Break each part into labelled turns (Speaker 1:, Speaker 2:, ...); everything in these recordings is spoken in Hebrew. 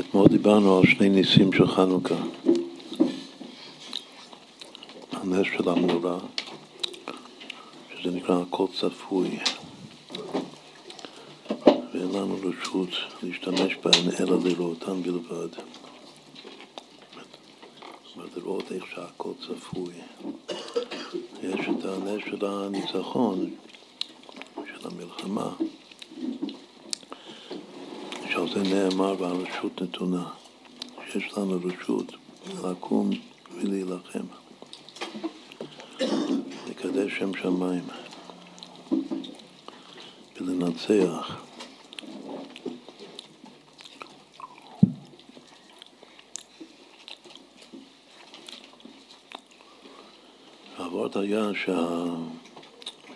Speaker 1: אתמול דיברנו על שני ניסים של חנוכה. הנס של המנורה, שזה נקרא הכל צפוי, ואין לנו רשות להשתמש בהן אלא לראותן בלבד. זאת לראות איך שהכל צפוי. יש את הנס של הניצחון, של המלחמה. זה נאמר והרשות נתונה, שיש לנו רשות לקום ולהילחם, לקדש שם שמיים ולנצח. העבוד היה שה...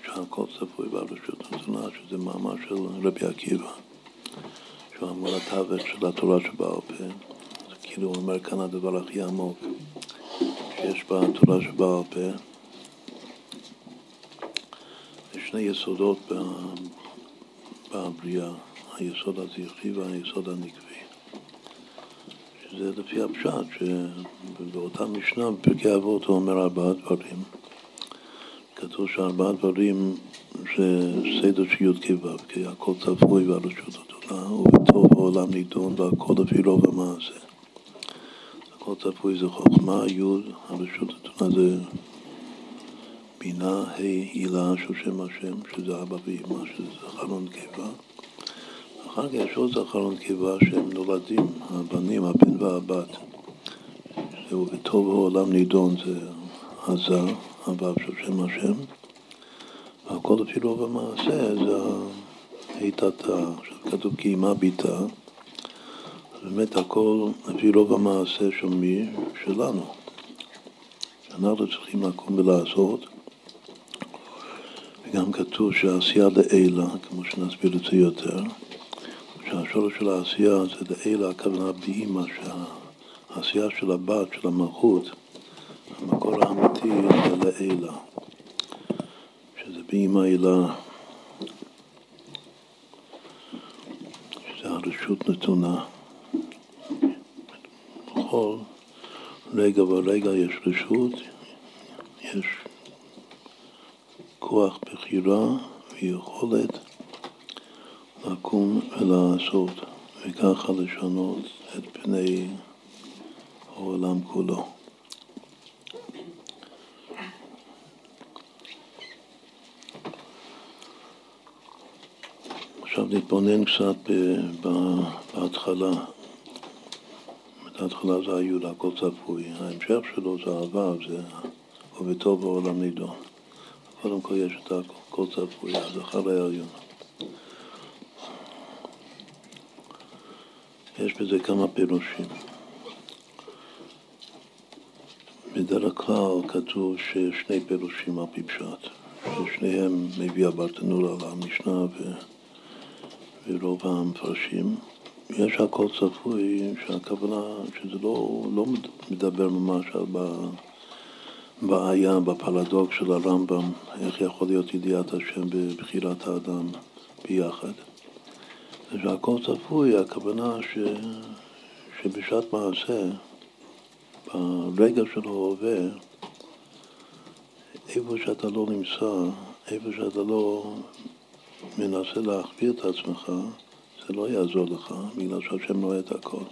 Speaker 1: שהכל צפוי ברשות נתונה, שזה מאמר של רבי עקיבא. אמר התווך של התורה שבעל פה. כאילו הוא אומר כאן הדבר הכי עמוק שיש בתורה שבעל פה. יש שני יסודות בבריאה, היסוד הזכרי והיסוד הנקבי. שזה לפי הפשט, שבאותה משנה בפרקי אבות הוא אומר ארבעה דברים. כתוב שארבעה דברים זה סדר של י"ק ו"ק, הכל צפוי והרשות נפלא ובטוב העולם נידון והכל לפי רוב המעשה. הכל צפוי זה חוכמה, י', הרשות נתונה זה בינה, ה', הילה, שהוא שם השם, שזה אבא ואמא, שזה זכרון קיבה. אחר כך יש עוד זכרון קיבה שהם נולדים, הבנים, הבן והבת. וטוב העולם נידון זה עזה, הוו של שם השם. והכל לפי רוב המעשה זה היטתה, כתוב קיימה ביתה, באמת הכל לפי רוב המעשה של מי? שלנו. אנחנו צריכים לקום ולעשות. וגם כתוב שהעשייה לעילה, כמו שנסביר את זה יותר, שהשורש של העשייה זה לעילה, הכוונה באימא, שהעשייה של הבת, של המלכות, המקור האמיתי זה לעילה, שזה באימא עילה. הרשות נתונה. בכל רגע ורגע יש רשות, יש כוח בחירה ויכולת לקום ולעשות, וככה לשנות את פני העולם כולו. עכשיו נתבונן קצת בהתחלה. בהתחלה זה היו הכל צפוי. ההמשך שלו זה העבר, זה ובטוב בעולם נידון. קודם כל יש את הכל צפוי, אז אחרי ההריון. יש בזה כמה פירושים. בדרך כלל כתוב ששני פירושים על פי פשט, ששניהם מביא הברטנורה על המשנה ו... ורוב המפרשים, יש הכל צפוי, שהכוונה, שזה לא, לא מדבר ממש על בעיה, בפרדוקס של הרמב"ם, איך יכול להיות ידיעת השם בבחירת האדם ביחד. ושהכל צפוי, הכוונה ש, שבשעת מעשה, ברגע של ההווה, איפה שאתה לא נמצא, איפה שאתה לא מנסה להחביא את עצמך, זה לא יעזור לך, בגלל שהשם רואה את הכל.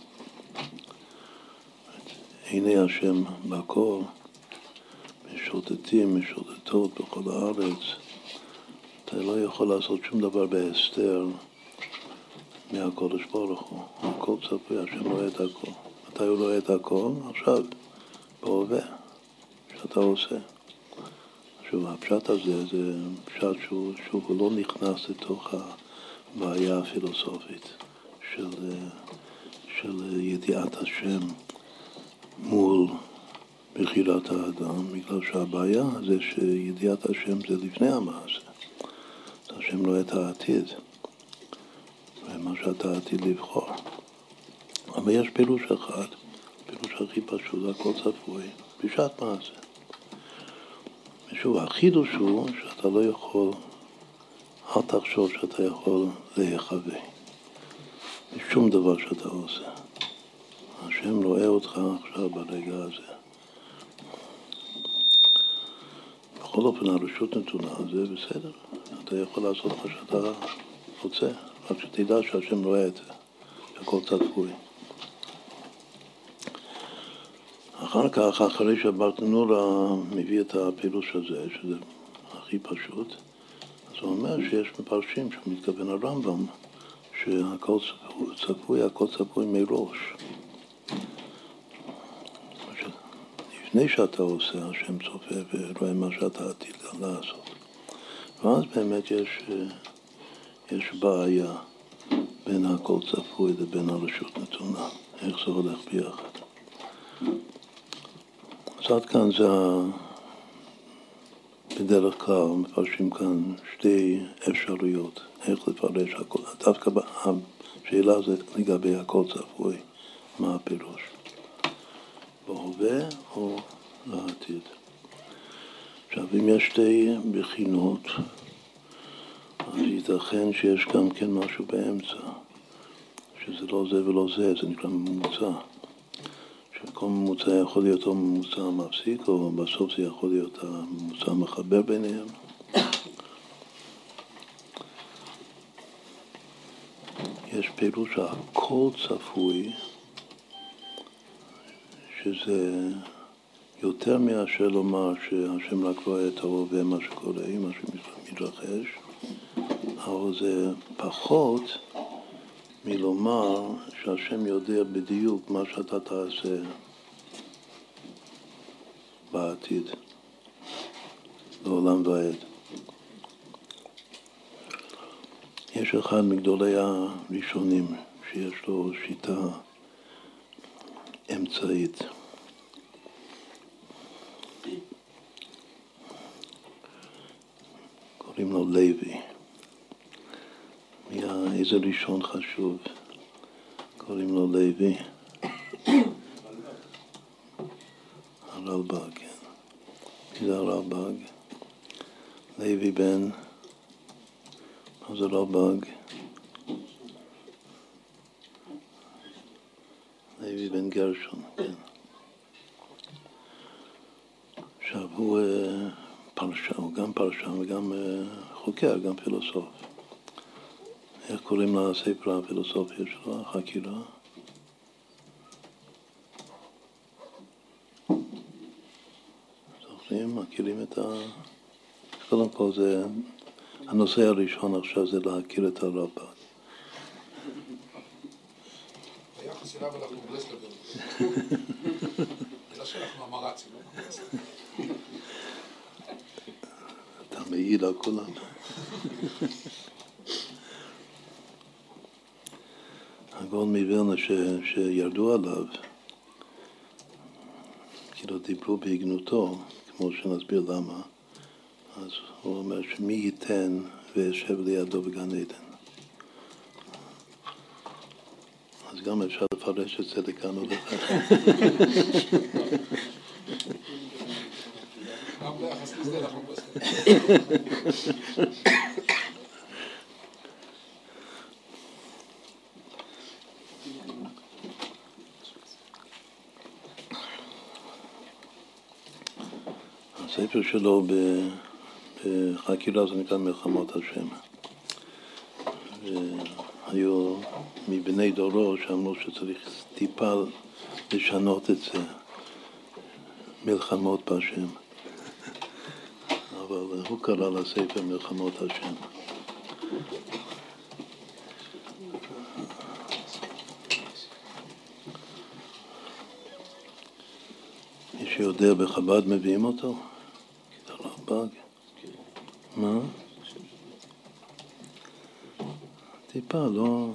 Speaker 1: הנה השם בכל, משוטטים, משוטטות בכל הארץ. אתה לא יכול לעשות שום דבר בהסתר מהקודש ברוך הוא. הכל צפוי, השם רואה את הכל. מתי הוא רואה את הכל? עכשיו, בהווה, שאתה עושה. שוב, הפשט הזה זה פשט שהוא, שהוא לא נכנס לתוך הבעיה הפילוסופית של, של ידיעת השם מול בחירת האדם, בגלל שהבעיה זה שידיעת השם זה לפני המעשה. השם רואה את העתיד, ומה שאתה עתיד לבחור. אבל יש פירוש אחד, פירוש הכי פשוט, הכל צפוי, בשעת מעשה. ושוב, החידוש הוא שאתה לא יכול, אל תחשוב שאתה יכול להיחווה בשום דבר שאתה עושה. השם רואה אותך עכשיו ברגע הזה. בכל אופן, הרשות נתונה, זה בסדר. אתה יכול לעשות מה שאתה רוצה, רק שתדע שהשם רואה את זה, שהכל צפוי. אחר כך, אחרי שברטנורה מביא את הפילוש הזה, שזה הכי פשוט, אז הוא אומר שיש מפרשים שמתכוון הרמב"ם, שהכל צפוי, הכל צפוי מראש. לפני שאתה עושה, השם צופה ורואה מה שאתה עתיד לעשות. ואז באמת יש, יש בעיה בין הכל צפוי לבין הרשות נתונה, איך זה הולך ביחד. אז עד כאן זה בדרך כלל מפרשים כאן שתי אפשרויות איך לפרש הכל. דווקא השאלה זה לגבי הכל צפוי, מה הפירוש. בהווה או לעתיד. עכשיו, אם יש שתי בחינות, אז ייתכן שיש גם כן משהו באמצע, שזה לא זה ולא זה, זה נקרא ממוצע. שכל ממוצע יכול להיות או ממוצע מפסיק, או בסוף זה יכול להיות הממוצע המחבר ביניהם. יש פירוש שהכל צפוי, שזה יותר מאשר לומר שהשם רק רואה את ההווה, מה שקורה, מה שמתרחש, אבל זה פחות מלומר שהשם יודע בדיוק מה שאתה תעשה בעתיד, לעולם ועד. יש אחד מגדולי הראשונים שיש לו שיטה אמצעית. קוראים לו לוי. איזה ראשון חשוב? קוראים לו לוי. הרלב"ג, כן. זה הרלב"ג? לוי בן, מה זה רלב"ג? לוי בן גרשון, כן. עכשיו הוא אה, פרשן, הוא גם פרשן וגם אה, חוקר, גם פילוסוף. איך קוראים לספר הפילוסופיה שלו, החקירה? זוכרים? מכירים את ה... קודם כל זה, הנושא הראשון עכשיו זה להכיר את הרב"ד. אתה מעיד על כולם. הגאון מווילנה שירדו עליו, כאילו דיברו בהגנותו, כמו שנסביר למה, אז הוא אומר שמי ייתן וישב לידו בגן עדן. אז גם אפשר לפרש את זה לכאן או לכאן. גם ביחס לזה אנחנו הספר שלו בחקירה זה נקרא מלחמות השם. והיו מבני דורו שאמרו שצריך טיפה לשנות את זה, מלחמות בהשם. אבל הוא קרא לספר מלחמות השם. מי שיודע בחב"ד מביאים אותו? פג? מה? טיפה, לא,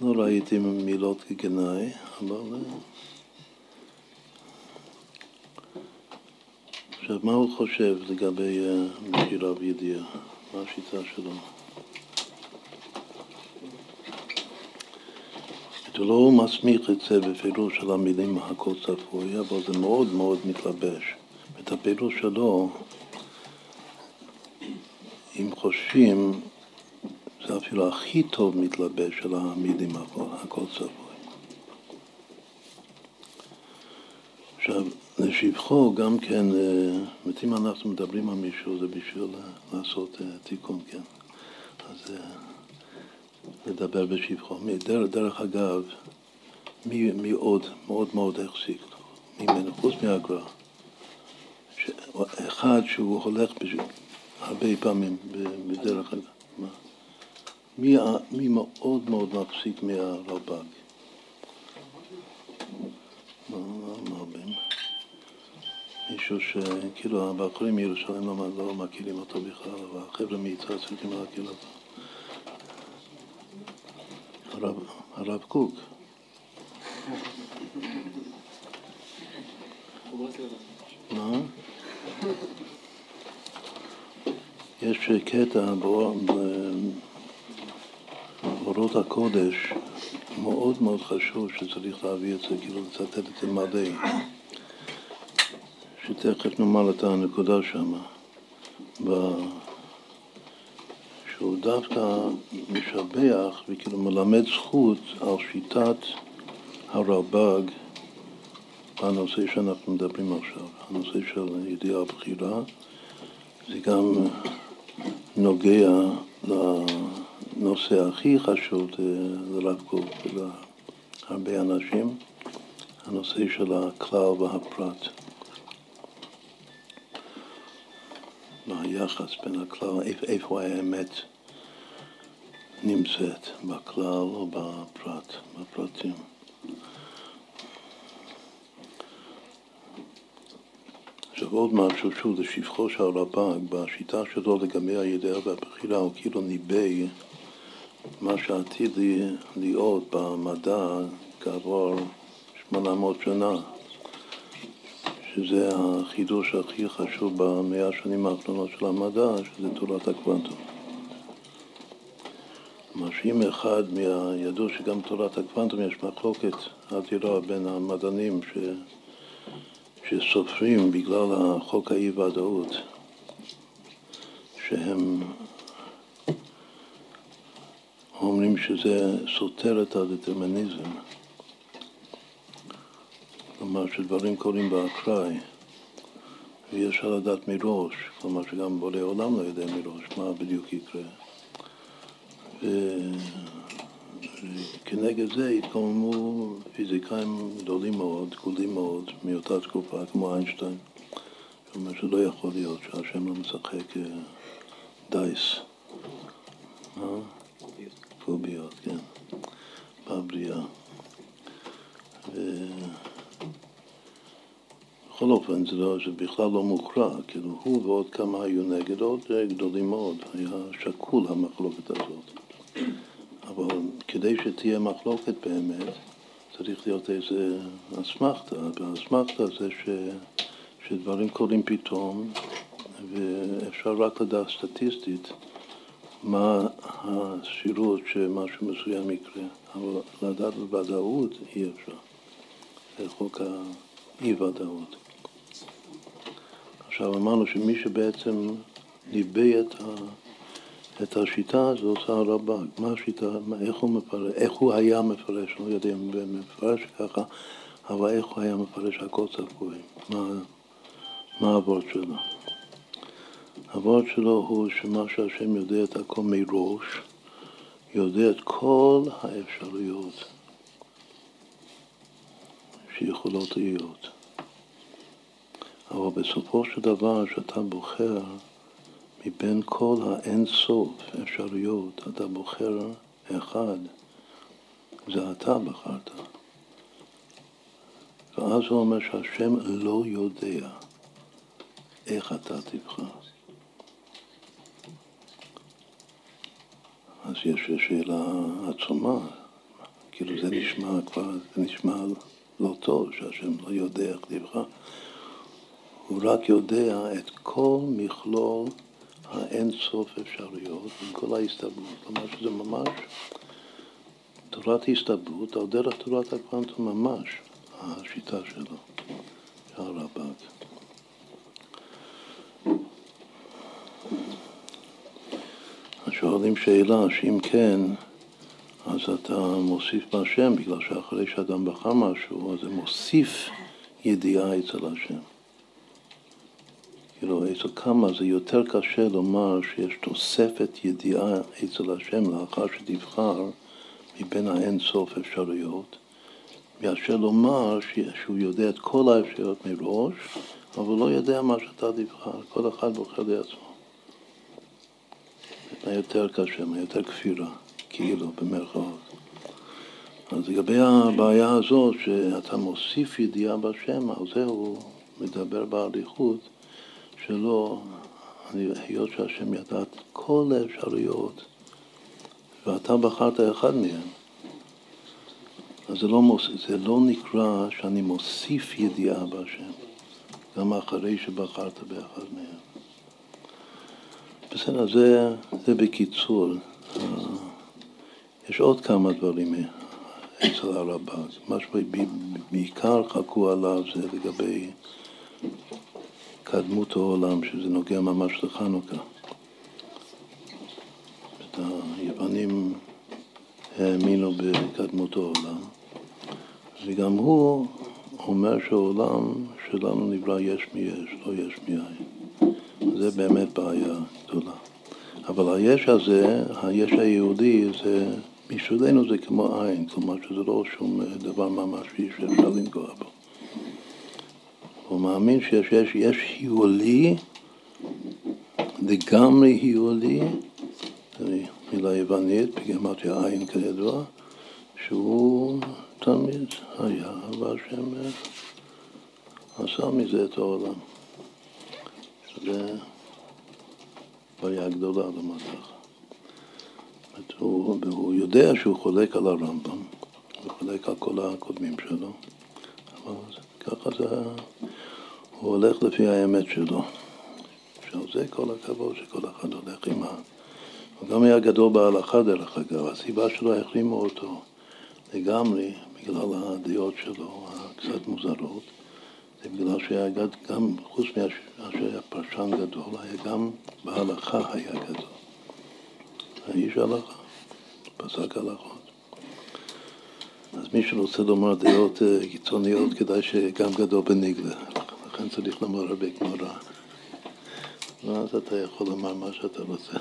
Speaker 1: לא ראיתי מילות כגנאי, אבל... אה, עכשיו, מה הוא חושב לגבי אה, וידיעה? מה השיטה שלו? הוא לא מסמיך את זה בפירוש של המילים הכל צפוי, אבל זה מאוד מאוד מתלבש. את הפירוש שלו, אם חושבים, זה אפילו הכי טוב מתלבש של המילים הכל צבוי. עכשיו, לשבחו גם כן, אם אנחנו מדברים על מישהו זה בשביל לעשות תיקון, כן. אז לדבר בשבחו. דרך, דרך אגב, מי, מי עוד מאוד מאוד החזיק ממנו, חוץ מהגר"א? אחד שהוא הולך בש... הרבה פעמים בדרך אגב. מי, מי מאוד מאוד מחזיק מהרלב"ג? מה אומרים? מישהו שכאילו הבחורים מירושלים לא, לא מכירים אותו בכלל, אבל החבר'ה מיצהר צריכים להכיר אותו. הרב, הרב קוק. מה? יש קטע באורות הקודש מאוד מאוד חשוב שצריך להביא את זה, כאילו לצטט את מלא, שתכף נאמר את הנקודה שם, שהוא דווקא משבח וכאילו מלמד זכות על שיטת הרלב"ג בנושא שאנחנו מדברים עכשיו, הנושא של ידיעה בחירה, זה גם נוגע לנושא הכי חשוב לרב קוק ולהרבה אנשים, הנושא של הכלל והפרט. והיחס בין הכלל, איפה האמת נמצאת, בכלל או בפרט, בפרטים. עכשיו עוד משהו שהוא לשבחו של הרב"ג, בשיטה שלו לגבי הידיעה והבחירה, הוא כאילו ניבא מה שעתיד להיות במדע כעבור 800 שנה, שזה החידוש הכי חשוב במאה השנים האחרונות של המדע, שזה תורת הקוונטום. כלומר שאם אחד מהידוע שגם תורת הקוונטום יש מחלוקת אדירה בין המדענים ש... שסופרים בגלל החוק האי-ודאות, שהם אומרים שזה סותר את הדטרמיניזם, כלומר שדברים קורים באקראי, ואי אפשר לדעת מראש, כלומר שגם בורא עולם לא יודע מראש מה בדיוק יקרה. וכנגד זה התקוממו פיזיקאים גדולים מאוד, גדולים מאוד, מאותה תקופה, כמו איינשטיין, שאומר שלא יכול להיות שהשם לא משחק אה, דייס. קוביות, כן, בבריאה. בכל אופן, זה, לא, זה בכלל לא מוכרע, כאילו הוא ועוד כמה היו נגד, עוד גדולים מאוד, היה שקול המחלוקת הזאת. אבל כדי שתהיה מחלוקת באמת, צריך להיות איזה אסמכתה, והאסמכתה זה ש, שדברים קורים פתאום, ואפשר רק לדעת סטטיסטית מה השירות שמשהו מסוים יקרה, אבל לדעת בוודאות אי אפשר. זה חוק האי-ודאות. עכשיו אמרנו שמי שבעצם ניבא את ה... את השיטה הזאת הרב"ג. מה השיטה, איך הוא מפרש, איך הוא היה מפרש, לא יודע אם הוא מפרש ככה, אבל איך הוא היה מפרש הכל צפוי, מה, מה הוורד שלו. הוורד שלו הוא שמה שהשם יודע את הכל מראש, יודע את כל האפשרויות שיכולות להיות. אבל בסופו של דבר, כשאתה בוחר מבין כל האין סוף אפשרויות, אתה בוחר אחד, זה אתה בחרת. ואז הוא אומר שהשם לא יודע איך אתה תבחר. אז יש שאלה עצומה, כאילו זה נשמע כבר, זה נשמע לא טוב, שהשם לא יודע איך תבחר. הוא רק יודע את כל מכלול האין סוף אפשרויות עם כל ההסתברות, כלומר שזה ממש תורת הסתברות על דרך תורת הקוונטום ממש, השיטה שלו, של הרב"ג. שואלים שאלה, שאם כן, אז אתה מוסיף בהשם, בגלל שאחרי שאדם בחר משהו, אז זה מוסיף ידיעה אצל השם. כמה זה יותר קשה לומר שיש תוספת ידיעה אצל השם לאחר שתבחר מבין האין סוף אפשרויות, מאשר לומר שהוא יודע את כל האפשרויות מראש, אבל לא יודע מה שאתה תבחר, כל אחד בוחר לעצמו. מה יותר קשה, מה יותר כפירה, כאילו, במרכאות. אז לגבי הבעיה הזאת, שאתה מוסיף ידיעה בשם, על זה הוא מדבר באריכות שלא, היות שהשם ידע את כל האפשרויות, ואתה בחרת אחד מהם, אז זה לא, מוס, זה לא נקרא שאני מוסיף ידיעה בהשם, גם אחרי שבחרת באחד מהם. בסדר, זה, זה בקיצור. אה, יש עוד כמה דברים אצל הרב"ג. מה שבעיקר חכו עליו זה לגבי קדמות העולם, שזה נוגע ממש לחנוכה. היוונים האמינו בקדמות העולם, וגם הוא אומר שהעולם שלנו נברא יש מיש, לא יש מאין. זה באמת בעיה גדולה. אבל היש הזה, היש היהודי, זה, בשבילנו זה כמו עין, כלומר שזה לא שום דבר ממשי שאפשר לנגוע בו. הוא מאמין שיש יש, יש היולי, לגמרי היולי, מילה יוונית, בגמטיה עין כידוע, שהוא תמיד היה, והשם עשה מזה את העולם. זה בעיה גדולה למטח. הוא, הוא יודע שהוא חולק על הרמב"ם, הוא חולק על כל הקודמים שלו, אבל ככה זה, הוא הולך לפי האמת שלו. שעל זה כל הכבוד שכל אחד הולך עם ה... הוא גם היה גדול בהלכה דרך אגב, הסיבה שלו החרימו אותו לגמרי בגלל הדעות שלו הקצת מוזרות, זה בגלל שהיה גם, חוץ מאשר היה פרשן גדול, היה גם בהלכה היה גדול. האיש הלכה, פסק הלכות. אז מי שרוצה לומר דעות אה, קיצוניות, כדאי שגם גדול בניגלה. לכן צריך לומר הרבה גמרא. ואז אתה יכול לומר מה שאתה רוצה.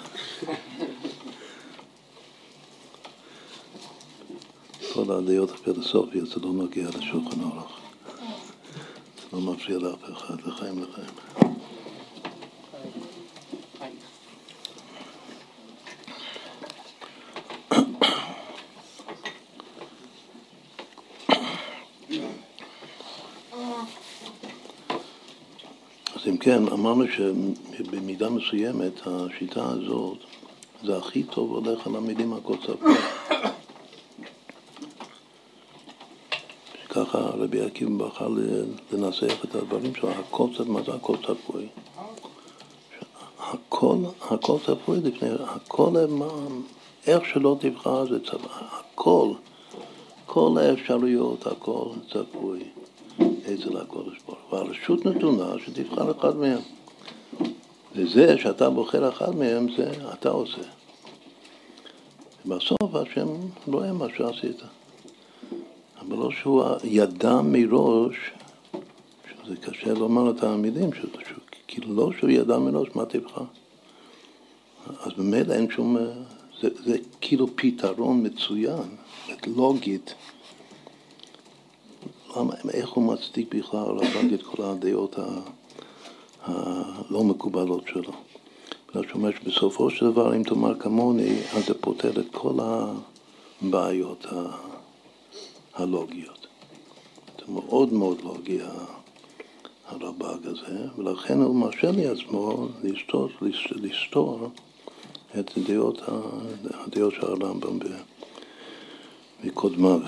Speaker 1: כל הדעות הפילוסופיות זה לא נוגע לשולחן אורח. זה לא מפריע לאף אחד, לחיים לחיים. כן, אמרנו שבמידה מסוימת השיטה הזאת זה הכי טוב הולך על המילים הקוצפות. ככה רבי עקיבא בחר לנסח את הדברים שלו, הקוצף, מה זה הכל צפוי? הכל, הכל צפוי לפני, הכל, מה, איך שלא תבחר זה צפוי, הכל, כל האפשרויות, הכל צפוי. אצל הקודש ברוך הוא. והרשות נתונה שתבחר אחד מהם. וזה שאתה בוחר אחד מהם, זה אתה עושה. ובסוף השם רואה מה שעשית. אבל לא שהוא ידע מראש, שזה קשה לומר את המילים, כאילו לא שהוא ידע מראש מה תבחר. אז במילא אין שום... זה, זה כאילו פתרון מצוין, לוגית. למה, איך הוא מצדיק בכלל הרמב"ג את כל הדעות הלא מקובלות שלו? בגלל שהוא אומר שבסופו של דבר, אם תאמר כמוני, אז זה פותר את כל הבעיות הלוגיות. זה מאוד מאוד לוגי הרב"ג הזה, ולכן הוא מרשה לעצמו לסתור, לסתור את הדעות, הדעות של הרמב"ם מקודמיו.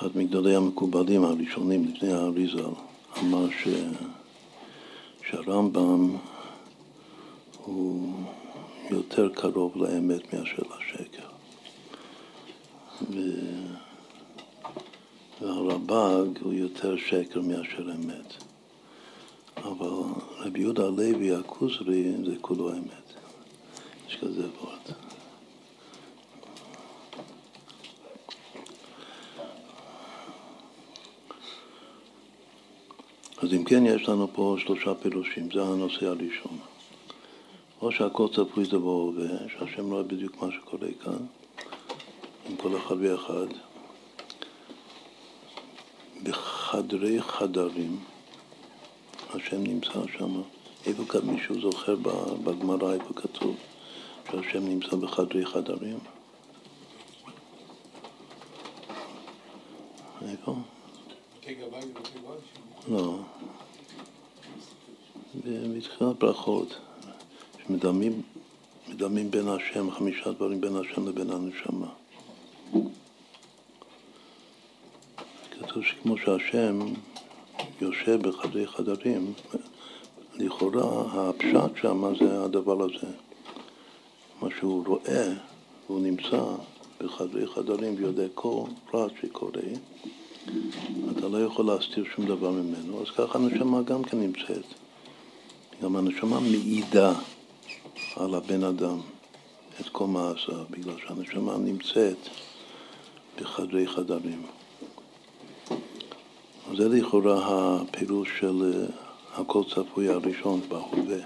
Speaker 1: אחד מגדולי המקובלים הראשונים לפני האריזל אמר ש... שהרמב"ם הוא יותר קרוב לאמת מאשר לשקר. ו... והרב"ג הוא יותר שקר מאשר אמת. אבל רבי יהודה הלוי הכוזרי זה כולו אמת. יש כזה וורט. אז אם כן, יש לנו פה שלושה פירושים, זה הנושא הראשון. או שהכל צפוי זה בהווה, שהשם רואה בדיוק מה שקורה כאן, עם כל אחד ואחד. בחדרי חדרים, השם נמצא שם. איפה כאן מישהו זוכר בגמרא, איפה כתוב שהשם נמצא בחדרי חדרים? איפה? לא. בתחילת ברכות, שמדמים מדמים בין השם, חמישה דברים בין השם לבין הנשמה. כתוב שכמו שהשם יושב בחדרי חדרים, לכאורה הפשט שם זה הדבר הזה. מה שהוא רואה, הוא נמצא בחדרי חדרים ויודע כל פרט שקורה, אתה לא יכול להסתיר שום דבר ממנו, אז ככה הנשמה גם כן נמצאת. גם הנשמה מעידה על הבן אדם את כל מעשיו, בגלל שהנשמה נמצאת בחדרי חדרים. זה לכאורה הפירוש של אה, הכל צפוי הראשון בהווה.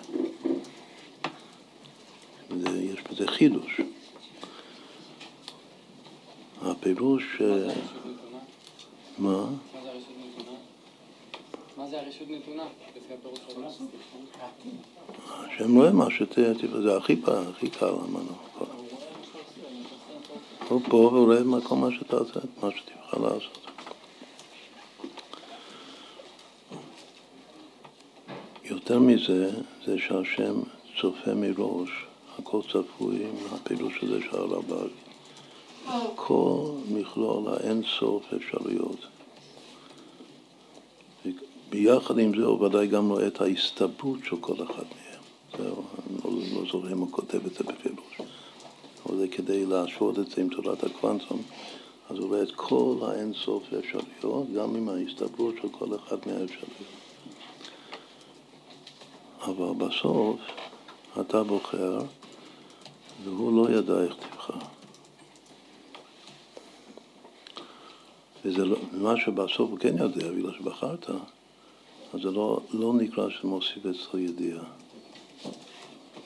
Speaker 1: יש בזה חידוש. הפירוש... אה, מה?
Speaker 2: מה זה הרשות נתונה?
Speaker 1: השם רואה מה שתראה, זה הכי קל אמרנו. הוא פה ורואה כל מה שאתה עושה, מה שתבחר לעשות. יותר מזה, זה שהשם צופה מראש, הכל צפוי, הפעילות של זה של הרב"ג. כל מכלול האין סוף אפשרויות. ביחד עם זה הוא ודאי גם רואה את ההסתברות של כל אחד מהם. זהו, אני לא, לא זוכר אם הוא כותב את זה בפירוש. אבל זה כדי להשוות את זה עם תורת הקוונטום, אז הוא רואה את כל האין סוף אפשרויות, גם עם ההסתברות של כל אחד מהאפשרויות. אבל בסוף אתה בוחר, והוא לא ידע איך תבחר. וזה לא, מה שבסוף הוא כן יודע, בגלל שבחרת, אז זה לא, לא נקרא שמוסיף אצלו ידיעה. לא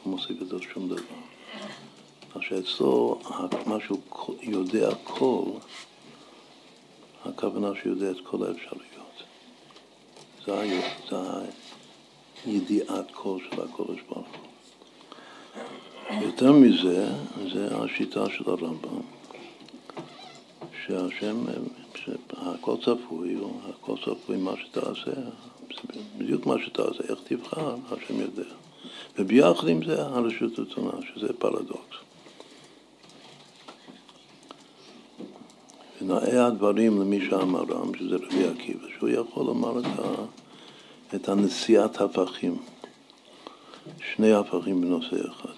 Speaker 1: מוסיף אצלו שום דבר. מה שאצלו, מה שהוא יודע כל, הכוונה שהוא יודע את כל האפשרויות. זה, זה ידיעת כל של הקודש ברוך הוא. יותר מזה, זה השיטה של הרמב"ם, שהשם, הכל צפוי, הכל צפוי מה שתעשה, בדיוק מה שתעשה, איך תבחר, השם יודע. וביחד עם זה הרשות רצונה, שזה פרדוקס. ונאה הדברים למי שאמרם, שזה רבי עקיבא, שהוא יכול לומר את ה... את הנשיאת הפכים, שני הפכים בנושא אחד.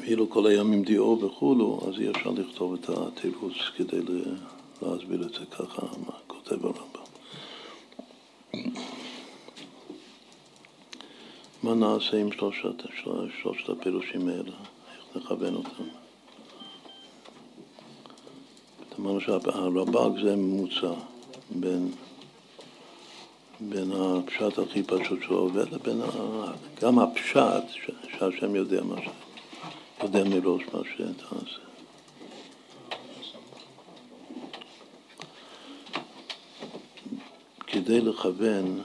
Speaker 1: ואילו כל הימים דיו וכולו, אז אי אפשר לכתוב את התירוץ כדי להסביר את זה ככה, מה כותב הרמב"ם. מה נעשה עם שלושת, שלושת הפירושים האלה? איך נכוון אותם? אמרנו שהרב"ג זה ממוצע בין, בין הפשט הכי פשוט שהוא עובד לבין. גם הפשט שהשם יודע מה ש... יודע מראש מה שתעשה. כדי לכוון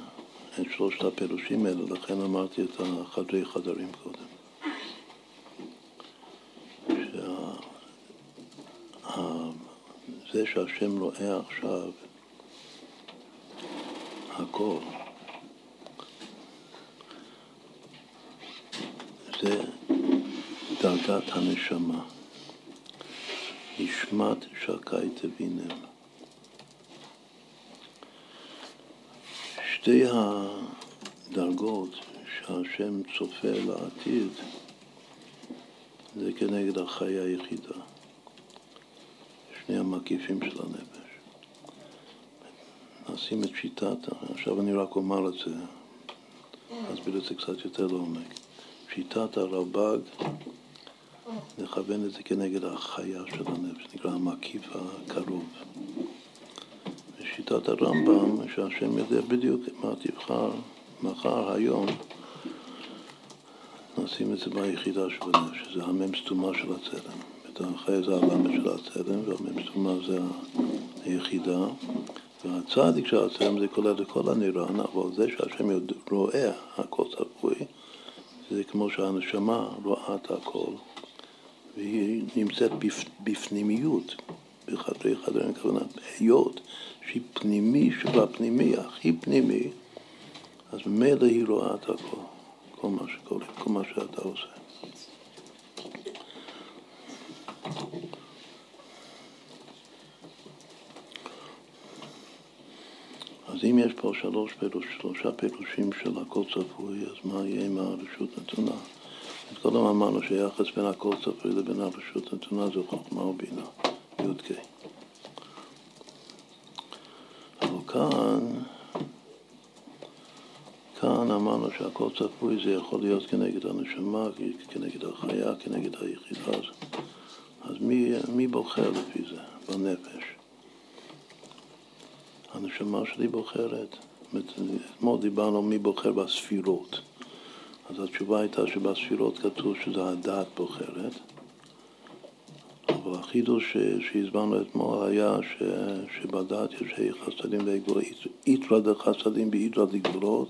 Speaker 1: את שלושת הפירושים האלה, לכן אמרתי את החדרי חדרים קודם. זה שהשם רואה עכשיו הכל, זה דרגת הנשמה. נשמת שקי תבינם. שתי הדרגות שהשם צופה לעתיד זה כנגד החיה היחידה. שני המקיפים של הנפש. נשים את שיטת, עכשיו אני רק אומר את זה, נסביר את זה קצת יותר לעומק. שיטת הרלב"ג, נכוון את זה כנגד החיה של הנפש, נקרא המקיף הקרוב. ושיטת הרמב"ם, שהשם יודע בדיוק מה תבחר מחר, היום, נשים את זה ביחידה הנפש, שזה המ"ם סתומה של הצלם. החיה זה הלמד של הצלם, והמ"ם סתומה זה היחידה. והצדיק של הצלם זה כולל את כל הנירן, אבל זה שהשם רואה הכל צפוי, זה כמו שהנשמה רואה את הכל, והיא נמצאת בפנימיות, בחדרי חדרים, הכוונה היות שהיא פנימי שבפנימי, הכי פנימי, אז ממילא היא רואה את הכל, כל מה שקורה, כל מה שאתה עושה. אז אם יש פה שלוש פירוש, שלושה פירושים של הכל צפוי, אז מה יהיה עם הרשות נתונה? אז קודם אמרנו שהיחס בין הכל צפוי לבין הרשות נתונה זה חוכמה ובינה, י"ק. אבל כאן, כאן אמרנו שהכל צפוי זה יכול להיות כנגד הנשמה, כנגד החיה, כנגד היחידה. אז מי, מי בוחר לפי זה בנפש? הנשמה שלי בוחרת. אתמול דיברנו מי בוחר בספירות. אז התשובה הייתה שבספירות כתוב שזה הדעת בוחרת, אבל החידוש שהסברנו אתמול היה ש, שבדעת יש חסדים וגבולות, איתרא דחסדים באיתרא דגבולות.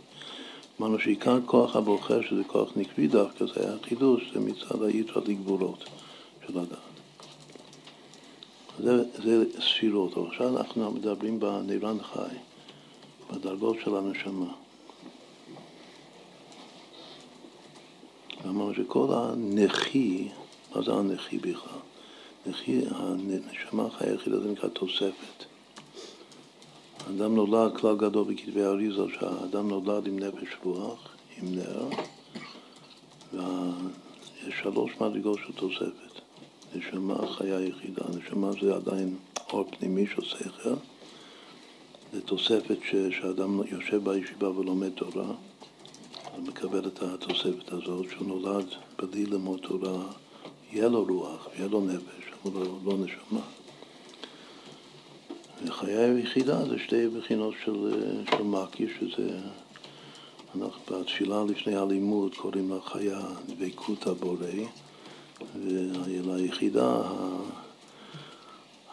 Speaker 1: אמרנו שעיקר כוח הבוחר, שזה כוח נקבי דווקא, זה היה חידוש, זה מצד האיתרא דגבולות של הדעת. זה, זה ספירות, אבל עכשיו אנחנו מדברים בנירן חי, בדרגות של הנשמה. אמרנו שכל הנכי, מה זה הנכי בכלל? הנשמה החיה היחידה זה נקרא תוספת. האדם נולד, כלל גדול בכתבי האריזה, שהאדם נולד עם נפש רוח, עם נר, ויש שלוש מדרגות של תוספת. נשמה חיה יחידה. נשמה זה עדיין אור פנימי של שכל. זה תוספת ש, שאדם יושב בישיבה ולומד תורה, הוא מקבל את התוספת הזאת, שהוא נולד בלי ללמוד תורה, יהיה לו רוח, יהיה לו נפש, אבל לא, לא נשמה. וחיי היחידה זה שתי בחינות של, של מקי, שזה, אנחנו בתפילה לפני הלימוד קוראים לה חיה דבקות הבורא. וליחידה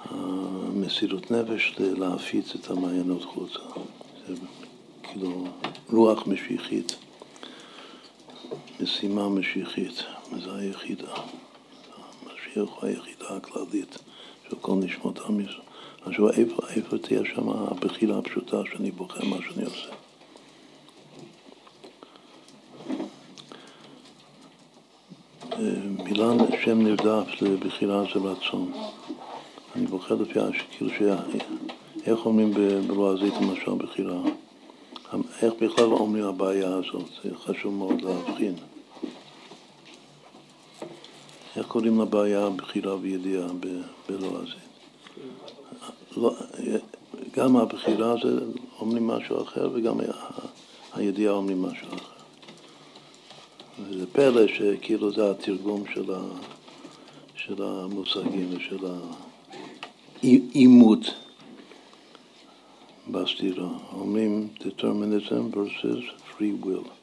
Speaker 1: המסירות נפש להפיץ את המעיינות חוצה. זה כאילו רוח משיחית, משימה משיחית, וזו היחידה. הוא היחידה הכללית של כל נשמות עם ישראל. עכשיו איפה, איפה תהיה שם הבחירה הפשוטה שאני בוחר מה שאני עושה? מילה שם נרדף לבחירה זה רצון. אני בוחר לפי כאילו ש... איך אומרים בלועזית למשל בחירה? איך בכלל אומרים הבעיה הזאת? זה חשוב מאוד להבחין. איך קוראים לבעיה בחירה וידיעה בלועזית? לא, גם הבחירה זה אומרים משהו אחר וגם הידיעה אומרים משהו אחר. וזה פלא שכאילו זה התרגום של, ה, של המושגים ושל העימות בסתירה. אומרים determinism versus free will.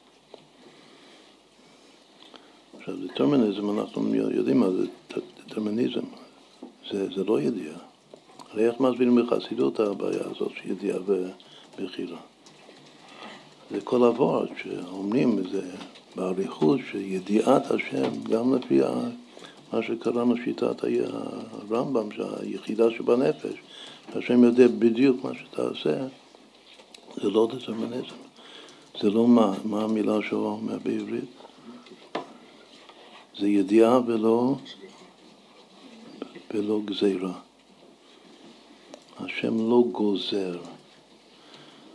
Speaker 1: עכשיו, determinism, אנחנו יודעים מה זה determinism. זה, זה לא ידיעה. הרי איך מסבירים בחסידות הבעיה הזאת של ידיעה ובחירה? זה כל הוורד שאומרים, זה באריכות שידיעת השם, גם לפי מה שקראנו שיטת הרמב"ם, שהיחידה שבנפש, השם יודע בדיוק מה שאתה עושה, זה לא דטרמיניזם. זה לא מה, מה המילה שהוא אומר בעברית? זה ידיעה ולא, ולא גזירה. השם לא גוזר,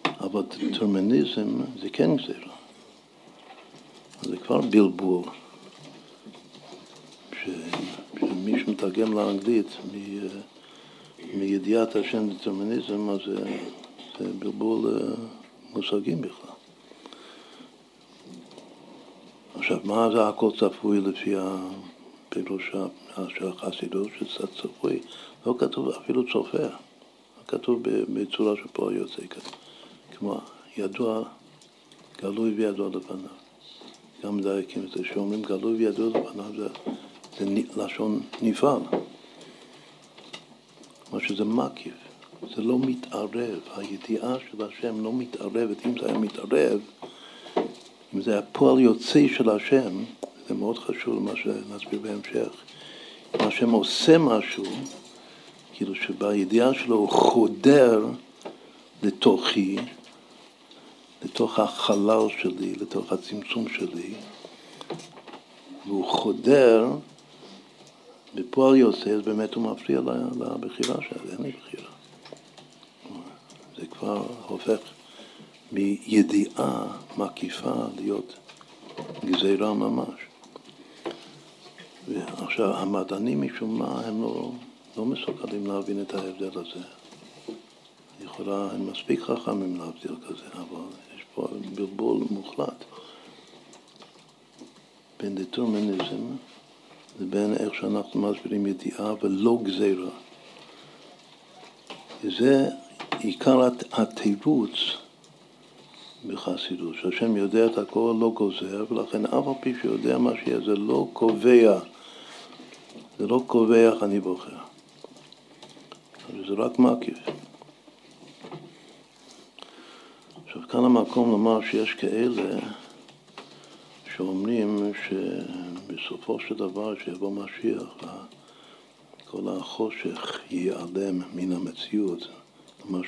Speaker 1: אבל דטרמיניזם זה כן גזירה. זה כבר בלבול. שמי שמתרגם לאנגלית מידיעת השם דטרמיניזם, אז זה, זה בלבול אה, מושגים בכלל. עכשיו, מה זה הכל צפוי לפי הפירוש של החסידות, שזה צפוי? לא כתוב אפילו צופה, כתוב בצורה פועל יוצא כזה. כמו ידוע, גלוי וידוע לפניו. גם מדייקים את זה, שאומרים גלוי וידוע לפניו זה, זה לשון נפעל. מה שזה מקיף, זה לא מתערב, הידיעה של השם לא מתערבת, אם זה היה מתערב, זה היה פועל יוצא של השם, זה מאוד חשוב מה שנסביר בהמשך, אם השם עושה משהו, כאילו שבידיעה שלו הוא חודר לתוכי, לתוך החלל שלי, לתוך הצמצום שלי, והוא חודר בפועל יוצא, אז באמת הוא מפריע לבחירה שלה, אין לי בחירה. זה כבר הופך מידיעה מקיפה להיות גזירה ממש. ועכשיו, המדענים משום מה הם לא, לא מסוגלים להבין את ההבדל הזה. יכולה, הם מספיק חכמים להבדיל כזה, אבל יש פה בלבול מוחלט בין דטרמיניזם לבין איך שאנחנו מסבירים ידיעה ולא גזירה. וזה עיקר התירוץ בחסידות, שהשם יודע את הכל, לא גוזר, ולכן אף על פי שיודע מה שיהיה, זה לא קובע, זה לא קובע איך אני בוחר. זה רק מקיף. עכשיו, כאן המקום לומר שיש כאלה שאומרים שבסופו של דבר, כשיבוא משיח, כל החושך ייעלם מן המציאות, כלומר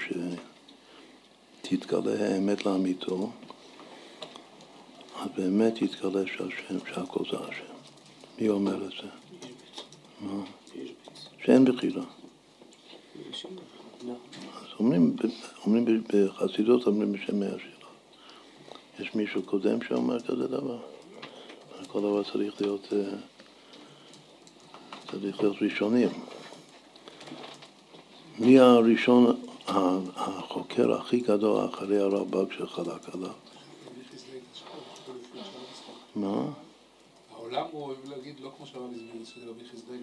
Speaker 1: שתתגלה האמת לאמיתו, אז באמת יתגלה שהשם, שהכל זה השם. מי אומר את זה? מה? שאין בחירה. אז אומרים, אומרים בחסידות, אומרים בשם מאה שירה. יש מישהו קודם שאומר כזה דבר? כל דבר צריך להיות, אה, צריך להיות ראשונים. מי הראשון, החוקר הכי גדול אחרי הרב"ג שחלק עליו? מה?
Speaker 2: העולם הוא אוהב להגיד לא כמו שהרב הסביר, שזה רבי חסדאי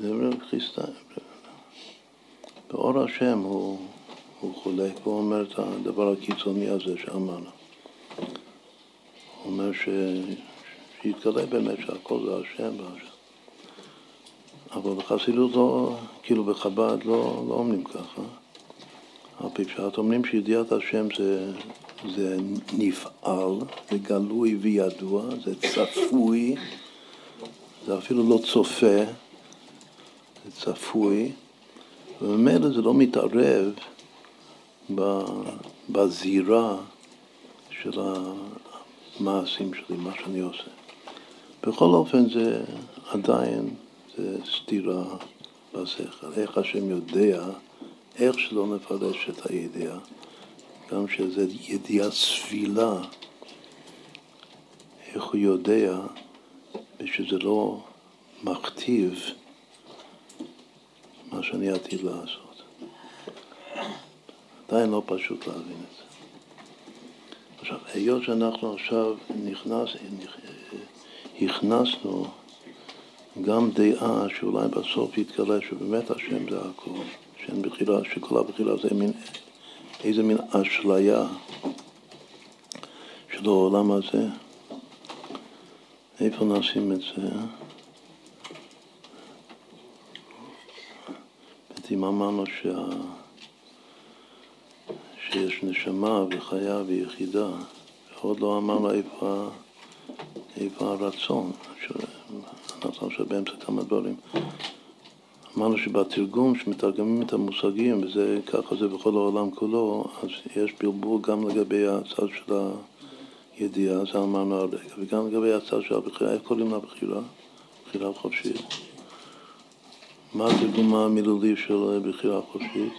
Speaker 1: זה רבי חסדאי. באור השם הוא, הוא חולק, הוא אומר את הדבר הקיצוני הזה שאמרנו. הוא אומר ש... שיתגלה באמת שהכל זה השם והשם. אבל בחסידות לא, כאילו בחב"ד לא, לא אומרים ככה. על פי פשט אומרים שידיעת השם זה, זה נפעל, זה גלוי וידוע, זה צפוי, זה אפילו לא צופה, זה צפוי, וממילא זה לא מתערב בזירה של המעשים שלי, מה שאני עושה. בכל אופן זה עדיין סתירה בשכל. איך השם יודע, איך שלא נפרש את הידיעה, גם שזה ידיעה סבילה, איך הוא יודע ושזה לא מכתיב מה שאני עתיד לעשות. עדיין לא פשוט להבין את זה. עכשיו, היות שאנחנו עכשיו נכנס, הכנסנו גם דעה שאולי בסוף יתגלה שבאמת השם זה הכל, שאין בחירה, שכל הבחירה זה מין, איזה מין אשליה של העולם הזה. איפה נשים את זה? אם אמרנו שה... שיש נשמה וחיה ויחידה, עוד לא אמרנו איפה, איפה הרצון. אנחנו עכשיו באמצע כמה דברים. אמרנו שבתרגום, שמתרגמים את המושגים, וזה ככה זה בכל העולם כולו, אז יש בלבול גם לגבי הצד של הידיעה, זה אמרנו הרגע, וגם לגבי הצד של הבחירה, איך קוראים לבחירה? בחירה חופשית. מה התרגום המילולי של בחירה חופשית?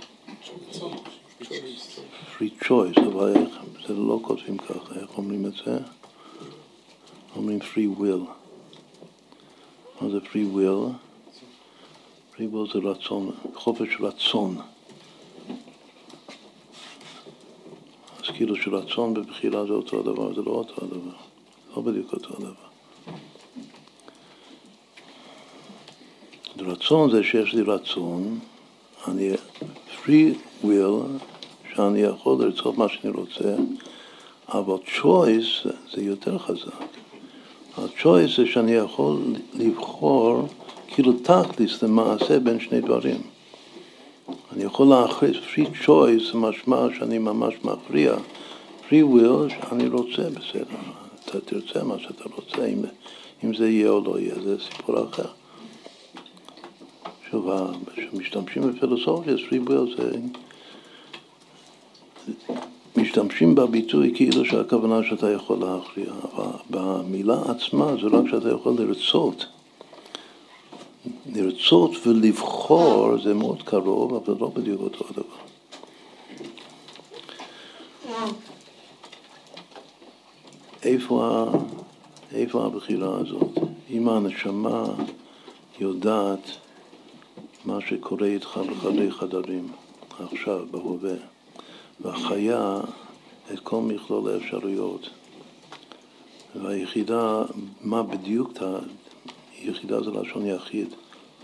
Speaker 1: free choice, אבל איך, זה לא כותבים ככה, איך אומרים את זה? אומרים free will. מה זה free will? free will זה רצון, חופש רצון. אז כאילו שרצון ובחירה זה אותו הדבר, זה לא אותו הדבר. לא בדיוק אותו דבר. רצון זה שיש לי רצון, אני free will, שאני יכול לרצות מה שאני רוצה, אבל choice זה יותר חזק. ה-choice זה שאני יכול לבחור כאילו תכלס למעשה בין שני דברים. אני יכול להכריז free choice, משמע שאני ממש מכריע. free will, שאני רוצה, בסדר. אתה תרצה מה שאתה רוצה, אם, אם זה יהיה או לא יהיה, זה סיפור אחר. שוב, כשמשתמשים בפילוסופיה, free will זה... משתמשים בביטוי כאילו שהכוונה שאתה יכול להכריע, אבל במילה עצמה זה רק שאתה יכול לרצות. לרצות ולבחור זה מאוד קרוב, אבל לא בדיוק אותו הדבר. איפה, איפה הבחירה הזאת? אם הנשמה יודעת מה שקורה איתך בחדרי חדרים, עכשיו, בהווה, והחיה את כל מכלול האפשרויות, והיחידה, מה בדיוק, יחידה זה לשון יחיד,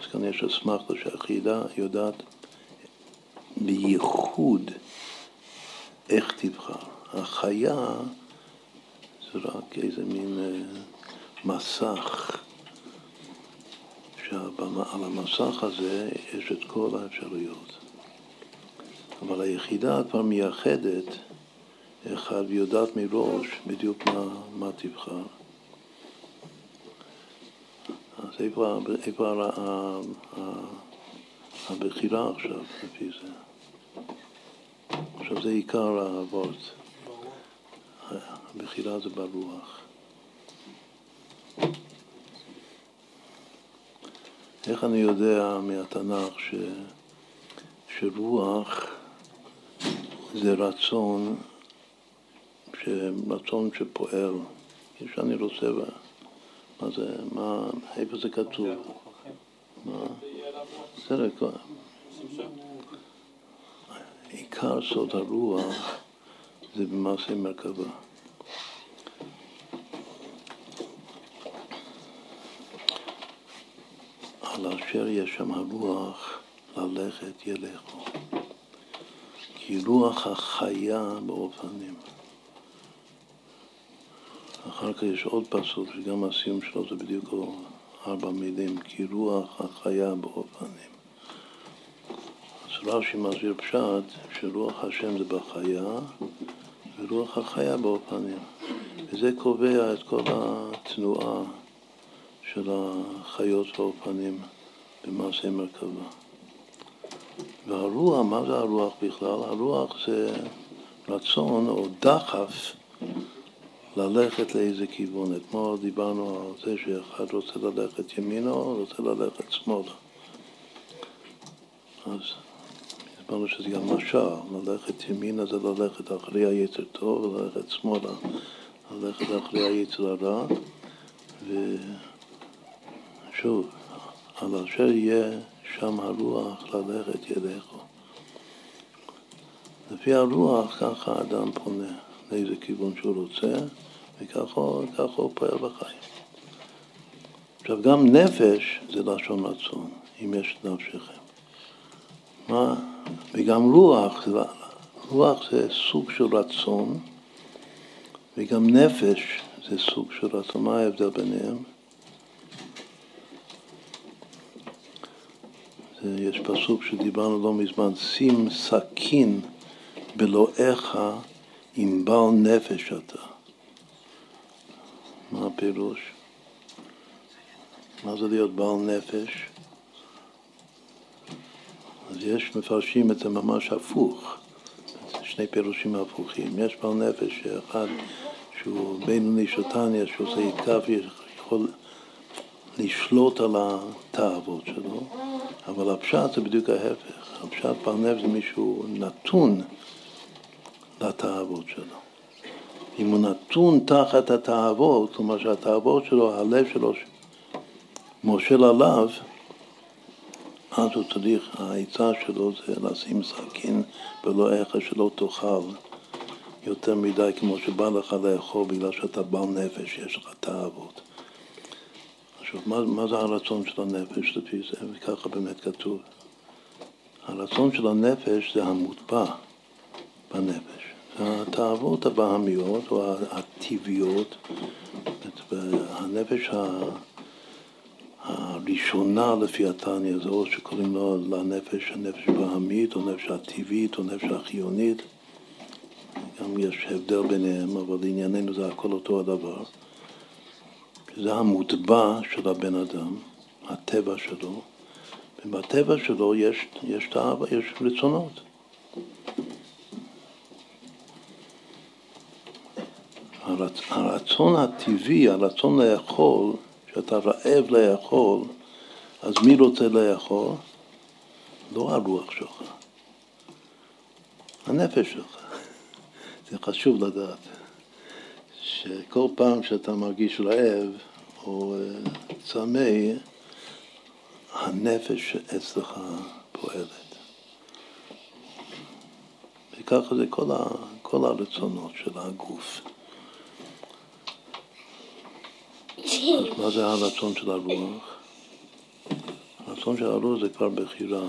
Speaker 1: אז כאן יש אסמכתה שהיחידה יודעת בייחוד איך תבחר. החיה זה רק איזה מין אה, מסך, שעל המסך הזה יש את כל האפשרויות. אבל היחידה כבר מייחדת אחד ויודעת מראש בדיוק מה, מה תבחר. אז איפה, איפה הבחירה עכשיו לפי זה? עכשיו זה עיקר האבות. הבחירה זה ברוח. איך אני יודע מהתנ"ך ש, שרוח זה רצון, רצון שפועל, שאני רוצה, מה זה, מה, איפה זה כתוב? מה? בסדר, עיקר סוד הרוח זה במעשה מרכבה. על אשר יש שם הרוח ללכת ילכו. כי רוח החיה באופנים. אחר כך יש עוד פסוק, שגם הסיום שלו זה בדיוק ארבע מילים, כי רוח החיה באופנים. אז רש"י מסביר פשט שרוח השם זה בחיה ורוח החיה באופנים. וזה קובע את כל התנועה של החיות באופנים במעשה מרכבה. והרוח, מה זה הרוח בכלל? הרוח זה רצון או דחף ללכת לאיזה כיוון. אתמול דיברנו על זה שאחד רוצה ללכת ימינה רוצה ללכת שמאלה. אז הסברנו שזה גם משל, ללכת ימינה זה ללכת אחרי היצר טוב, וללכת שמאלה, ללכת אחרי היצר הרע, ושוב, על אשר יהיה שם הרוח ללכת ילכו. לפי הרוח ככה האדם פונה לאיזה כיוון שהוא רוצה, וככה הוא פועל בחיים. עכשיו גם נפש זה לשון רצון, אם יש נפשכם. מה? וגם רוח, רוח זה סוג של רצון, וגם נפש זה סוג של רצון. מה ההבדל ביניהם? יש פסוק שדיברנו לא מזמן, שים סכין בלואיך עם בעל נפש אתה. מה הפירוש? מה זה להיות בעל נפש? אז יש מפרשים את זה ממש הפוך, שני פירושים הפוכים. יש בעל נפש שאחד שהוא בינוני שוטניה, שעושה עיקף, יכול לשלוט על התאוות שלו, אבל הפשט זה בדיוק ההפך. הפשט נפש זה מישהו נתון לתאוות שלו. אם הוא נתון תחת התאוות, כלומר שהתאוות שלו, הלב שלו מושל עליו, אז הוא צריך, העצה שלו זה לשים סכין ולא איך שלא תאכל יותר מדי כמו שבא לך לאכול בגלל שאתה בעל נפש, יש לך תאוות. עכשיו, מה, מה זה הרצון של הנפש לפי זה? וככה באמת כתוב. הרצון של הנפש זה המוטבע בנפש. התאוות הבהמיות או הטבעיות, הנפש הראשונה לפי התניא זה או שקוראים לו לנפש הנפש הבהמית או נפש הטבעית או נפש החיונית. גם יש הבדל ביניהם, אבל לענייננו זה הכל אותו הדבר. זה המוטבע של הבן אדם, הטבע שלו, ובטבע שלו יש, יש תאווה, יש רצונות. הרצ, הרצון הטבעי, הרצון לאכול, שאתה רעב לאכול, אז מי רוצה לאכול? לא הרוח שלך, הנפש שלך. זה חשוב לדעת, שכל פעם שאתה מרגיש רעב או אה, צמא, הנפש אצלך פועלת. וככה זה כל, ה, כל הרצונות של הגוף. אז מה זה הרצון של הרוח? הרצון של הרוח זה כבר בחירה,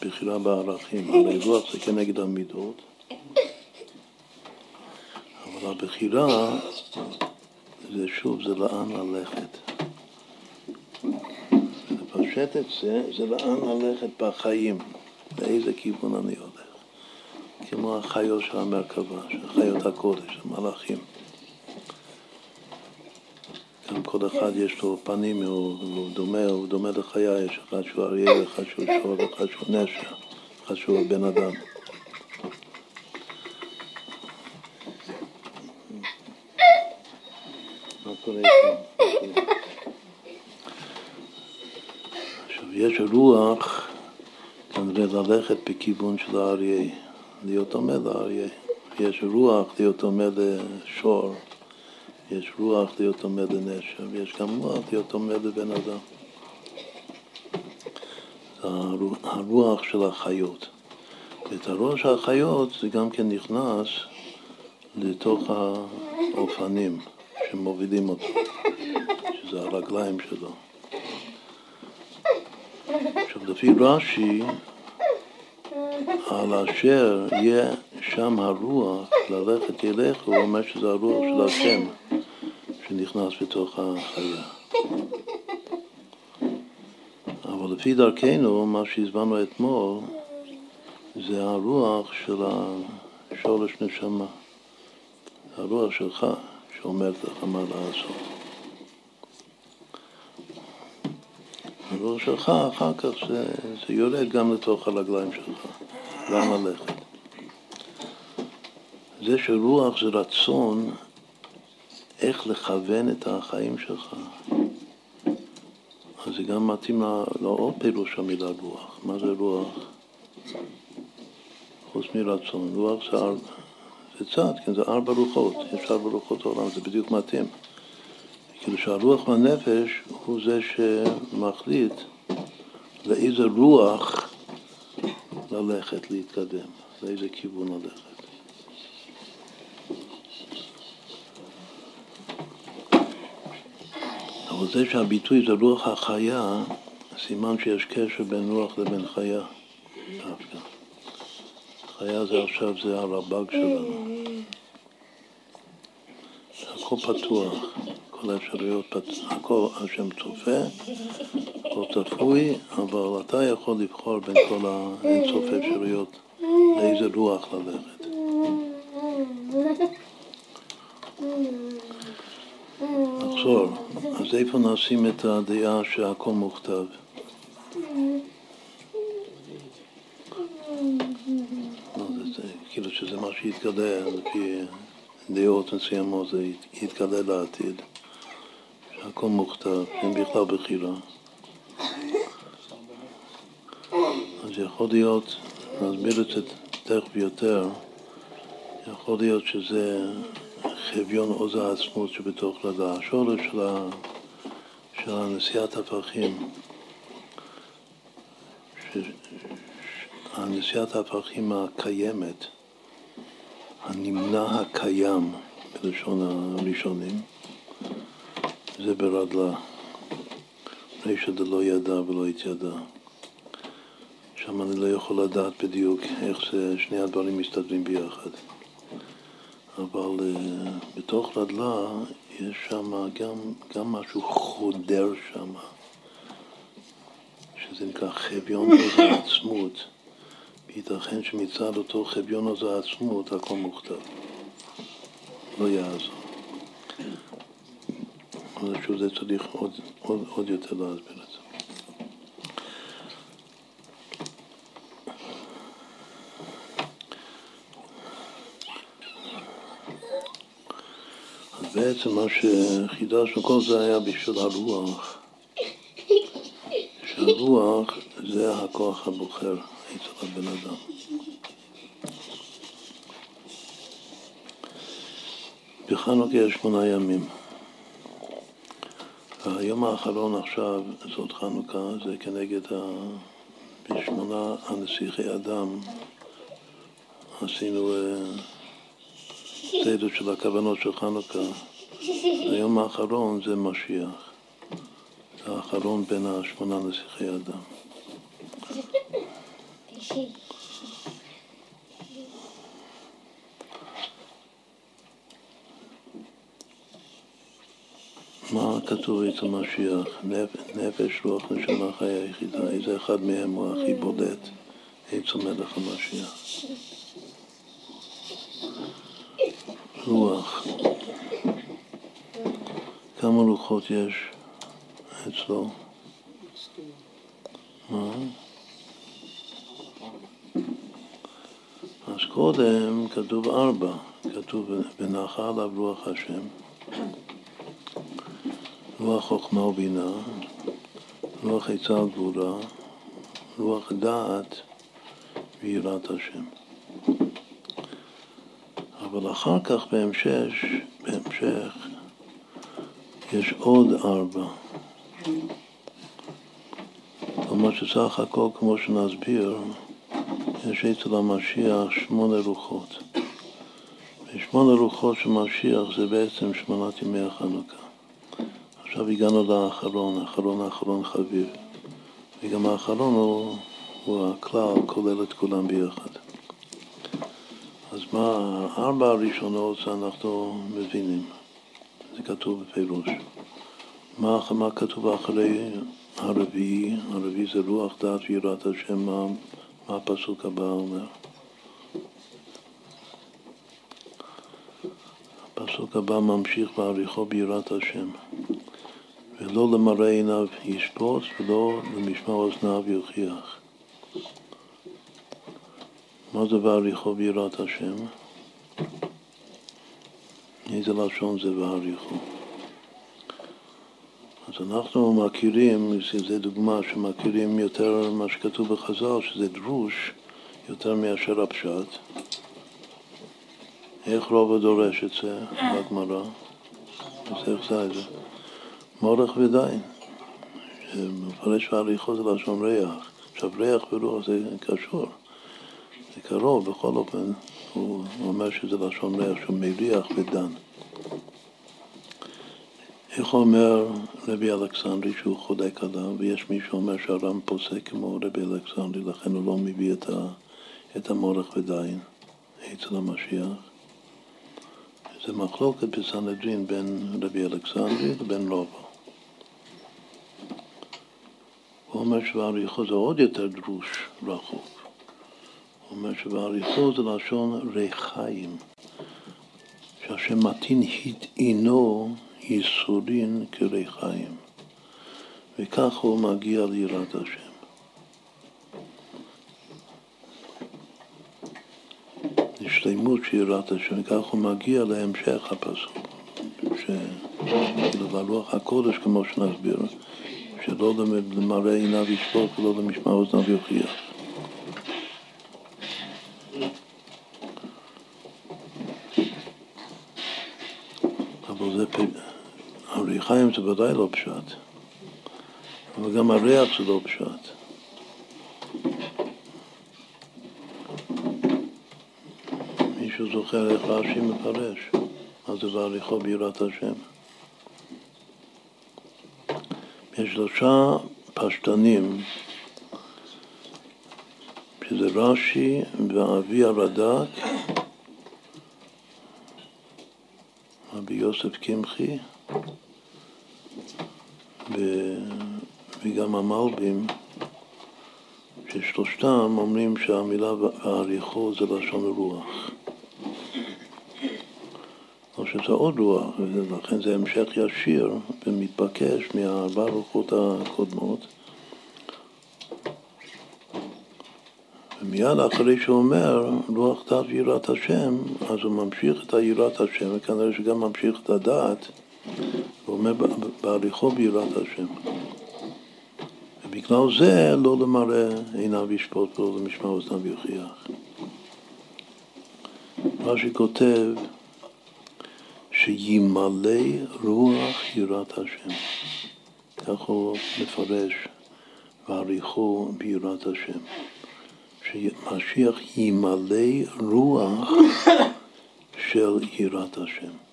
Speaker 1: בחירה בערכים. הרי רוח זה כנגד המידות, אבל הבחירה זה שוב, זה לאן ללכת. לפשט את זה, זה לאן ללכת בחיים, לאיזה כיוון אני הולך. כמו החיות של המרכבה, של חיות הקודש, המלאכים. גם כל אחד יש לו פנים, הוא דומה, הוא דומה לחיה, יש אחד שהוא אריה, אחד שהוא שור, אחד שהוא נשר, אחד שהוא בן אדם. קורה עכשיו, יש רוח כנראה ללכת בכיוון של האריה, להיות דומה לאריה. יש רוח להיות דומה לשור. יש רוח להיות עומד לנשר, ויש גם רוח להיות עומד לבן אדם. זה הרוח של החיות. ואת הרוח של החיות זה גם כן נכנס לתוך האופנים שמובילים אותו, שזה הרגליים שלו. עכשיו, לפי רש"י, על אשר יהיה שם הרוח, ללכת ילך, הוא אומר שזה הרוח של השם. שנכנס בתוך החיה. אבל לפי דרכנו, מה שהסברנו אתמול, זה הרוח של השורש נשמה. הרוח שלך שאומרת לך מה לעשות. הרוח שלך, אחר כך זה, זה יורד גם לתוך הרגליים שלך, לאן ללכת. זה שרוח זה רצון איך לכוון את החיים שלך. אז זה גם מתאים לעוד פירוש המילה רוח. מה זה רוח? חוץ מרצון. רוח זה, אר... זה צד, כן, זה ארבע רוחות. יש ארבע רוחות העולם, זה בדיוק מתאים. כאילו שהרוח והנפש הוא זה שמחליט לאיזה רוח ללכת, להתקדם, לאיזה כיוון ללכת. אבל זה שהביטוי זה רוח החיה, סימן שיש קשר בין רוח לבין חיה דווקא. חיה זה עכשיו, זה הרב"ג שלנו. הכל פתוח, כל האפשרויות, הכל השם צופה, הכל צפוי, אבל אתה יכול לבחור בין כל האינסוף האפשרויות לאיזה רוח ללכת. נחזור. אז איפה נשים את הדעה שהכל מוכתב? כאילו שזה מה שיתגלה לפי דעות מסוימות, זה יתגלה לעתיד. שהכל מוכתב, אין בכלל בחירה. אז יכול להיות, נסביר את זה תכף יותר, יכול להיות שזה חביון עוז העצמות שבתוך לידה. השורש של, של הנשיאת הפכים, הנשיאת הפכים הקיימת, הנמנע הקיים בלשון הראשונים, זה ברדלה. רישא דלא ידע ולא התיידע. שם אני לא יכול לדעת בדיוק איך זה, שני הדברים מסתדרים ביחד. אבל uh, בתוך רדלה יש שם גם, גם משהו חודר שם, שזה נקרא חביון עוז וייתכן שמצד אותו חביון עוז העצמות הכל מוכתב. לא יעזור. אבל שוב זה צריך עוד, עוד, עוד יותר להסביר את זה. אז בעצם מה שחידשנו, כל זה היה בשביל הרוח. שהרוח זה הכוח הבוחר אצל הבן אדם. בחנוכה יש שמונה ימים. היום האחרון עכשיו, זאת חנוכה, זה כנגד ה... בשמונה הנסיכי אדם עשינו אה, סדר של הכוונות של חנוכה. היום האחרון זה משיח. האחרון בין השמונה נסיכי אדם. מה כתוב אצל משיח? נפש, רוח, נשמה, חיה יחידה. איזה אחד מהם הוא הכי בולט אצל מלך המשיח? רוח. כמה לוחות יש אצלו? מה? קודם כתוב ארבע, כתוב ונחה עליו רוח השם. רוח חוכמה ובינה, רוח עצה וגבורה, רוח דעת ויראת השם. אבל אחר כך בהמשך, בהמשך יש עוד ארבע. כלומר שסך הכל, כמו שנסביר, יש אצל המשיח שמונה רוחות. ושמונה רוחות של משיח זה בעצם שמונת ימי החנוכה. עכשיו הגענו לאחרון, האחרון האחרון חביב. וגם האחרון הוא, הוא הכלל, כולל את כולם ביחד. אז מה, הארבע הראשונות אנחנו מבינים, זה כתוב בפירוש. מה, מה כתוב אחרי הרביעי? הרביעי זה רוח דעת ויראת השם, מה, הפסוק הבא אומר? הפסוק הבא ממשיך בעריכו ביראת השם. ולא למראה עיניו ישפוט ולא למשמע אוזניו יוכיח. מה זה ועריכו ביראת השם? איזה לשון זה ועריכו? אז אנחנו מכירים, זו דוגמה שמכירים יותר מה שכתוב בחז"ל, שזה דרוש יותר מאשר הפשט. איך רוב דורש את זה בגמרא? אז איך זה זה? מורך ודיין. מפרש ועריכו זה לשון ריח. עכשיו ריח ורוח זה קשור, זה קרוב, בכל אופן הוא אומר שזה לשון ריח שהוא מריח ודן. איך אומר רבי אלכסנדרי שהוא חולק עליו, ויש מי שאומר שהר"ם פוסק כמו רבי אלכסנדרי, לכן הוא לא מביא את, ה, את המורך ודיין אצל המשיח. זה מחלוקת בסנהדרין בין רבי אלכסנדרי לבין רובו. הוא אומר שבעריכו זה עוד יותר דרוש רחוק. הוא אומר שבעריכו זה לשון ריחיים, שהשם מתין הטעינו ייסורין כריחיים, וכך הוא מגיע ליראת השם. לשלימות של יראת השם, וכך הוא מגיע להמשך הפסוק, שכאילו ברוח הקודש כמו שנסביר. שלא למראה עיניו ישפוט ולא למשמע אוזניו יוכיח. אבל זה, הריחיים זה ודאי לא פשט, אבל גם הריח זה לא פשט. מישהו זוכר איך רש"י מפרש? מה זה והליכו ביראת השם? יש שלושה פשטנים, שזה רש"י ואבי הרד"ק, רבי יוסף קמחי, וגם המלבים, ששלושתם אומרים שהמילה והריחו זה לשון רוח. או שזה עוד רוח, ולכן זה המשך ישיר ומתבקש מהארבע רוחות הקודמות. ומיד אחרי שהוא אומר רוח דעת ויראת השם, אז הוא ממשיך את היראת השם, וכנראה שגם ממשיך את הדעת, הוא אומר בהליכו ביראת השם. ובגלל זה לא למראה עיניו ישפוט ולא למשמע אוזניו יוכיח. רש"י כותב שימלא רוח יראת השם. כך הוא מפרש, ועריכו ביראת השם. שמשיח ימלא רוח של יראת השם.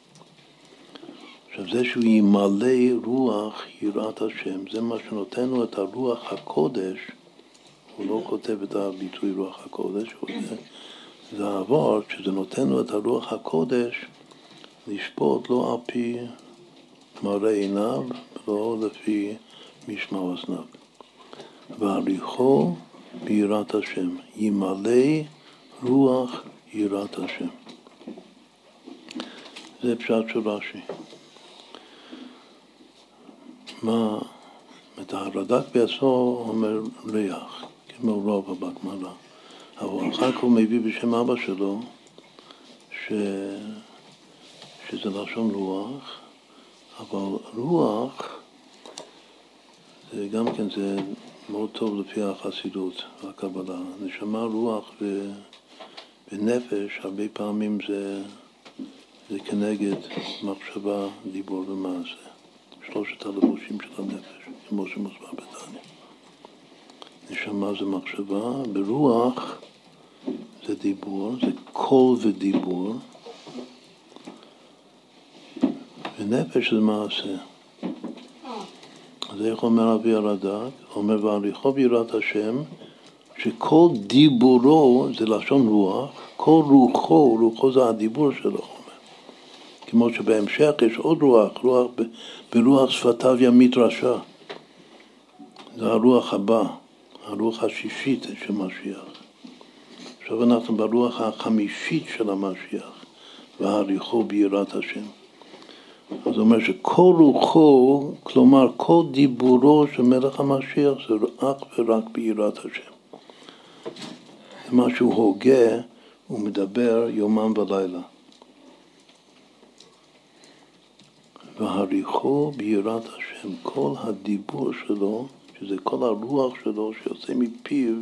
Speaker 1: זה שהוא ימלא רוח יראת השם, זה מה שנותן לו את הרוח הקודש, הוא לא כותב את הביטוי רוח הקודש, זה העבור, שזה נותן לו את הרוח הקודש לשפוט לא על פי מראה עיניו ולא לפי משמע אוזניו. והליכו ביראת השם, ימלא רוח יראת השם. זה פשט של רש"י. מה, את הרד"ק בעצמו אומר ריח, כמו רוב בגמרא, אבל אחר כך הוא מביא בשם אבא שלו ש... שזה לשון רוח, אבל רוח זה גם כן, זה מאוד טוב לפי החסידות והקבלה. נשמה, רוח ו... ונפש, הרבה פעמים זה, זה כנגד מחשבה, דיבור ומעשה. שלושת הלבושים של הנפש, כמו שמוסבר בתניא. נשמה זה מחשבה, ברוח זה דיבור, זה קול ודיבור, ונפש זה מעשה. אז איך אומר אבי הרד"ק? אומר והליכו ביראת השם, שכל דיבורו זה לשון רוח, כל רוחו, רוחו זה הדיבור שלו. כמו שבהמשך יש עוד רוח, רוח ברוח שפתיו ימית רשע. זה הרוח הבא, הרוח השישית של משיח. עכשיו אנחנו ברוח החמישית של המשיח, והריחו ביראת השם. הוא אומר שכל רוחו, כלומר כל דיבורו של מלך המשיח זה אך ורק ביראת השם. זה מה שהוא הוגה ומדבר יומם ולילה. והריחו ביראת השם, כל הדיבור שלו, שזה כל הרוח שלו שיוצא מפיו,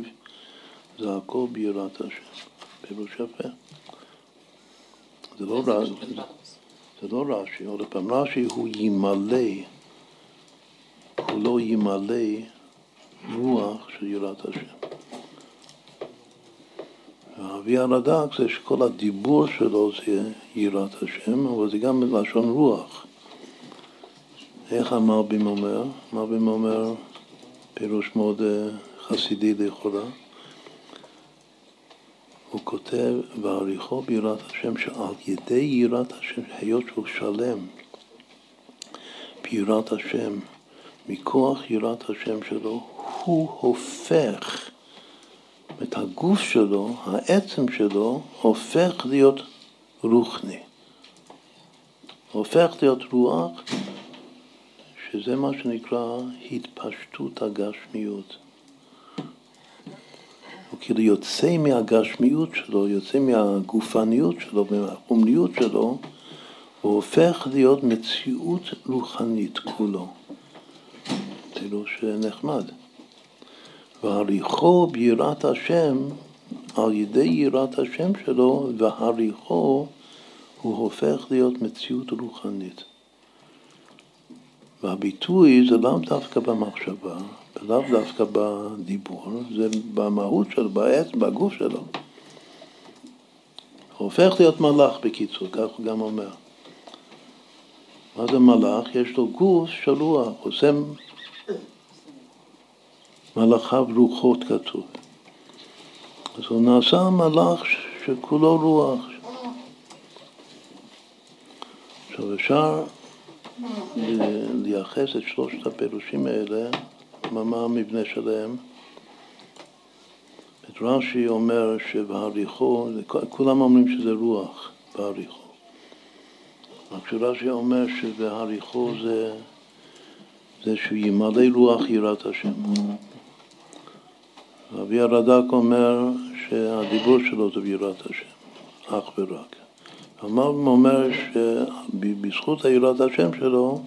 Speaker 1: זה הכל ביראת השם. פירוש יפה. זה לא רע. זה לא רש"י, עוד פעם, רש"י הוא ימלא, הוא לא ימלא רוח של יראת השם. ואבי הרד"ק זה שכל הדיבור שלו זה יראת השם, אבל זה גם לשון רוח. איך המלבים אומר? המלבים אומר פירוש מאוד אה, חסידי לכאורה. הוא כותב, והעריכו ביראת השם, שעל ידי יראת השם, היות שהוא שלם ביראת השם, מכוח יראת השם שלו, הוא הופך את הגוף שלו, העצם שלו, הופך להיות רוחני. הופך להיות רוח, שזה מה שנקרא התפשטות הגשמיות. הוא כאילו יוצא מהגשמיות שלו, יוצא מהגופניות שלו, מהחומניות שלו, הוא הופך להיות מציאות רוחנית כולו. פירוש נחמד. והריחו ביראת השם, על ידי יראת השם שלו, והריחו הוא הופך להיות מציאות רוחנית. והביטוי זה לאו דווקא במחשבה, ולאו דווקא בדיבור, זה במהות שלו, בעץ, בגוף שלו. הופך להיות מלאך בקיצור, כך הוא גם אומר. מה זה מלאך? יש לו גוף של רוח, עושה מלאכיו רוחות כתוב. אז הוא נעשה מלאך שכולו רוח. עכשיו אפשר לייחס את שלושת הפירושים האלה, מה המבנה שלהם. את רש"י אומר שבהריחו, כולם אומרים שזה רוח בהריחו. רק שרש"י אומר שבהריחו זה, זה שהוא ימלא רוח יראת השם. רבי הרד"ק אומר שהדיבור שלו זה ביראת השם, אך ורק. המלבם אומר שבזכות יראת השם שלו,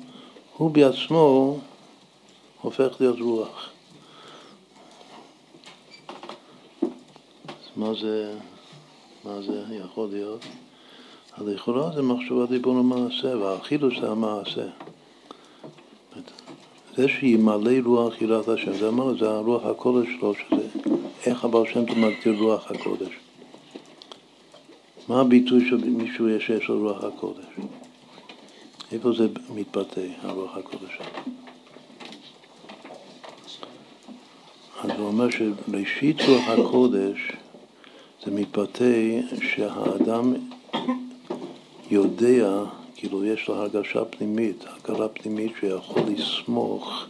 Speaker 1: הוא בעצמו הופך להיות רוח. אז מה זה, מה זה יכול להיות? אז לכאורה זה מחשבה דיבור למעשה, והחידוש זה המעשה. זה שימלא רוח יראת השם, זה אמר, זה הרוח הקודש שלו, שזה איך הבעל שם מגדיר רוח הקודש. מה הביטוי של מישהו יש לו רוח הקודש? איפה זה מתבטא, הרוח הקודש? אז הוא אומר שראשית רוח הקודש זה מתבטא שהאדם יודע, כאילו יש לו הרגשה פנימית, הכרה פנימית שיכול לסמוך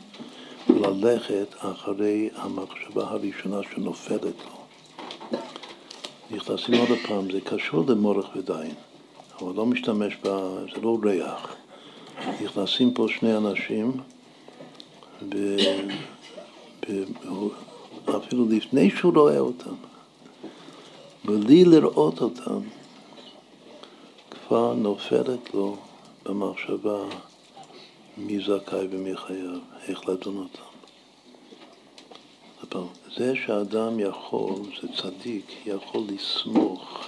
Speaker 1: וללכת אחרי המחשבה הראשונה שנופלת לו. נכנסים עוד פעם, זה קשור למורך ודיין, אבל לא משתמש ב... זה לא ריח. נכנסים פה שני אנשים, ב... ב... אפילו לפני שהוא רואה אותם, בלי לראות אותם, כבר נופלת לו במחשבה מי זכאי ומי חייב, איך לדון אותם. זה שאדם יכול, זה צדיק, יכול לסמוך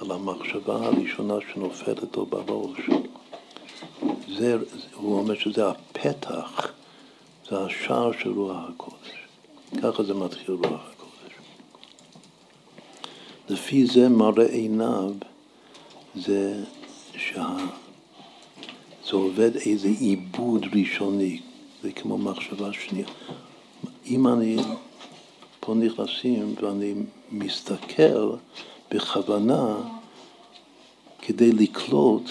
Speaker 1: על המחשבה הראשונה שנופלת לו בראש. זה, הוא אומר שזה הפתח, זה השער של רוח הקודש. ככה זה מתחיל רוח הקודש. לפי זה מראה עיניו זה שה... זה עובד איזה עיבוד ראשוני, זה כמו מחשבה שנייה. אם אני פה נכנסים ואני מסתכל בכוונה כדי לקלוט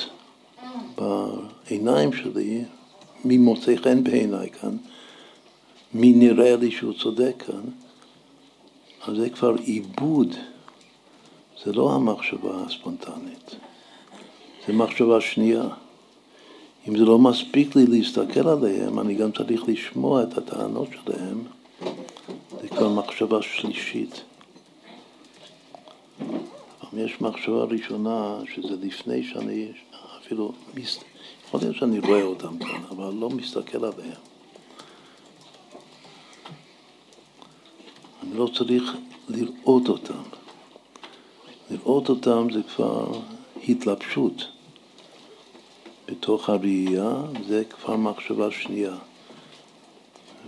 Speaker 1: בעיניים שלי מי מוצא חן בעיניי כאן, מי נראה לי שהוא צודק כאן, אז זה כבר עיבוד, זה לא המחשבה הספונטנית, זה מחשבה שנייה. אם זה לא מספיק לי להסתכל עליהם, אני גם צריך לשמוע את הטענות שלהם. זה כבר מחשבה שלישית. יש מחשבה ראשונה, שזה לפני שאני אפילו, יכול להיות שאני רואה אותם כאן, אבל לא מסתכל עליהם. אני לא צריך לראות אותם. לראות אותם זה כבר התלבשות. בתוך הראייה זה כבר מחשבה שנייה.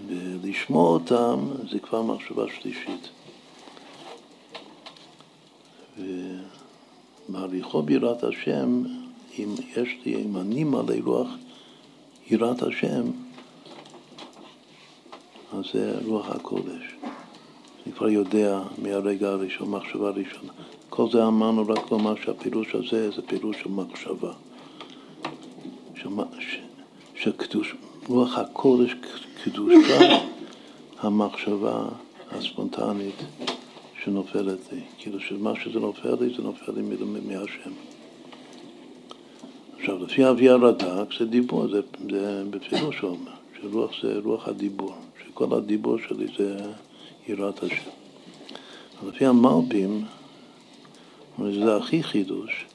Speaker 1: ולשמוע אותם זה כבר מחשבה שלישית. ומעריכו ביראת השם, אם יש לי, אם אני מלא רוח יראת השם, אז זה רוח הקודש. אני כבר יודע מהרגע הראשון, מחשבה ראשונה. כל זה אמרנו רק לומר שהפירוש הזה זה פירוש של מחשבה. שקדוש, רוח הקודש קדושה המחשבה הספונטנית שנופלת לי. כאילו שמה שזה נופל לי, זה נופל לי מהשם. עכשיו, לפי אבי הרד"ק זה דיבור, זה, זה בפירוש הוא אומר, שרוח זה רוח הדיבור, שכל הדיבור שלי זה יראת השם. לפי המלבים, זה הכי חידוש,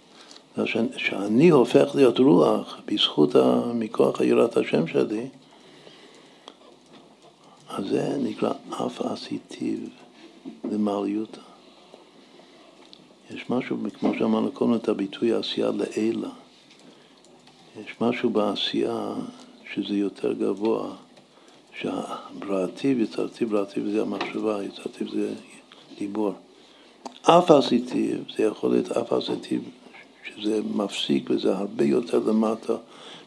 Speaker 1: שאני הופך להיות רוח בזכות, מכוח יראת השם שלי, אז זה נקרא אף עשיתיו למעליותא. יש משהו, כמו שאמרנו קודם, את הביטוי עשייה לעילה. יש משהו בעשייה שזה יותר גבוה, שהבראתי ויצרתי בראתי זה המחשבה, יצרתי זה דיבור. אף אסיטיב, זה יכול להיות אף אסיטיב שזה מפסיק וזה הרבה יותר למטה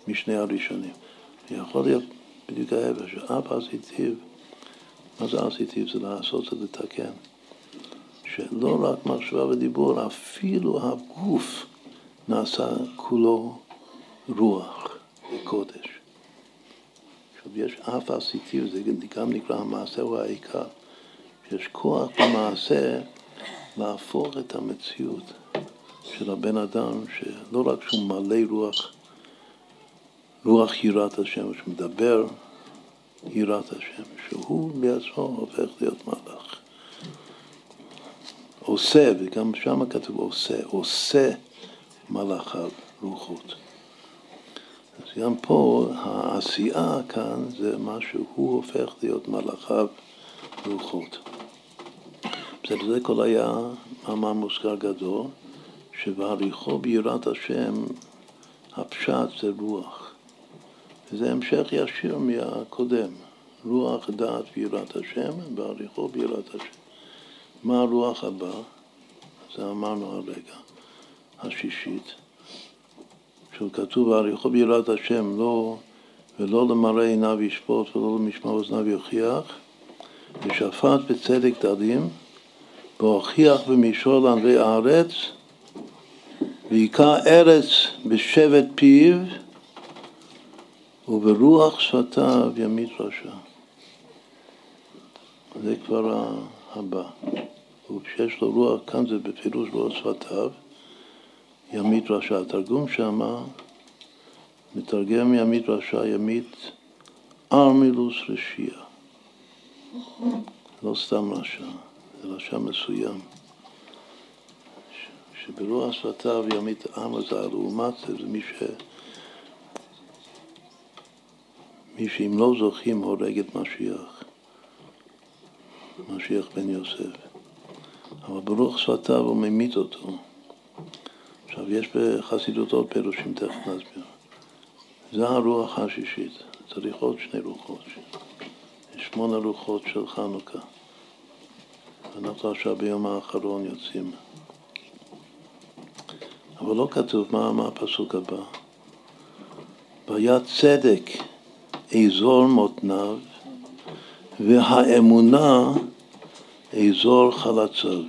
Speaker 1: משני הראשונים. יכול להיות בדיוק ההפך, שאף אסיטיב, מה זה אסיטיב? זה לעשות, זה לתקן. שלא רק מחשבה ודיבור, אפילו הגוף נעשה כולו רוח וקודש. עכשיו, יש אף אסיטיב, זה גם נקרא המעשה הוא העיקר. שיש כוח במעשה להפוך את המציאות של הבן אדם, שלא רק שהוא מלא רוח, רוח יראת השם, שמדבר יראת השם, שהוא בעצמו הופך להיות מלאך. עושה, וגם שם כתוב עושה, עושה מלאכיו רוחות. אז גם פה העשייה כאן זה מה שהוא הופך להיות מלאכיו רוחות. בסדר, זה כל היה מאמר מוזכר גדול, שבהליכו ביראת השם הפשט זה רוח. וזה המשך ישיר מהקודם, רוח דעת ויראת השם, בהליכו ביראת השם. מה הרוח הבא? זה אמרנו הרגע, השישית. שכתוב בהליכו ביראת השם, לא, ולא למראה עיניו ישפוט ולא למשמע אוזניו יוכיח, ושפט בצדק דלים, והוכיח במישור לענבי הארץ, והיכה ארץ בשבט פיו, וברוח שפתיו ימית רשע. זה כבר הבא. וכשיש לו רוח, כאן זה בפירוש רוח שפתיו, ימית רשע. התרגום שמה, מתרגם ימית רשע, ימית ארמילוס רשיע. לא סתם רשע. זה רשע מסוים, שברוח שפתיו ימית עם הזר, לעומת זה זה מי ש... מי שאם לא זוכים הורג את משיח, משיח בן יוסף. אבל ברוח שפתיו הוא ממית אותו. עכשיו, יש בחסידות עוד פירושים, תכף נסביר. זה הרוח השישית, צריך עוד שני רוחות. יש שמונה רוחות של חנוכה. אנחנו עכשיו ביום האחרון יוצאים. אבל לא כתוב מה, מה הפסוק הבא. והיה צדק אזור מותניו והאמונה אזור חלציו.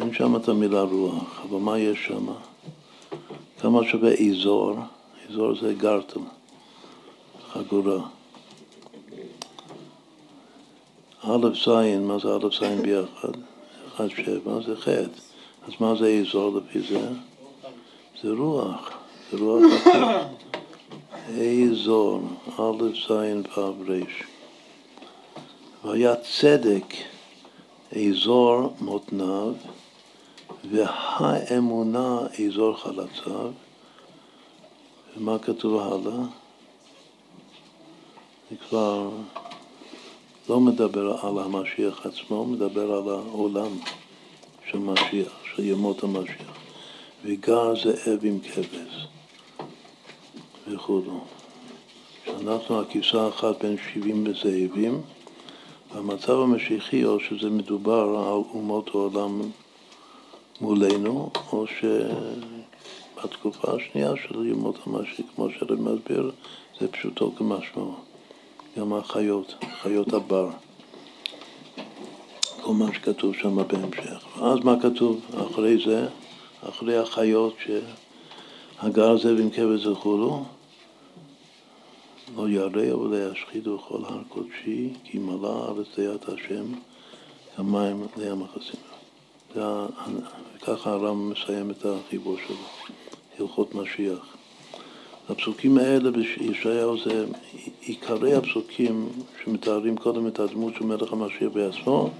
Speaker 1: אין שם את המילה רוח, אבל מה יש שם? כמה שווה אזור? אזור זה גרטל, חגורה. א' ז', מה זה א' ז' ביחד? אחד שבע, זה ח'. אז מה זה אזור לפי זה? זה רוח, זה רוח אזור, א' ז' ו' ר'. והיה צדק אזור מותניו והאמונה אזור חלציו. ומה כתוב הלאה? זה כבר לא מדבר על המשיח עצמו, מדבר על העולם של משיח, של ימות המשיח. וגר זאב עם כבש וכו'. שאנחנו הכבשה אחת בין שבעים וזאבים, והמצב המשיחי או שזה מדובר על אומות העולם מולנו, או שבתקופה השנייה של ימות המשיח, כמו שאני מסביר, זה פשוטו כמשמעו. גם החיות, חיות הבר. כל מה שכתוב שם בהמשך. ואז מה כתוב אחרי זה, אחרי החיות שהגר זה ועם כבש וכולו? לא ירא ולא ישחיתו כל הר קודשי, כי מלא הארץ דיית השם, כמים לים החסים. וככה הרם מסיים את החיבור שלו, הלכות משיח. הפסוקים האלה בישעיהו זה עיקרי הפסוקים שמתארים קודם את הדמות של מלך המשיח בעצמו,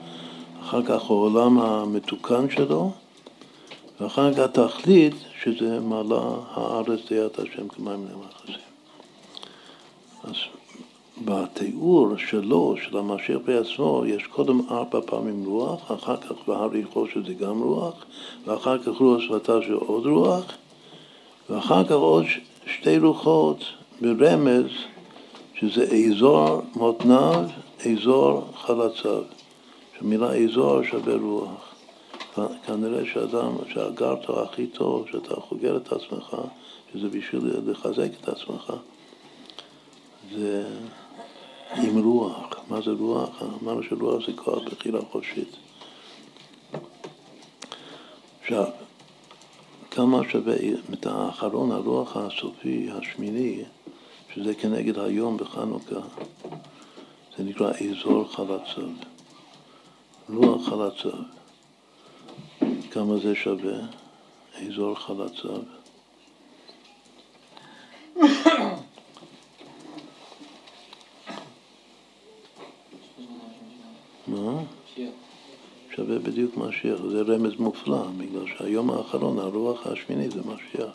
Speaker 1: אחר כך העולם המתוקן שלו, ואחר כך התכלית שזה מעלה הארץ דיית השם כמים למחסים. אז בתיאור שלו, של המשיח בעצמו, יש קודם ארבע פעמים רוח, אחר כך בהריחו שזה גם רוח, ואחר כך רוח שפתה של עוד רוח, ואחר כך עוד שתי רוחות ברמז שזה אזור מותניו, אזור חלציו. שהמילה אזור שווה רוח. כנראה שאדם, שהגרתו הכי טוב, שאתה חוגר את עצמך, שזה בשביל לחזק את עצמך, זה עם רוח. מה זה רוח? אמרנו שרוח זה כוח בחירה חופשית. עכשיו, כמה שווה, את האחרון, הרוח הסופי, השמיני, שזה כנגד היום בחנוכה, זה נקרא אזור חלציו. רוח חלציו. כמה זה שווה? אזור חלציו. מה? שווה בדיוק משיח, זה רמז מופלא, בגלל שהיום האחרון, הרוח השמיני זה משיח.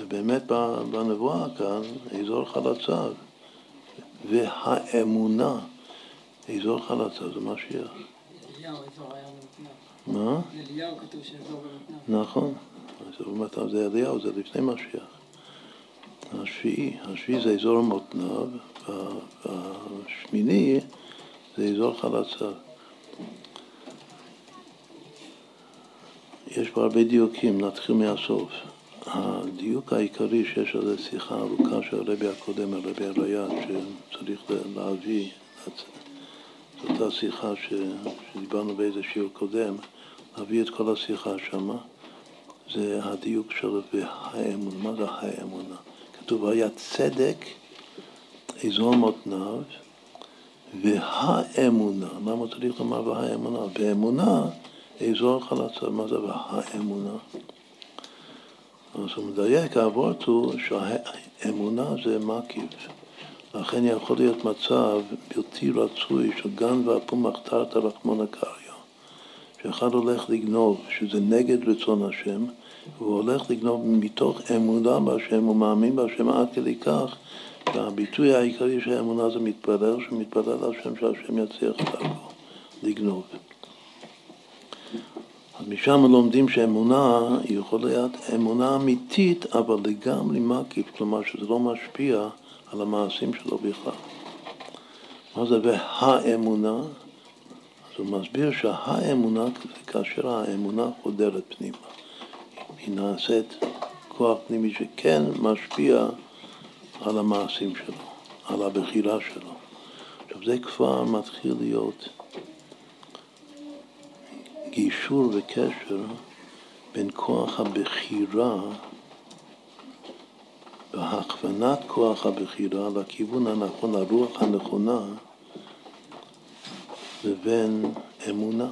Speaker 1: ובאמת בנבואה כאן, אזור חלציו והאמונה, אזור חלציו זה משיח. מה?
Speaker 3: אליהו כתוב שאזור במתנ"ל.
Speaker 1: נכון, אז זה אליהו, זה לפני משיח. השביעי, השביעי זה אזור מותניו, והשמיני זה אזור חלציו. יש פה הרבה דיוקים, נתחיל מהסוף. הדיוק העיקרי שיש על זה שיחה ארוכה של הרבי הקודם, הרבי הריאד, שצריך להביא, אותה שיחה שדיברנו באיזה שיעור קודם, להביא את כל השיחה שמה, זה הדיוק של והאמונה. מה זה האמונה? כתוב היה צדק אזור מותניו והאמונה. למה צריך לומר והאמונה? באמונה אזור חלציו. מה זה והאמונה? אז הוא מדייק, האבות הוא שהאמונה זה מקיף. לכן יכול להיות מצב בלתי רצוי של גן ואפום מחתרת רחמון קריא. שאחד הולך לגנוב, שזה נגד רצון השם, והוא הולך לגנוב מתוך אמונה בהשם, הוא מאמין בהשם עד כדי כך שהביטוי העיקרי של האמונה זה מתפלל, שמתפלל על שם שהשם יצליח דרכו לגנוב. אז משם לומדים שאמונה יכולה להיות אמונה אמיתית, אבל לגמרי מקיף, כלומר שזה לא משפיע על המעשים שלו בכלל. מה זה והאמונה? אז הוא מסביר שהאמונה, כאשר האמונה חודרת פנימה, היא נעשית כוח פנימי שכן משפיע על המעשים שלו, על הבחירה שלו. עכשיו זה כבר מתחיל להיות גישור וקשר בין כוח הבחירה והכוונת כוח הבחירה לכיוון הנכון, הרוח הנכונה, לבין אמונה.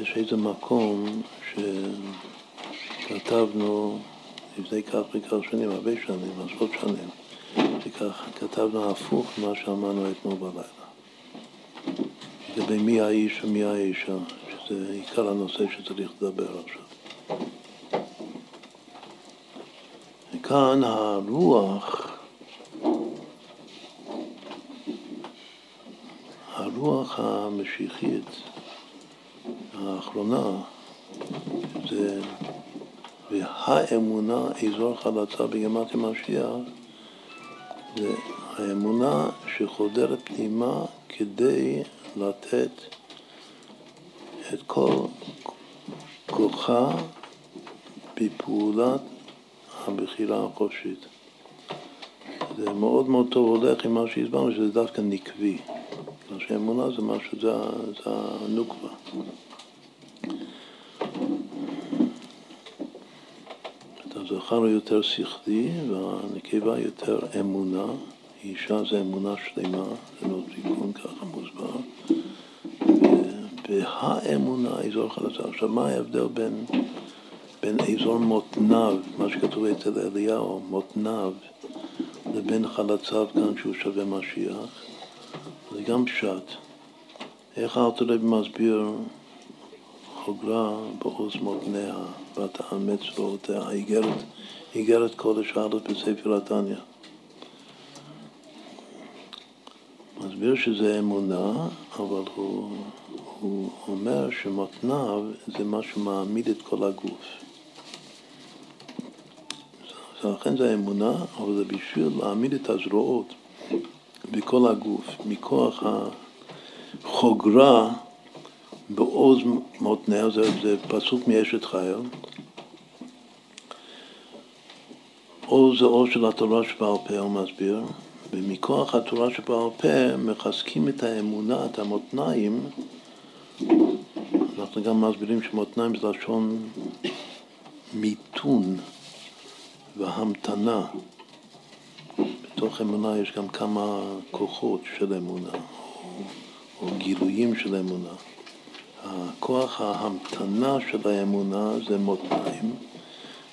Speaker 1: יש איזה מקום שכתבנו לפני כך וכך שנים, הרבה שנים, עשרות שנים, וכך כתבנו הפוך ממה שאמרנו אתמול בלילה. לגבי מי האיש ומי האישה, שזה עיקר הנושא שצריך לדבר עכשיו. וכאן הרוח. הרוח המשיחית האחרונה זה והאמונה אזור חלצה בגמת המשיח זה האמונה שחודרת פנימה כדי לתת את כל כוחה בפעולת הבחירה החופשית. זה מאוד מאוד טוב הולך עם מה שהסברנו, שזה דווקא נקבי. בגלל שאמונה זה משהו, זה, זה הנוקבה. הזכר הוא יותר שכלי והנקבה יותר אמונה, אישה זה אמונה שלמה, זה לא תיקון ככה מוסבר, והאמונה, אזור חלצה. עכשיו, מה ההבדל בין, בין אזור מותניו, מה שכתוב אצל אליהו, מותניו, לבין חלציו כאן שהוא שווה משיח? זה גם פשט. איך האלתרלב מסביר חוגרה בעוז מותניה, ותאמץ באותיה, איגרת, איגרת קודש הארץ בספר התניא. מסביר שזה אמונה, אבל הוא, הוא אומר שמותניו זה מה שמעמיד את כל הגוף. לכן זה אמונה, אבל זה בשביל להעמיד את הזרועות. בכל הגוף, מכוח החוגרה בעוז מותניה, זה, זה פסוק מאשת חייל. עוז זה עוז של התורה שבעל פה, הוא מסביר, ומכוח התורה שבעל פה מחזקים את האמונה, את המותניים. אנחנו גם מסבירים שמותניים זה לשון מיתון והמתנה. בתוך אמונה יש גם כמה כוחות של אמונה, או, גילויים של אמונה. הכוח ההמתנה של האמונה זה מותניים,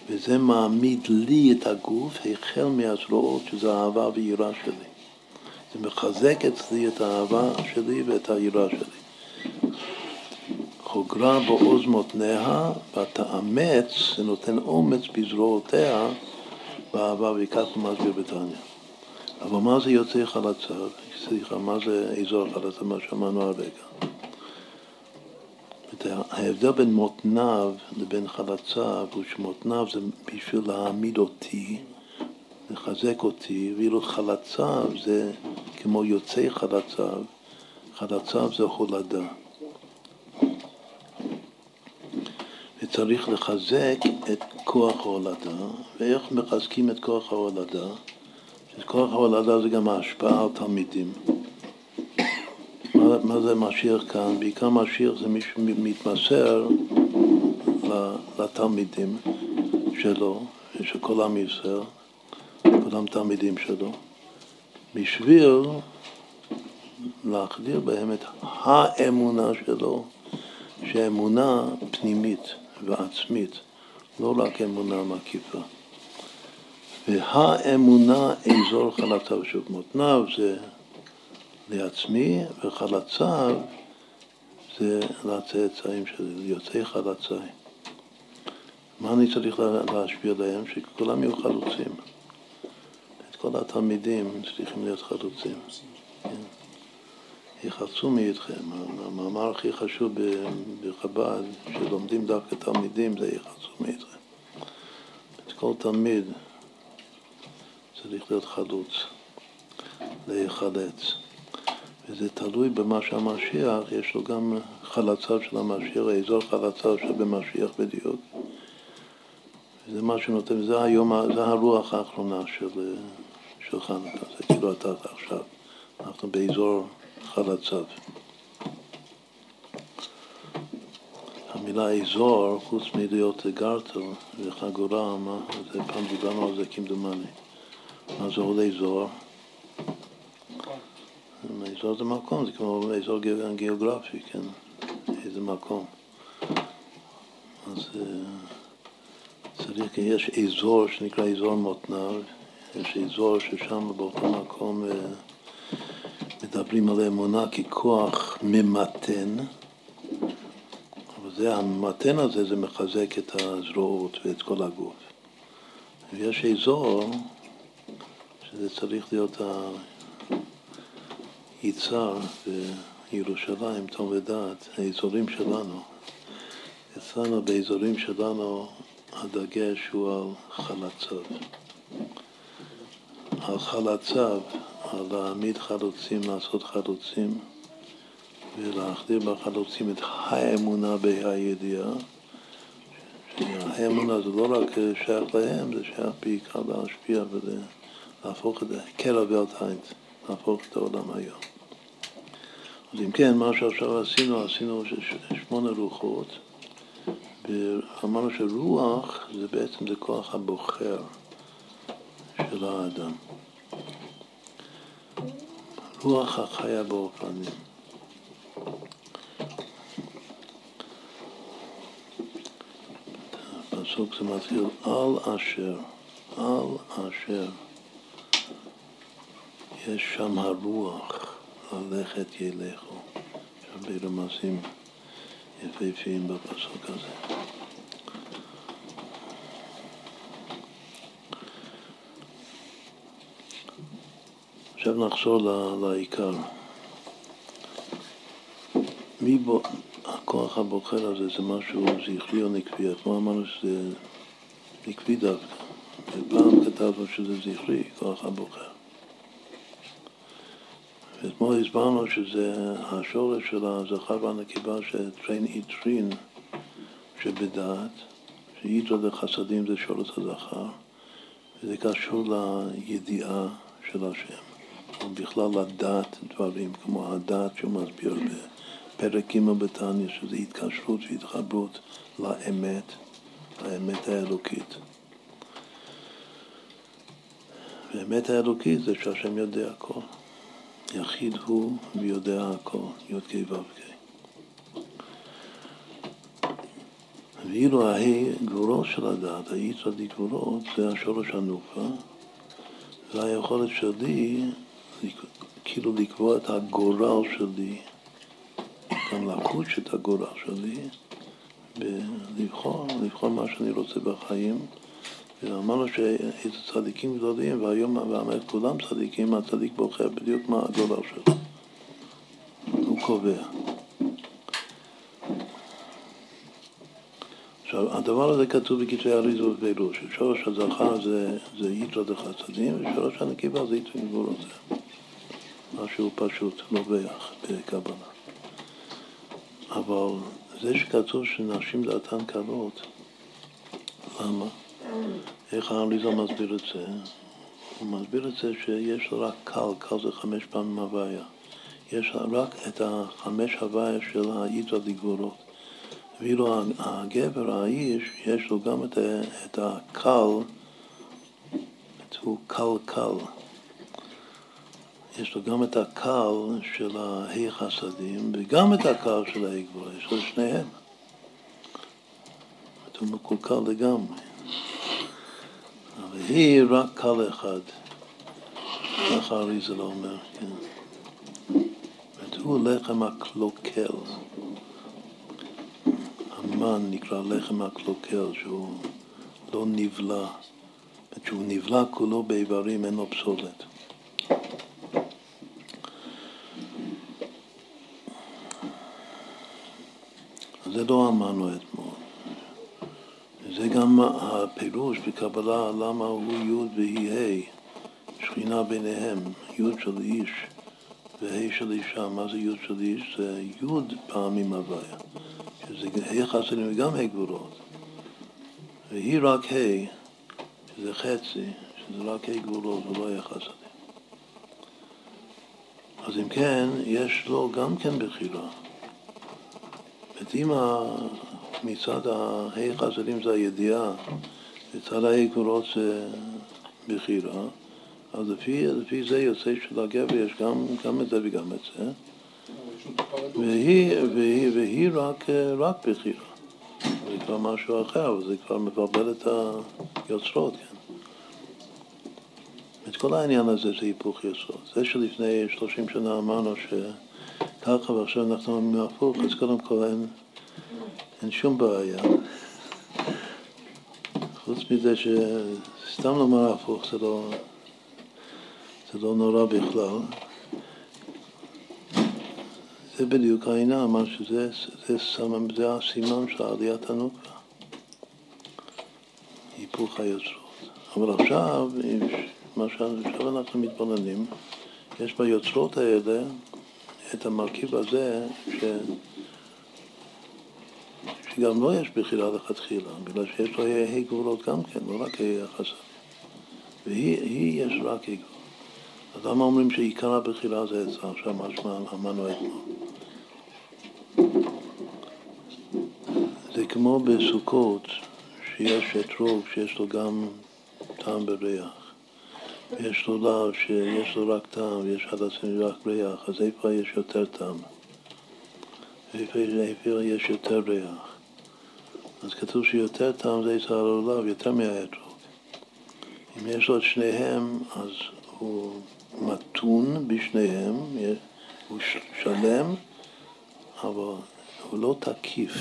Speaker 1: וזה מעמיד לי את הגוף החל מהזרועות, שזה האהבה והיראה שלי. זה מחזק אצלי את האהבה שלי ואת היראה שלי. חוגרה בעוז מותניה, ותאמץ, זה נותן אומץ בזרועותיה, באהבה, וכך הוא מסביר בתניא. אבל מה זה יוצא חלצה? סליחה, מה זה אזור חלצה? מה שאמרנו הרגע. ההבדל בין מותניו לבין חלציו הוא שמותניו זה בשביל להעמיד אותי, לחזק אותי, ואילו חלציו זה כמו יוצאי חלציו, חלציו זה הולדה. וצריך לחזק את כוח ההולדה, ואיך מחזקים את כוח ההולדה? כוח ההולדה זה גם ההשפעה על תלמידים. מה, מה זה משיח כאן? בעיקר משיח זה מי שמתמסר לתלמידים שלו, של כל עם ישראל, כולם תלמידים שלו, בשביל להחדיר בהם את האמונה שלו, שאמונה פנימית ועצמית, לא רק אמונה מקיפה. והאמונה אזור חלציו, שוב מותניו זה לעצמי, וחלציו זה לצאצאים שלי, ליוצאי חלציי. מה אני צריך להשפיע עליהם? שכולם יהיו חלוצים. את כל התלמידים צריכים להיות חלוצים. כן. יחלצו מאיתכם. המאמר הכי חשוב בחב"ד, שלומדים דווקא תלמידים, זה יחלצו מאיתכם. את כל תלמיד צריך להיות חלוץ, להיחלץ. וזה תלוי במה שהמשיח, יש לו גם חלציו של המשיח, האזור חלציו שבמשיח בדיוק. וזה מה שנותן, זה היום, זה הרוח האחרונה של, של חנוכה, זה כאילו אתה עכשיו, אנחנו באזור חלציו. המילה אזור, חוץ מלהיות גרטל וחגורה, מה, זה פעם דיברנו על זה כמדומני. מה זה עולי זוהר? אזור זה מקום, זה כמו אזור גיאוגרפי, כן? איזה מקום. אז אה, צריך, יש אזור שנקרא אזור מותניו, יש אזור ששם באותו מקום אה, מדברים על אמונה ככוח ממתן, אבל זה, הממתן הזה, זה מחזק את הזרועות ואת כל הגוף. ויש אזור שזה צריך להיות היצר בירושלים, תום ודעת, האזורים שלנו. אצלנו באזורים שלנו הדגש הוא על חלציו. על חלציו, על להעמיד חלוצים, לעשות חלוצים ולהחדיר בחלוצים את האמונה בהידיעה. האמונה זה לא רק שייך להם, זה שייך בעיקר להשפיע ולהפוך את קרע ואלטייט, להפוך את העולם היום. אז אם כן, מה שעכשיו עשינו, עשינו שמונה רוחות, ואמרנו שרוח זה בעצם זה כוח הבוחר של האדם. רוח החיה באופנים. הפסוק זה מתחיל על אשר, על אשר יש שם הרוח. ללכת ילכו. יש הרבה רמזים יפהפיים בפסוק הזה. עכשיו נחזור לעיקר. מי בו, הכוח הבוחר הזה זה משהו זכרי או נקבי, אתמול אמרנו שזה נקבי דווקא, ופעם כתבנו שזה זכרי, כוח הבוחר. ואתמול הסברנו שזה השורש של הזכר והנקבה שטרין איטרין שבדעת, שאיתו לחסדים זה שורש הזכר, וזה קשור לידיעה של השם, או בכלל לדעת דברים, כמו הדעת שהוא מסביר בפרק ג' בתניא, שזה התקשרות והתחברות לאמת, האמת האלוקית. והאמת האלוקית זה שהשם יודע הכל. יחיד הוא ויודע הכל, י"ק ו"ק. ואילו ההי גבולות של הדעת, האי צדיק גבולות, זה השורש הנופה, והיכולת שלי כאילו לקבוע את הגורל שלי, גם לחוש את הגורל שלי, ולבחור, לבחור מה שאני רוצה בחיים. ואמרנו שאיזה צדיקים גדולים, והיום באמת כולם צדיקים, הצדיק בוחר בדיוק מה הגורל שלו. הוא קובע. עכשיו, הדבר הזה כתוב בכתבי אריזה ובפירוש, ששורש הזכר זה, זה יתרו דחסדים, ושורש הנקבה זה יתרו גבולות. משהו פשוט, לא ביח, בקבלה. אבל זה שכתוב שנשים דעתן קלות, למה? איך האריזה מסביר את זה? הוא מסביר את זה שיש רק קל, קל זה חמש פעמים הוויה. יש רק את החמש הוויה של היתרה דגבורות. ואילו הגבר, האיש, יש לו גם את, את הקל, הוא קל קל. יש לו גם את הקל של ההי חסדים וגם את הקל של ההי גבוה, יש לו שניהם. הוא מקולקל לגמרי. אבל היא רק קל אחד, ככה אריזה לא אומר, כן. הוא לחם הקלוקל. המן נקרא לחם הקלוקל, שהוא לא נבלע, שהוא נבלע כולו באיברים, אין לו פסולת. זה לא אמרנו אתמול. זה גם הפירוש בקבלה למה הוא י' והיא ה', שכינה ביניהם, י' של איש וה' של אישה. מה זה י' של איש? זה י' פעמים הוויה. שזה ה' חסדים וגם ה' גבולות. והיא רק ה', שזה חצי, שזה רק ה' גבולות ולא ה' חסדים. אז אם כן, יש לו גם כן בחירה. אם מצד ה' חסדים זה הידיעה, מצד ה' גבולות זה בחירה, אז לפי, לפי זה יוצא שלגבר יש גם, גם את זה וגם את זה. והיא, והיא, והיא רק, רק בחירה. זה כבר משהו אחר, אבל זה כבר מבלבל את היוצרות, כן. את כל העניין הזה זה היפוך יסוד. זה שלפני 30 שנה אמרנו שככה ועכשיו אנחנו הפוך, אז קודם כל אין, אין שום בעיה. חוץ מזה שסתם לומר הפוך זה לא, זה לא נורא בכלל. זה בדיוק העניין, מה שזה זה, סמם, זה הסימן של עליית הנוקבה, היפוך היוצרות. אבל עכשיו, מה שעכשיו אנחנו מתבוננים, יש ביוצרות האלה את המרכיב הזה ש... שגם לא יש בחירה לכתחילה, בגלל שיש לו ה' גבולות גם כן, לא רק ה' החסד. והיא יש רק ה' גבולות. אז למה אומרים שעיקר הבחירה זה אצלה? עכשיו מה שאמרנו אתמול. זה כמו בסוכות, שיש אתרוג שיש לו גם טעם וריח. יש לו לאו שיש לו רק טעם ויש עצמי רק ריח, אז איפה יש יותר טעם? איפה יש יותר ריח? אז כתוב שיותר טעם זה יצא על יותר מהאתרוג. אם יש לו את שניהם, אז הוא מתון בשניהם, הוא שלם, אבל הוא לא תקיף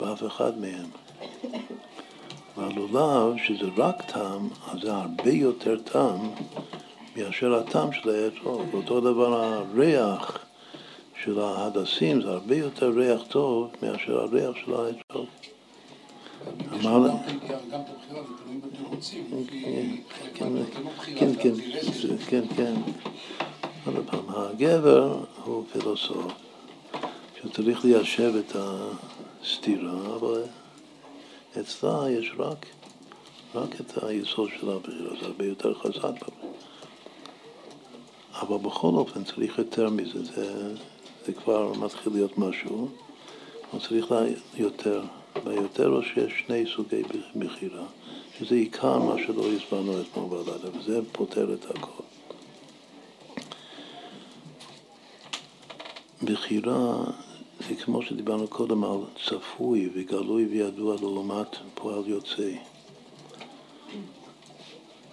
Speaker 1: באף אחד מהם. והלולב, שזה רק טעם, אז זה הרבה יותר טעם מאשר הטעם של האתרוג. אותו דבר הריח של ההדסים, זה הרבה יותר ריח טוב מאשר הריח של האתרוג.
Speaker 2: אמר
Speaker 1: כן, כן, כן, כן. עוד פעם, הגבר הוא פילוסוף, שצריך ליישב את הסתירה, אבל אצלה יש רק, רק את היסוד של הבחירה, זה הרבה יותר חזק. אבל בכל אופן צריך יותר מזה, זה, זה כבר מתחיל להיות משהו, אבל צריך יותר. ביותר או שיש שני סוגי בחירה, שזה עיקר מה שלא הסברנו אתמול בלילה, וזה פותר את הכל. בחירה זה כמו שדיברנו קודם על צפוי וגלוי וידוע לעומת פועל יוצא.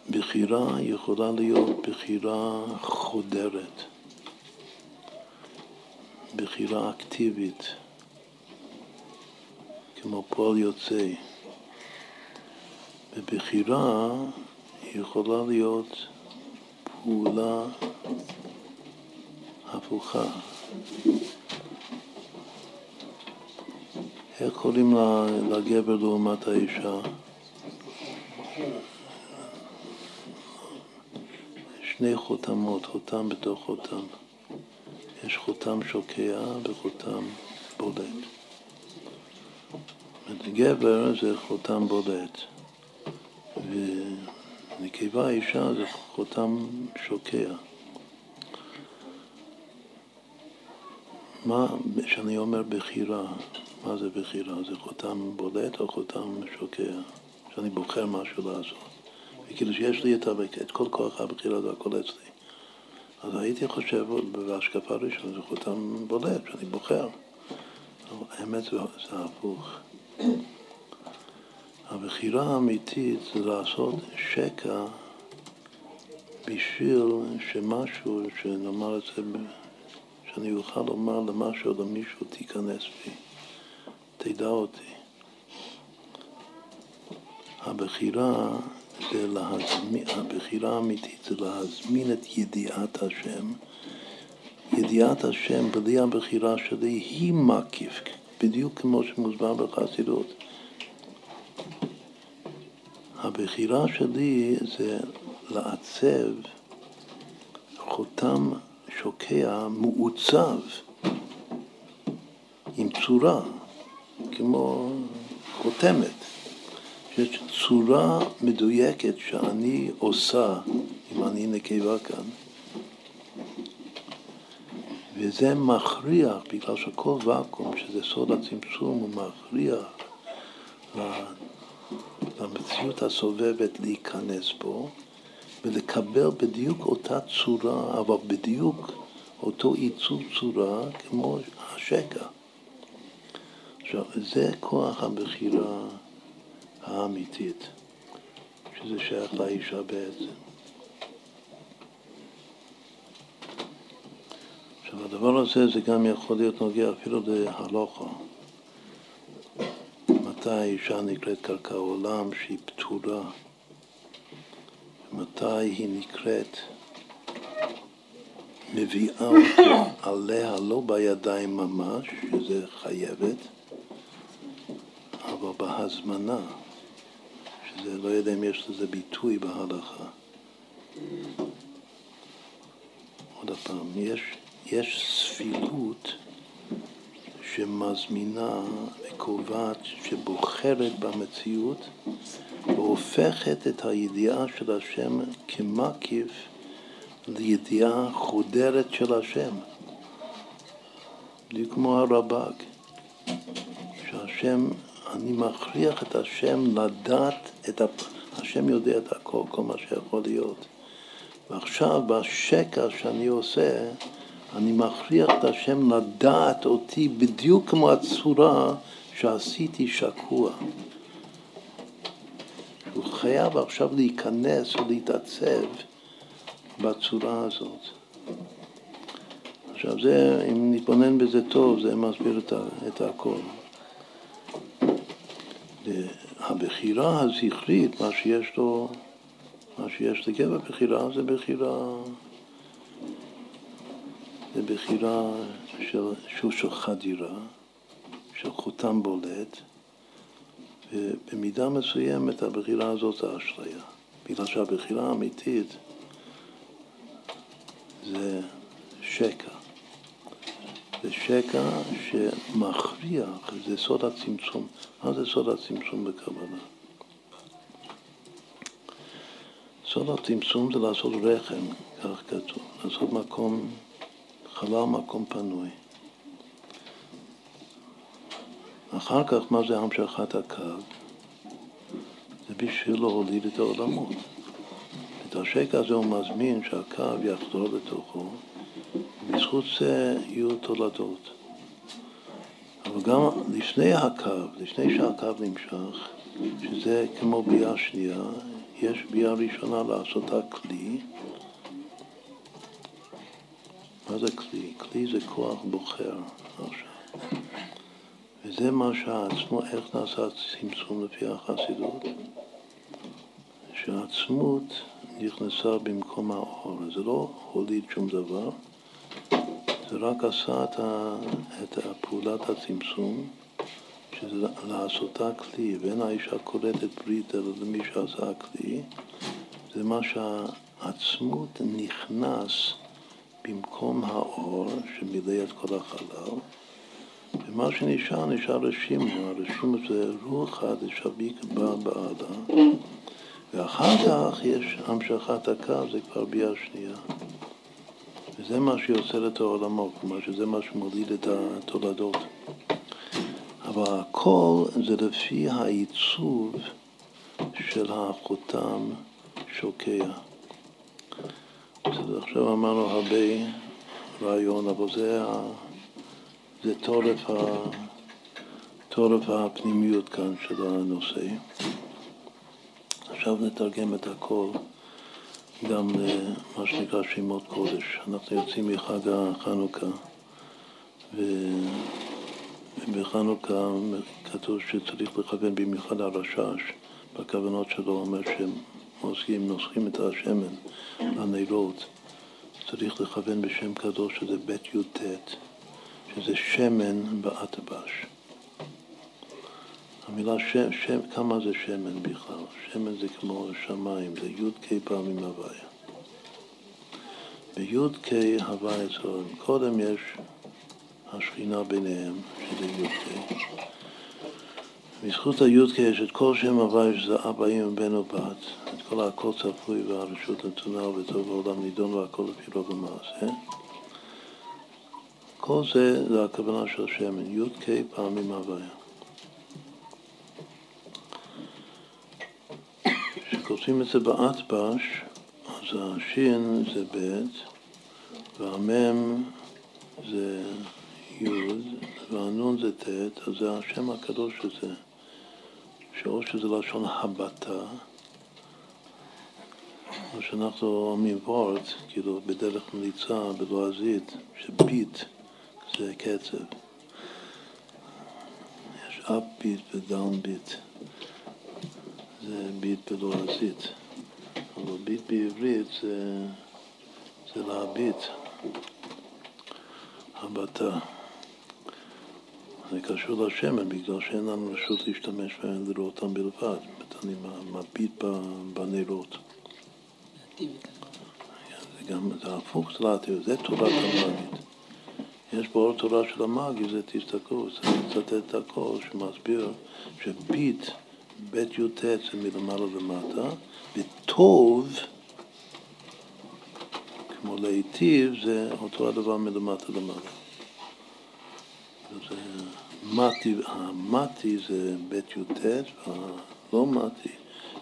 Speaker 1: בחירה יכולה להיות בחירה חודרת, בחירה אקטיבית, כמו פועל יוצא. ובחירה יכולה להיות פעולה הפוכה. איך קוראים לגבר לעומת האישה? שני חותמות, חותם בתוך חותם. יש חותם שוקע וחותם בולט. גבר זה חותם בולט, ונקבה אישה זה חותם שוקע. מה, כשאני אומר בחירה, מה זה בחירה? זה חותם בולט או חותם שוקע? שאני בוחר משהו לעשות. וכאילו שיש לי את, את כל כוח הבחירה, זה הכל אצלי. אז הייתי חושב בהשקפה ראשונה זה חותם בולט, שאני בוחר. האמת זה, זה הפוך. הבחירה האמיתית זה לעשות שקע בשביל שמשהו, שנאמר את זה, שאני אוכל לומר למשהו או למישהו, תיכנס בי, תדע אותי. הבחירה זה להזמין, הבחירה האמיתית זה להזמין את ידיעת השם. ידיעת השם בלי הבחירה שלי היא מקיף, בדיוק כמו שמוסבר בחסידות. הבחירה שלי זה לעצב חותם שוקע מעוצב עם צורה, כמו חותמת. יש צורה מדויקת שאני עושה, אם אני נקבה כאן, וזה מכריח, בגלל שכל ואקום, שזה סוד הצמצום, הוא מכריח למציאות הסובבת להיכנס בו ולקבל בדיוק אותה צורה, אבל בדיוק אותו עיצוב צורה כמו השקע. עכשיו, זה כוח הבחירה האמיתית, שזה שייך לאישה בעצם. עכשיו, הדבר הזה זה גם יכול להיות נוגע אפילו להלוכה. מתי האישה נקראת קרקע עולם שהיא פתורה? מתי היא נקראת מביאה אותו עליה לא בידיים ממש, שזה חייבת, אבל בהזמנה, שזה לא יודע אם יש לזה ביטוי בהלכה. עוד פעם, יש יש ספילות שמזמינה וקובעת, שבוחרת במציאות והופכת את הידיעה של השם כמקיף לידיעה חודרת של השם. בדיוק כמו הרב"ג, שהשם, אני מכריח את השם לדעת את, השם יודע את הכל, כל מה שיכול להיות. ועכשיו בשקע שאני עושה, אני מכריח את השם לדעת אותי בדיוק כמו הצורה שעשיתי שקוע. הוא חייב עכשיו להיכנס ולהתעצב בצורה הזאת. עכשיו זה, אם נתבונן בזה טוב, זה מסביר את, את הכל. הבחירה הזכרית, מה שיש לו, מה שיש לגבר בחירה, זה בחירה זה בחירה של, שהוא של חדירה, של חותם בולט, ובמידה מסוימת הבחירה הזאת זה אשליה. בגלל שהבחירה האמיתית זה שקע. זה שקע שמכריח, זה סוד הצמצום. מה זה סוד הצמצום בקבלה? סוד הצמצום זה לעשות רחם, כך כתוב, לעשות מקום, חלל מקום פנוי. אחר כך, מה זה המשכת הקו? זה בשביל להוליד את העולמות. את השקע הזה הוא מזמין שהקו יחזור לתוכו, ובזכות זה יהיו תולדות. אבל גם לפני הקו, לפני שהקו נמשך, שזה כמו ביאה שנייה, יש ביאה ראשונה לעשות הכלי. מה זה כלי? כלי זה כוח בוחר עכשיו. וזה מה שעצמו, איך נעשה צמצום לפי החסידות? שהעצמות נכנסה במקום האור. זה לא הוליד שום דבר, זה רק עשה את, ה, את פעולת הצמצום, שזה לעשותה כלי, ואין האישה קולטת ברית אלא למי שעשה הכלי, זה מה שהעצמות נכנס במקום האור שמילא את כל החלל, ומה שנשאר, נשאר רשימו, הרשימו זה רוח דשביק בא בעדה, ואחר כך יש המשכת הקו, זה כבר ביאה שנייה. וזה מה שיוצר את העולמות, כלומר שזה מה שמוליד את התולדות. אבל הכל זה לפי העיצוב של החותם שוקע. בסדר, עכשיו אמרנו הרבה רעיון, אבל זה, זה תורף, ה, תורף הפנימיות כאן של הנושא. עכשיו נתרגם את הכל גם למה שנקרא שמות קודש. אנחנו יוצאים מחג החנוכה, ובחנוכה כתוב שצריך לכוון במיוחד הרשש, בכוונות שלו אומר שהם עושים, נוסחים את השמן לנרות. צריך לכוון בשם קדוש שזה בית י"ט, שזה שמן באטבש. המילה שם, שם, כמה זה שמן בכלל? שמן זה כמו שמיים, זה י"ק פעמים הוויה. בי"ק הוויה. קודם יש השכינה ביניהם, שזה י"ק. בזכות הי"ק יש את כל שם הוויה, שזה אבא, אמא, בן או בת, את כל הכל צפוי והרשות נתונה וטוב העולם נידון והכל לפי רוב המעשה. כל זה, זה הכוונה של שמן, י"ק פעמים הוויה. כשכותבים את זה באטבש, אז השין זה ב' והמם זה י' והנון זה ט', אז זה השם הקדוש הזה, שאו שזה לשון הבטה, או שאנחנו אומרים וורט, כאילו בדרך מליצה בלועזית, שביט זה קצב. יש אפ ביט ודאון ביט. זה ביט בלועזית, אבל ביט בעברית זה, זה להביט, הבטה. זה קשור לשמן, בגלל שאין לנו רשות להשתמש בהם לראות אותם בלבד. אני מביט בנרות. זה גם, זה הפוך, זה להתיר, זה תורת המגיד. יש באור תורה של המאגי, זה תסתכלו, זה לצטט את הכל, שמסביר שביט בית י"ט זה מלמעלה למטה, וטוב, כמו להיטיב, זה אותו הדבר מלמטה למעלה. זה מתי, המתי זה בית י"ט, והלא מתי,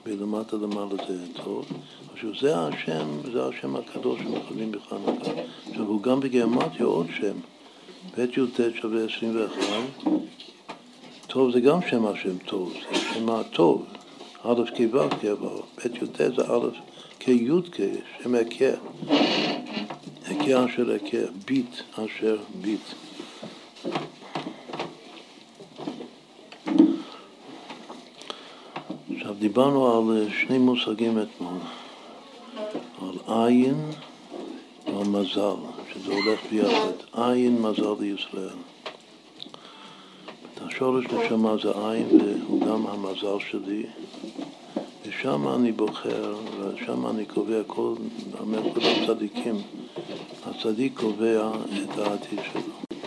Speaker 1: מלמטה למעלה זה טוב. עכשיו זה השם, זה השם הקדוש שמכונים בחנוכה. עכשיו הוא גם בגרמטיה עוד שם. בית י"ט שווה 21, טוב זה גם שם השם טוב, זה שם הטוב, א' כו' אבל בית י"ט זה א' כי' שם הכר, הכר אשר הכר, ביט אשר ביט. דיברנו על שני מושגים אתמול, על עין ועל מזל, שזה הולך ביחד, עין מזל לישראל. השורש נשמה זה עין והוא גם המזל שלי ושם אני בוחר, ושם אני קובע כל, אומר כל הצדיקים, הצדיק קובע את העתיד שלו.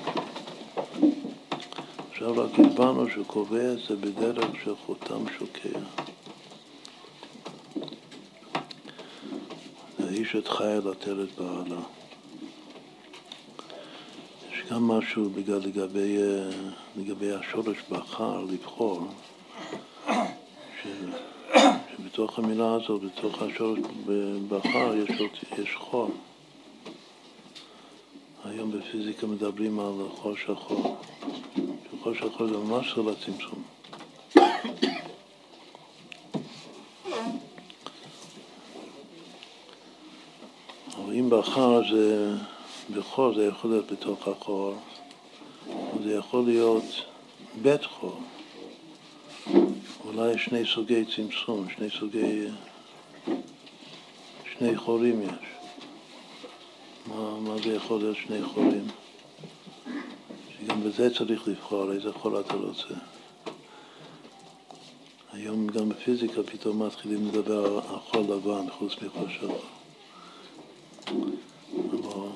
Speaker 1: עכשיו רק הבנו שהוא קובע את זה בדרך של חותם שוקע. האיש את חיה לתל את בעלה. יש גם משהו בגלל לגבי, אה, לגבי השורש בחר, לבחור, ש, שבתוך המילה הזאת, בתוך השורש בחר, יש, יש חור. היום בפיזיקה מדברים על חור שחור. שחור שחור זה ממש לא לצמצום. בחר זה, בחור זה יכול להיות בתוך החור, זה יכול להיות בית חור. אולי שני סוגי צמצום, שני סוגי, שני חורים יש. מה, מה זה יכול להיות שני חורים? שגם בזה צריך לבחור איזה חור אתה רוצה. היום גם בפיזיקה פתאום מתחילים לדבר על חור לבן חוץ מחור שחור. אבל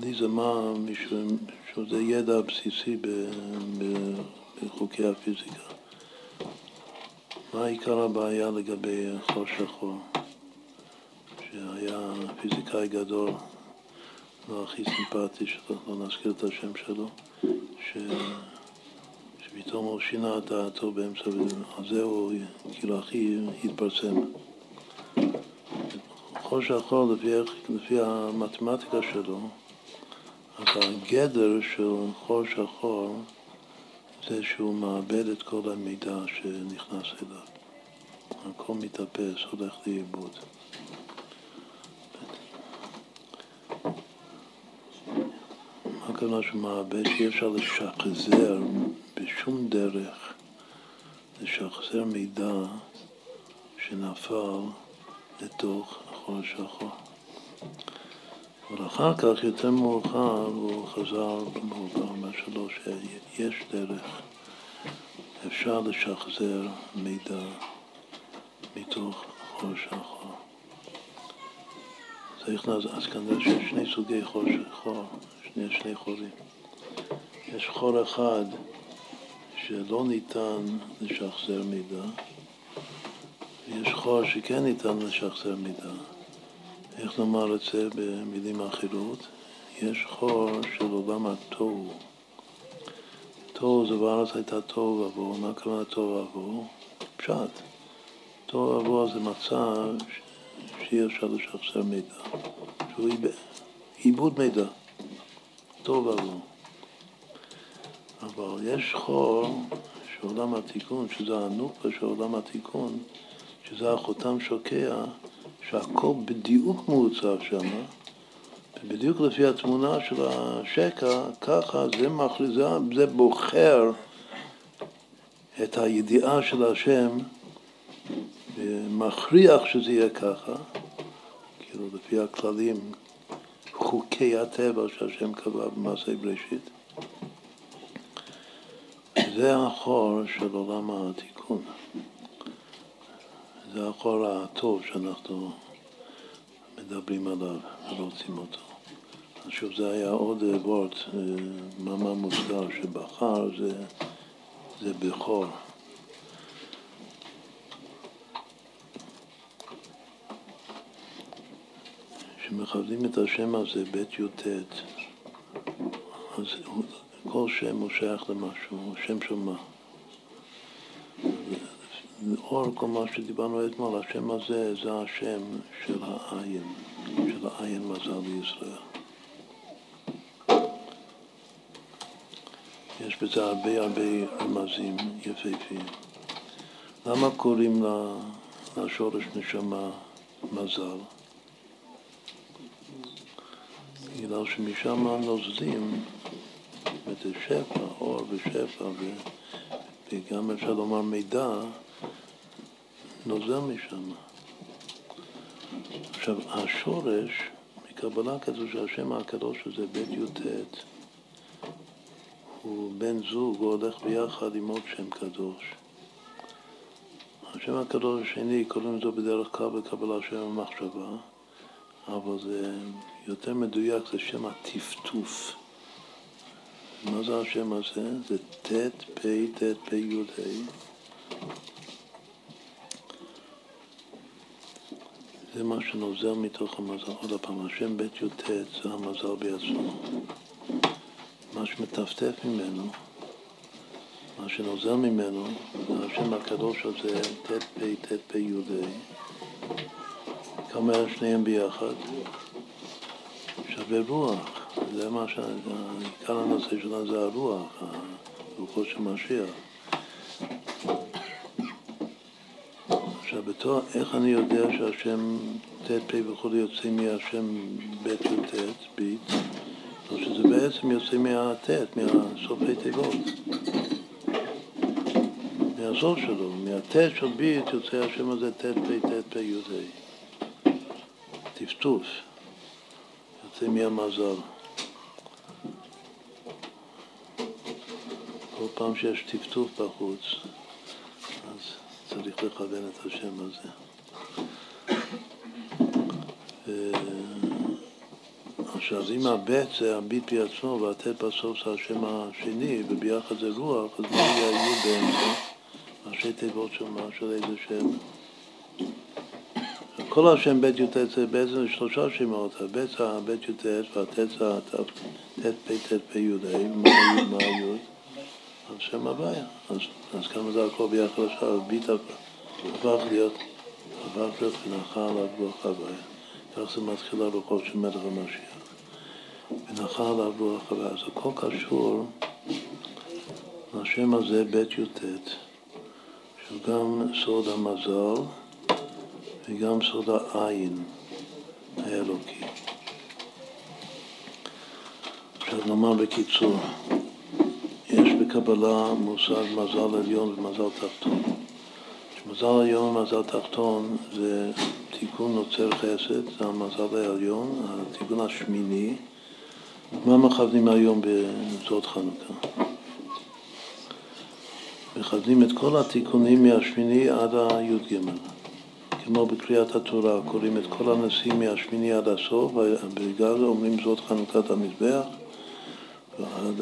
Speaker 1: בלי זה מה, שזה ידע בסיסי בחוקי הפיזיקה. מה עיקר הבעיה לגבי חור שחור? שהיה פיזיקאי גדול, לא הכי סימפטי, שלא נזכיר את השם שלו, ש... שפתאום הוא שינה את דעתו באמצע, על זה הוא כאילו הכי התפרסם. חור שחור, לפי, לפי המתמטיקה שלו, הגדר של חור שחור זה שהוא מאבד את כל המידע שנכנס אליו. הכל מתאפס, הולך לאיבוד. מה הכוונה שמאבד? שאי אפשר לשחזר בשום דרך, לשחזר מידע שנפל לתוך החור השחור. אבל אחר כך, יותר מאוחר, הוא חזר ואומר שלו שיש דרך, אפשר לשחזר מידע מתוך חור שחור. צריך לז... אז כנראה שיש שני סוגי חור שחור, שני, שני חורים. יש חור אחד שלא ניתן לשחזר מידע, ויש חור שכן ניתן לשחזר מידע. איך לומר את זה במילים אחרות? יש חור של עולם התוהו. תוהו זה בארץ הייתה תוהו ובוהו, מה קרה תוהו ובוהו? פשט. תוהו ובוהו זה מצב שאי אפשר לשחזר מידע, שהוא עיבוד מידע, תוהו ובוהו. אבל יש חור של עולם התיקון, שזה הנוקבה של עולם התיקון, שזה החותם שוקע, שהכל בדיוק מעוצב שם, ובדיוק לפי התמונה של השקע, ככה זה מכריזה, זה בוחר את הידיעה של השם ומכריח שזה יהיה ככה, כאילו לפי הכללים, חוקי הטבע שהשם קבע במעשה בראשית. זה החור של עולם התיקון. זה החור הטוב שאנחנו מדברים עליו ורוצים אותו. שוב, זה היה עוד וורט, מאמר מוזכר, שבחר זה, זה בכור. כשמכבדים את השם הזה, בית י"ט, אז כל שם הוא שייך למשהו, שם של מה. לאור כל מה שדיברנו אתמול, השם הזה זה השם של העין, של העין מזל לישראל. יש בזה הרבה הרבה רמזים יפהפיים. למה קוראים לשורש נשמה מזל? בגלל שמשם נוזלים את שפע, אור ושפע, וגם אפשר לומר מידע נוזל משם. עכשיו, השורש, מקבלה כזו שהשם הקדוש הזה, בית י"ט, הוא בן זוג, הוא הולך ביחד עם עוד שם קדוש. השם הקדוש השני, קוראים לזה בדרך כלל בקבלה שם המחשבה, אבל זה יותר מדויק, זה שם הטפטוף. מה זה השם הזה? זה ט' פ' ט' פ' י' ה'. זה מה שנוזל מתוך המזל. עוד פעם, השם ב' י"ט זה המזל בעצמו. מה שמטפטף ממנו, מה שנוזל ממנו, זה השם הקדוש הזה, ט' פ' ט' פ' י' ה'. כמה שניהם ביחד? שווה רוח. זה מה ש... עיקר הנושא שלנו זה הרוח, רוחו של משיח. בתור, איך אני יודע שהשם ט' פ' וכו' יוצא מהשם ב' י"ט, ביט? או שזה בעצם יוצא מהט', מהסופי תיבות. מהסוף שלו, מהט' של ביט יוצא השם הזה ט' פ' ט' פ' י' ה'. טפטוף. יוצא מהמזל. כל פעם שיש טפטוף בחוץ, צריך לכוון את השם הזה. עכשיו, אם הבית זה הביט בעצמו והטט בסוף זה השם השני, וביחד זה רוח, אז מה יהיה היו באמצע? ראשי תיבות של מה? של איזה שם? כל השם בית י"ט זה בעצם שלושה שמות, הבית זה הבית י"ט והט' זה ט' פ' ט' פ' י' ה', מה י'? אז שם הוויה. אז כמה זה הכל ביחד עכשיו, ביט הפך להיות, הפך להיות ונחה עליו רוח הוויה. כך זה מתחיל הרוחו של מלך המשיח. ונחה עליו רוח הוויה. אז הכל קשור לשם הזה בית י"ט, שהוא גם סוד המזל וגם סוד העין האלוקי. עכשיו נאמר בקיצור, בקבלה מושג מזל עליון ומזל תחתון. מזל עליון ומזל תחתון זה תיקון נוצר חסד, זה המזל העליון, התיקון השמיני. מה מכוונים היום בזאת חנוכה? מכוונים את כל התיקונים מהשמיני עד הי"ג. כמו בקריאת התורה, קוראים את כל הנושאים מהשמיני עד הסוף, ובגלל זה אומרים זאת חנוכת המזבח.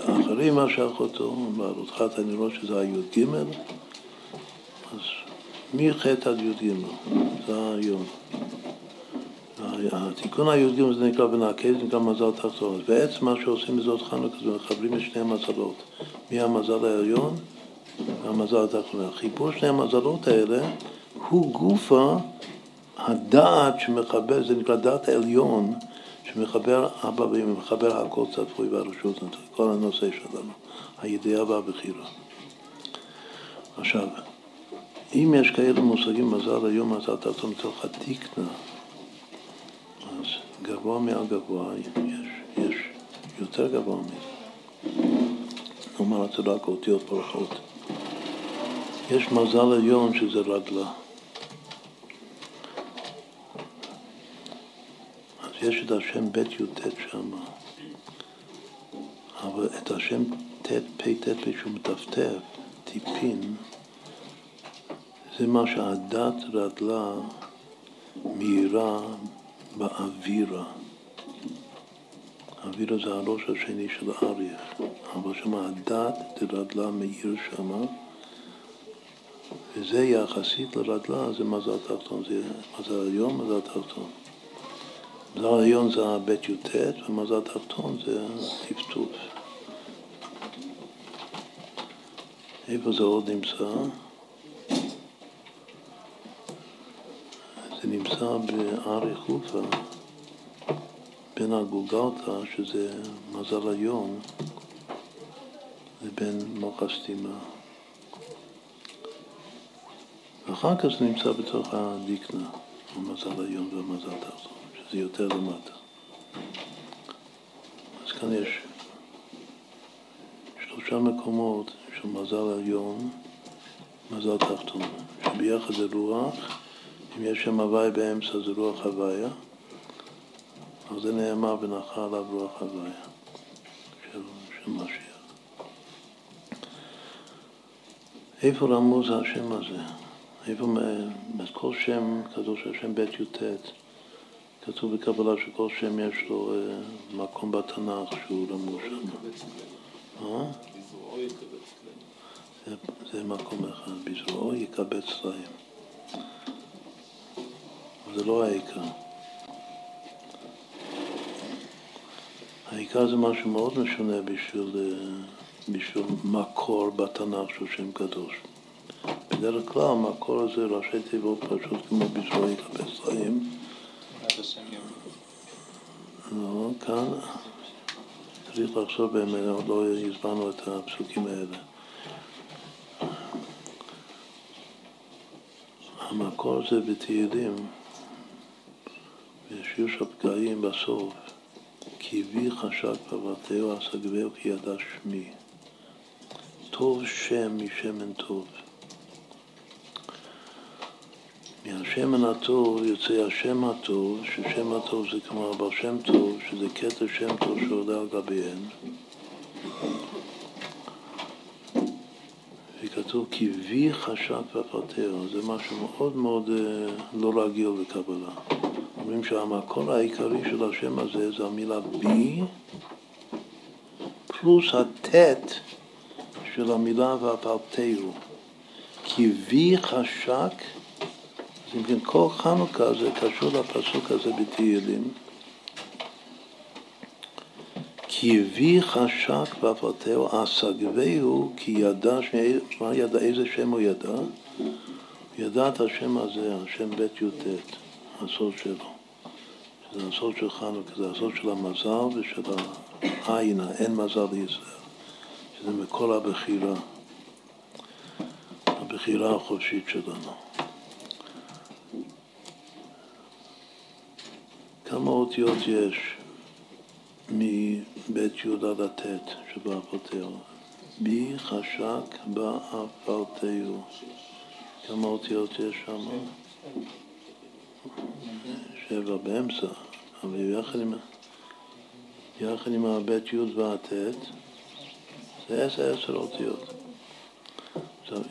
Speaker 1: האחרים משך אותו, בעלותך הנרות שזה הי"ג, אז מח' עד י"ג, זה היום. התיקון הי"ג זה נקרא בנעקד, זה נקרא מזל תחתון. בעצם מה שעושים בזאת חנוכה זה מחברים את שני המזלות, מהמזל העליון והמזל התחתון. החיבור שני המזלות האלה הוא גופה הדעת שמחבר, זה נקרא דעת העליון, שמחבר אבא ומחבר הכל צפוי והרשות, כל הנושא שלנו, הידיעה והבחירה. עכשיו, אם יש כאלה מושגים מזל היום, מזל תחתון מתוך התקנה, אז גבוה מעל גבוה יש, יש יותר גבוה מזה. נאמר זה רק אותיות פרחות. יש מזל עליון שזה רדלה. יש את השם בית י"ט שם, אבל את השם ט' פ' ט' פ' שהוא מטפטף, טיפין, זה מה שהדת רדלה מהירה באווירה. האווירה זה הראש השני של האריה, אבל שם הדת דרדלה מאיר שמה, וזה יחסית לרדלה, זה מזל תחתון, זה מזל עליון, מזל תחתון. מזל עליון זה הבית י"ט, ומזל תחתון זה טפטוף. איפה זה עוד נמצא? זה נמצא בארי חופה, בין הגולגלתא, שזה מזל עליון, לבין מוח הסתימה. ואחר כך זה נמצא בתוך הדיקנה, המזל עליון והמזל תחתון. זה יותר למטה. אז כאן יש שלושה מקומות של מזל עליון, מזל תחתון, שביחד זה רוח, אם יש שם הוואי באמצע זה רוח הוויה, אז זה נאמר ונחה עליו רוח הוויה של, של משיח. איפה רמוז השם הזה? איפה, כל שם קדוש, השם בית י"ט, כתוב בקבלה שכל שם יש לו אה, מקום בתנ"ך שהוא רמוז שם. אה? זה, מקום אחד, בזרועו יקבץ להם. זה לא העיקר. העיקר זה משהו מאוד משונה בשביל, אה, בשביל מקור בתנ"ך של שם קדוש. בדרך כלל המקור הזה ראשי תיבות פשוט כמו בזרועו יקבץ להם. לא, כאן צריך לחשוב באמת, עוד לא הסברנו את הפסוקים האלה. המקור זה בתהילים, בשיר של פגעים בסוף, כי בי חשק פרבתהו אסגבהו כי ידע שמי. טוב שם משמן טוב. מהשמן הטוב יוצא השם הטוב, ששם הטוב זה כמו הבעל שם טוב, שזה כתר שם טוב שעולה על גביהן. וכתוב כי וי חשק ופרטר, זה משהו מאוד מאוד אה, לא רגיל בקבלה. אומרים שהמקור העיקרי של השם הזה זה המילה בי פלוס הטט של המילה והפרטהו. כי וי חשק אז אם כן, כל חנוכה זה קשור לפסוק הזה בתהילים. כי הביא חשק בפרטהו אסגבהו כי ידע, מה ידע, איזה שם הוא ידע? הוא ידע את השם הזה, השם בית י"ט, הסוד שלו. שזה הסוד של חנוכה, זה הסוד של המזל ושל העין, האין מזל לישראל. שזה מכל הבחירה, הבחירה החופשית שלנו. כמה אותיות יש מבית י' עד הט'? בי חשק באפרתהו. כמה אותיות יש שם? שבע באמצע, אבל יחד עם, יחד עם הבית י' והט' זה עשר עשר אותיות. עכשיו,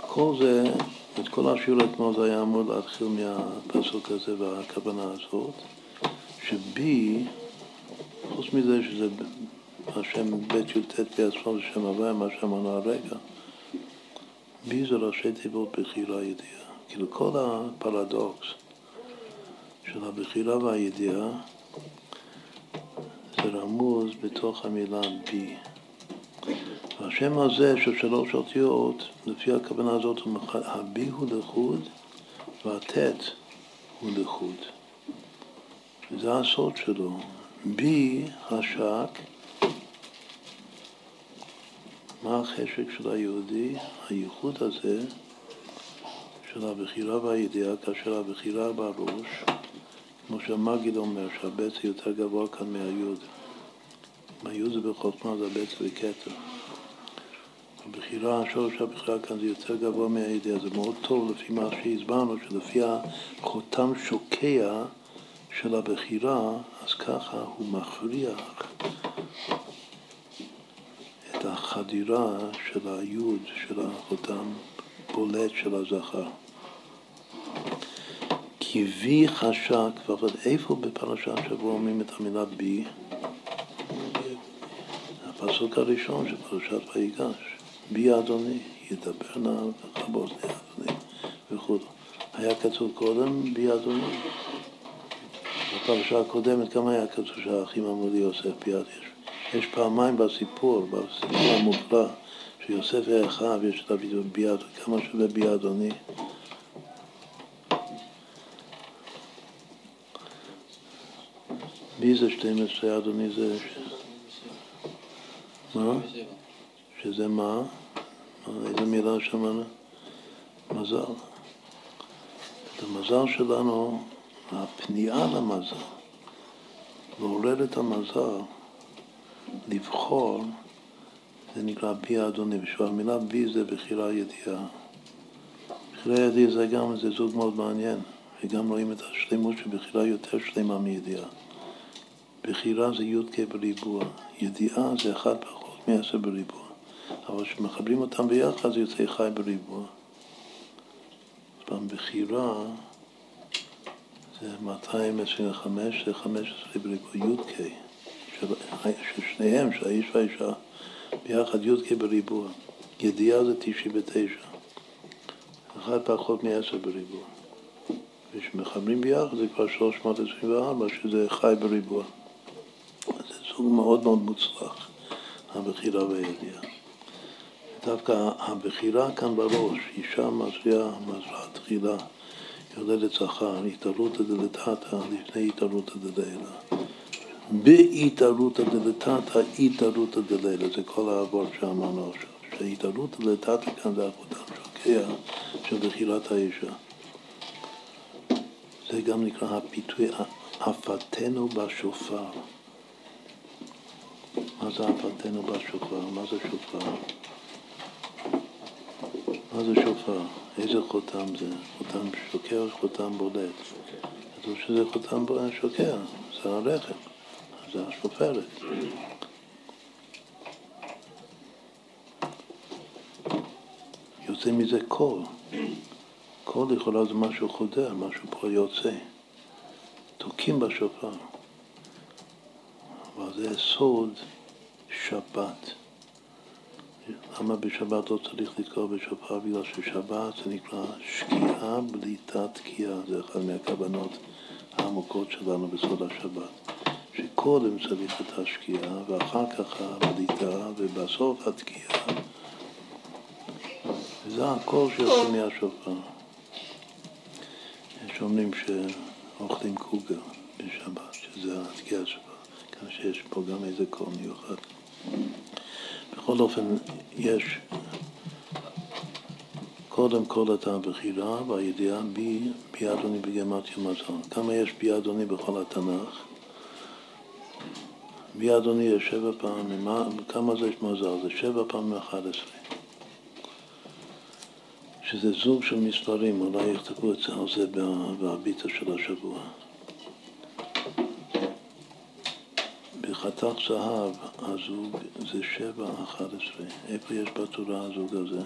Speaker 1: כל זה את כל השיעור אתמול זה היה אמור להתחיל מהפסוק הזה והכוונה הזאת, שבי, חוץ מזה שזה השם בית י"ט בעצמו זה שם הוויה, מה שאמרנו הרגע, בי זה ראשי תיבות בחירה ידיעה. כאילו כל הפרדוקס של הבחירה והידיעה זה רמוז בתוך המילה בי. והשם הזה של שלוש אותיות, לפי הכוונה הזאת, הבי הוא לחוד והטט הוא לחוד. וזה הסוד שלו. בי השק, מה החשק של היהודי? הייחוד הזה של הבחירה והידיעה, כאשר הבחירה בראש, כמו שהמגיד אומר, שהבצע יותר גבוה כאן מהיוד. היוד זה בחוכמה, זה הבצע וכתר. הבחירה, השורש הבחירה כאן זה יותר גבוה מהידיעה, זה מאוד טוב לפי מה שהסברנו, שלפי החותם שוקע של הבחירה, אז ככה הוא מכריח את החדירה של היוד, של החותם בולט של הזכר. כי בי חשק, אבל איפה בפרשת שבוע אומרים את המילה בי? הפסוק הראשון של פרשת ויגש. בי אדוני, ידבר נא לך באוזני אדוני וכו'. היה כתוב קודם בי אדוני. בפרשה הקודמת גם היה כתוב שהאחים אמרו לי יוסף ביד יש. יש פעמיים בסיפור, בסיפור המופלא, שיוסף ואחיו יש את דוד בי אדוני, כמה שווה בי אדוני. בי זה 12, אדוני זה... מה? שזה מה? איזה מילה שמענו? מזל. את המזל שלנו, הפנייה למזל, לעורר את המזל, לבחור, זה נקרא בי אדוני. בשביל המילה בי זה בחירה ידיעה. בחירה ידיעה זה גם, זה זוג מאוד מעניין, וגם רואים את השלמות של בחירה יותר שלמה מידיעה. בחירה זה י"ק בריבוע, ידיעה זה אחד פחות מעשר בריבוע. אבל כשמחברים אותם ביחד זה יוצא חי בריבוע. פעם בחירה זה 225, זה 15 בריבוע י"ק, ששניהם, שהאיש והאישה, ביחד י"ק בריבוע. ידיעה זה 99, אחד פחות מ-10 בריבוע. וכשמחברים ביחד זה כבר 324, שזה חי בריבוע. זה סוג מאוד מאוד מוצלח, הבחירה והידיעה. דווקא הבחירה כאן בראש, אישה מזריעה, מזרעה תחילה, יולדת זכר, התערותא דלתתא לפני התערותא דלילה. בהתערותא דלתתא, התערותא דלילה, זה כל העבור שאמרנו עכשיו. שהתערותא דלתתא כאן זה החותם שוקע של בחירת האישה. זה גם נקרא הפיתוי עפתנו בשופר. מה זה עפתנו בשופר? מה זה שופר? מה זה שופר? איזה חותם זה? חותם שוקע או חותם בולט? כתוב שזה חותם שוקע, זה הרחם, זה השופרת. יוצא מזה קול. קול לכאורה זה משהו חודר, משהו פה יוצא. תוקים בשופר. אבל זה סוד שבת. למה בשבת לא צריך לתקוע בשופר? בגלל ששבת זה נקרא שקיעה בלי תת-תקיעה. זה אחת מהכוונות העמוקות שלנו בסוד השבת. שקודם צריך את השקיעה, ואחר כך הבליטה, ובסוף התקיעה. וזה הקול שיוצא מהשופר. יש אומרים שאוכלים קוגר בשבת, שזה התקיעה שלו, כאן שיש פה גם איזה קול מיוחד. בכל אופן, יש קודם כל את הבחירה והידיעה בי, בי אדוני בגמטיה מזל. כמה יש בי אדוני בכל התנ"ך? בי אדוני יש שבע פעמים. מה, כמה זה יש מזל? זה שבע פעמים אחד עשרה. שזה זוג של מספרים, אולי יכתבו על זה בביטה של השבוע. בחתך זהב הזוג זה שבע אחת עשרה. איפה יש בתורה הזוג הזה?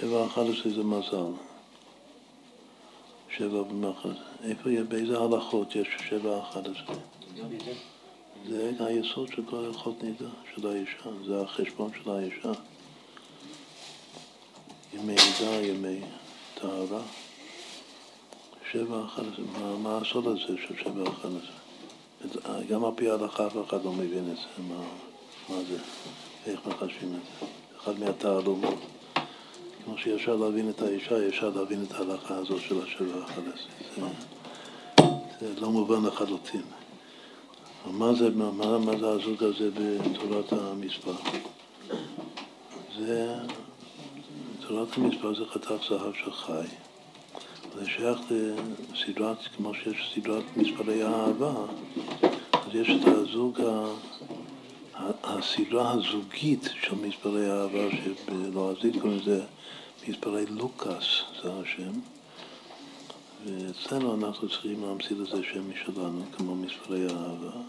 Speaker 1: שבע אחת עשרה זה מזל. שבע במחז. איפה, באיזה הלכות יש שבע אחת עשרה? זה היסוד של כל הלכות נידה של האישה, זה החשבון של האישה. ימי נידה, ימי טהרה. שבע עשרה, מה, מה הסוד הזה של שבע אחת עשרה? גם על פי ההלכה אף אחד לא מבין את זה, מה, מה זה, איך מחשבים את זה. אחד מהתעלומות. כמו שאפשר להבין את האישה, אפשר להבין את ההלכה הזאת של השבע עשרה. זה, זה לא מובן לחלוטין. מה זה, מה, מה זה הזוג הזה בתורת המספר? זה, תורת המספר זה חתך זהב של חי. זה שייך לסדרת, כמו שיש סדרת מספרי האהבה, אז יש את הזוג, הסדרה הזוגית של מספרי האהבה, שבלועזית קוראים לזה מספרי לוקאס, זה השם. ואצלנו אנחנו צריכים להמציא לזה שם משלנו, כמו מספרי האהבה.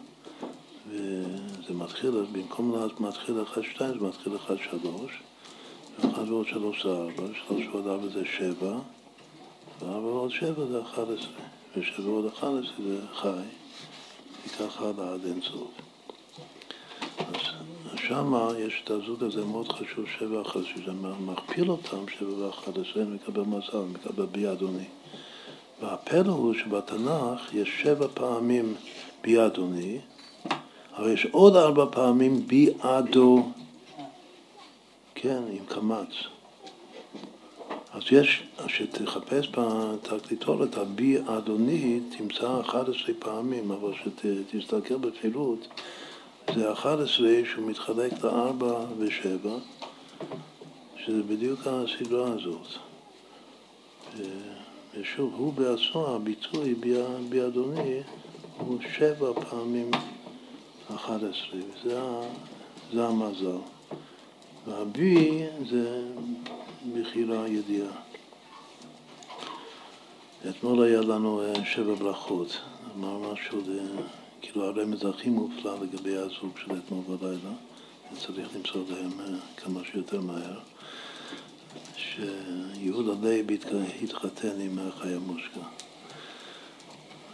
Speaker 1: וזה מתחיל, במקום להתחיל 1, 2, זה מתחיל 1, 3, ו-1 ועוד 3 זה 4, 3 ועוד 4 זה 7, ו-4 ועוד 7 זה 11, ו-7 ועוד 11 זה חי, וכך הלאה עד אין סוף. שם יש את הזוג הזה מאוד חשוב, 7 11, שזה מכפיל אותם, 7 ו-11, מקבל מזל, מקבל בי אדוני. והפלא הוא שבתנ"ך יש שבע פעמים בי אדוני, אבל יש עוד ארבע פעמים בי אדו, כן, עם קמץ. אז יש, כשתחפש בתקליטורת הבי אדוני, תמצא 11 פעמים, אבל כשתסתכל בפירוט, זה 11 שהוא מתחלק לארבע ושבע, שזה בדיוק הסדרה הזאת. ושוב, הוא בעצמו, הביטוי בי אדוני, הוא שבע פעמים 11, וזה זה המזל. והבי זה בחירה ידיעה. אתמול היה לנו אה, שבע ברכות, אמר משהו, כאילו הרמז הכי מופלא לגבי הזוג של אתמול בלילה, צריך למצוא להם אה, כמה שיותר מהר. שיהודה לייב התחתן עם חיה מושקא.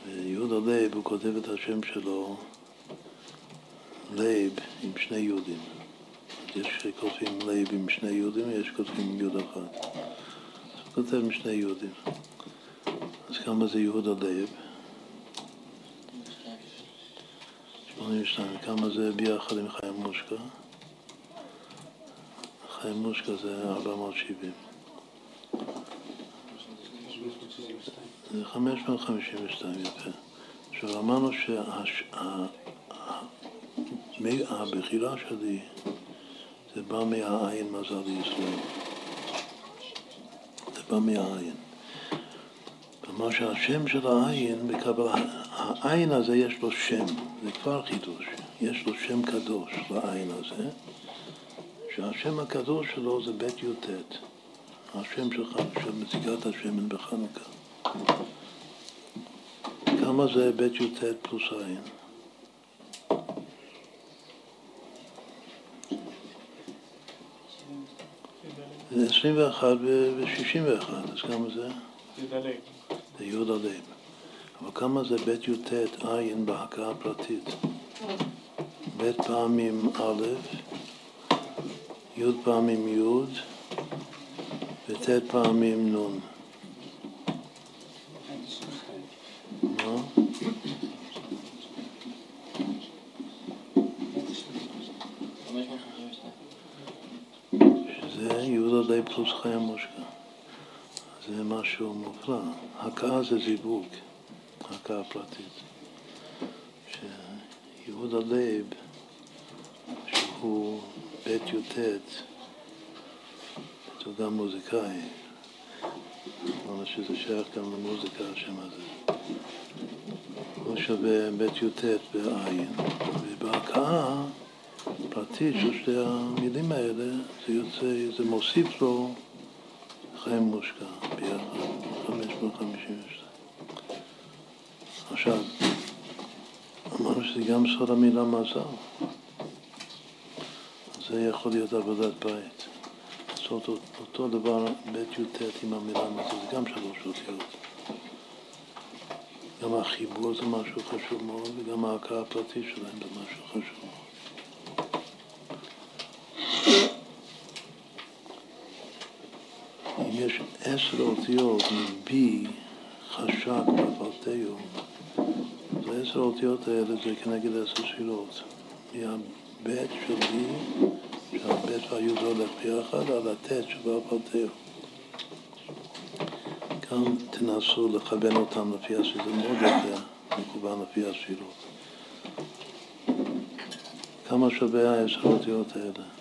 Speaker 1: ויהודה לייב, הוא כותב את השם שלו לייב עם שני יודים. יש שכותבים לייב עם שני יודים, ויש כותבים יוד אחד. אז הוא כותב עם שני יודים. אז כמה זה יהודה לייב? 82. כמה זה ביחד עם חיה מושקא? חיה מושקא זה 470. זה 552, יפה. עכשיו אמרנו שהבחירה שלי זה בא מהעין מזל לישראל. זה בא מהעין. כלומר שהשם של העין, בקבלה, העין הזה יש לו שם, זה כבר חידוש, יש לו שם קדוש לעין הזה, שהשם הקדוש שלו זה בית י"ט, השם שלך, של מציגת השמן בחנוכה. כמה זה בית י"ט פלוס עין? זה 21 ו-61, אז כמה זה?
Speaker 4: י"ד.
Speaker 1: זה י' עליהם. אבל כמה זה בית י"ט עין בהכרה פרטית? בית פעמים א', י' פעמים י' וט' פעמים נ'. מה? שזה י' עלי פלוס חיה מושקע. זה משהו מופלא. הכאה זה זיווג, הכאה פרטית. שיהודה לייב, שהוא בית י"ט, הוא גם מוזיקאי. אמרנו שזה שייך גם למוזיקה, השם הזה. הוא שווה בית י"ט בעין, ובהכאה פרטית של שתי המילים האלה, זה יוצא, זה מוסיף לו חיים מושקע ביחד, 552. עכשיו, אמרנו שזה גם סוד המילה מזל. זה יכול להיות עבודת בית. לעשות אותו דבר בית י"ט עם המילה מזל, זה גם שלוש אותיות. גם החיבור זה משהו חשוב מאוד, וגם ההכרה הפרטית שלהם זה משהו חשוב מאוד. אם יש עשר אותיות מבי חשק בפרטאו, אז העשר האותיות האלה זה כנגד עשר שאלות. מהבית שלי, שהבית והיו זה הולך ביחד, על הטית שבפרטאו. גם תנסו לכוון אותם לפי זה מאוד יפה, מכוון לפי הספירות. כמה שווה העשר האותיות האלה?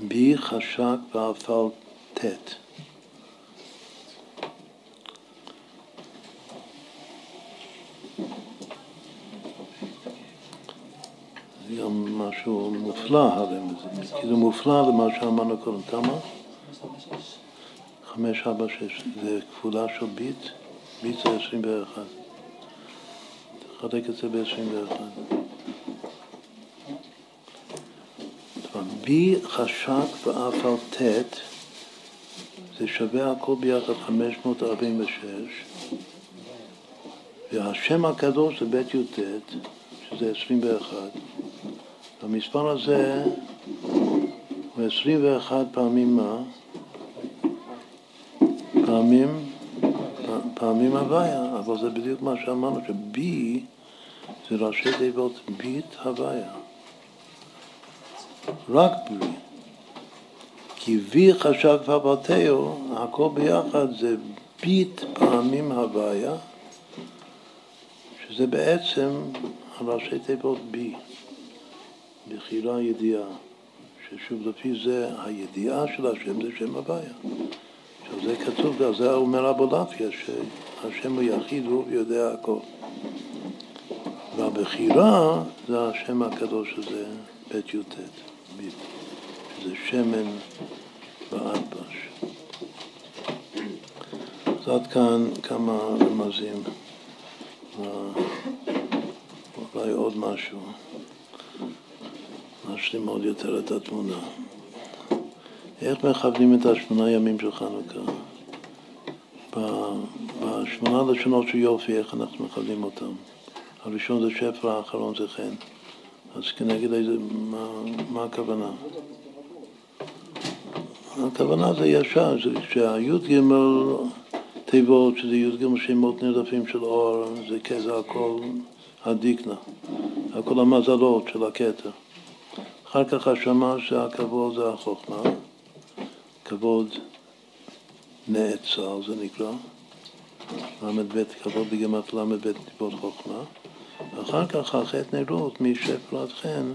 Speaker 1: בי חשק ואפל ואפלטט. זה גם משהו מופלא, הרי זה כאילו מופלא למה שאמרנו קודם. כמה? חמש, ארבע, שש. זה כפולה של ביט, ביט זה 21. תחלק את זה ב-21. בי חשק ואף על ט' זה שווה הכל ביחד 546 והשם הקדוש זה בית י"ט שזה 21 והמספר הזה הוא 21 פעמים מה? פעמים פעמים הוויה, אבל זה בדיוק מה שאמרנו, שבי זה ראשי תיבות ביט הוויה רק בי. כי וי חשב פרבתהו, הכל ביחד זה ביט פעמים הוויה, שזה בעצם הראשי תיבות בי, בחירה ידיעה, ששוב לפי זה הידיעה של השם זה שם הוויה. עכשיו זה כתוב, ועל זה אומר אבולעפיה, שהשם הוא יחיד והוא יודע הכל. והבחירה זה השם הקדוש הזה, בית י"ט. שזה שמן ואדבש. אז עד כאן כמה רמזים, אולי עוד משהו, להשלים עוד יותר את התמונה. איך מכוונים את השמונה ימים של חנוכה? בשמונה לשונות של יופי, איך אנחנו מכוונים אותם? הראשון זה שפר, האחרון זה חן. אז כנגד איזה, מה, מה הכוונה? הכוונה זה ישר, שהי"ג תיבות, שזה י"ג שמות נרדפים של אור, זה, כזה הכל הדיקנה, הכל המזלות של הכתר. אחר כך השמה שהכבוד זה החוכמה, כבוד נעצר זה נקרא, ל"ב כבוד בגמת ל"ב טיפות חוכמה, ואחר כך החטא נרות משפר עד חן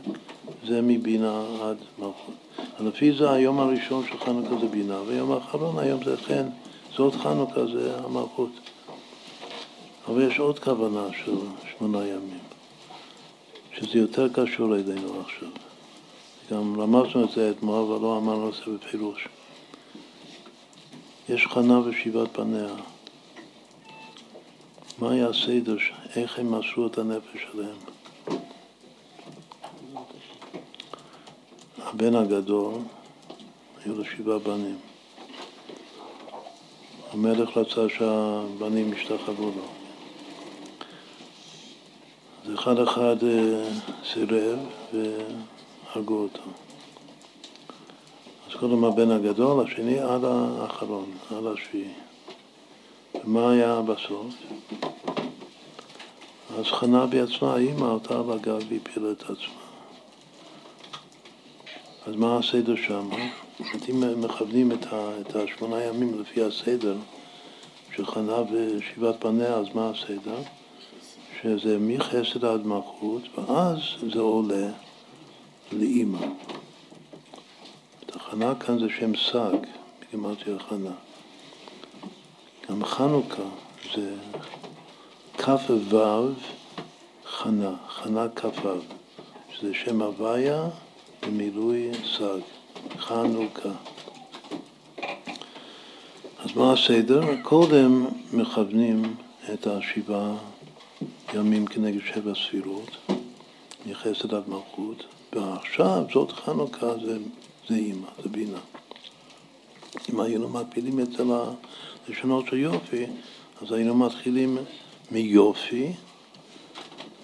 Speaker 1: זה מבינה עד מלכות. לפי זה היום הראשון של חנוכה זה בינה, והיום האחרון היום זה חן, זאת חנוכה זה המלכות. אבל יש עוד כוונה של שמונה ימים, שזה יותר קשור אלינו עכשיו. גם למדנו את זה אתמול, אבל לא אמרנו את זה בפירוש. יש חנה ושבעת פניה. מה היה הסדר, איך הם מסרו את הנפש שלהם? הבן הגדול, היו לו שבעה בנים. המלך רצה שהבנים ישתחוו לו. אז אחד אחד אה, סירב והרגו אותו. אז קודם הבן הגדול, השני עד האחרון, עד השביעי. ומה היה בסוף? אז חנה בעצמה, האימא עלתה על הגב והפילה את עצמה. אז מה הסדר שם? אם מכוונים את השמונה ימים לפי הסדר של חנה ושבעת פניה, אז מה הסדר? שזה מחסד עד מלכות, ואז זה עולה לאימא. החנה כאן זה שם סג, בגימטריה חנה. גם חנוכה זה כ"ו חנה, חנה כ"ו, שזה שם הוויה במילוי סג, חנוכה. אז מה הסדר? קודם מכוונים את השבעה ימים כנגד שבע ספירות, מחסד עד מלכות, ועכשיו זאת חנוכה זה, זה אימא, זה בינה. אם היינו מפילים את זה לשונות של יופי, אז היינו מתחילים מיופי,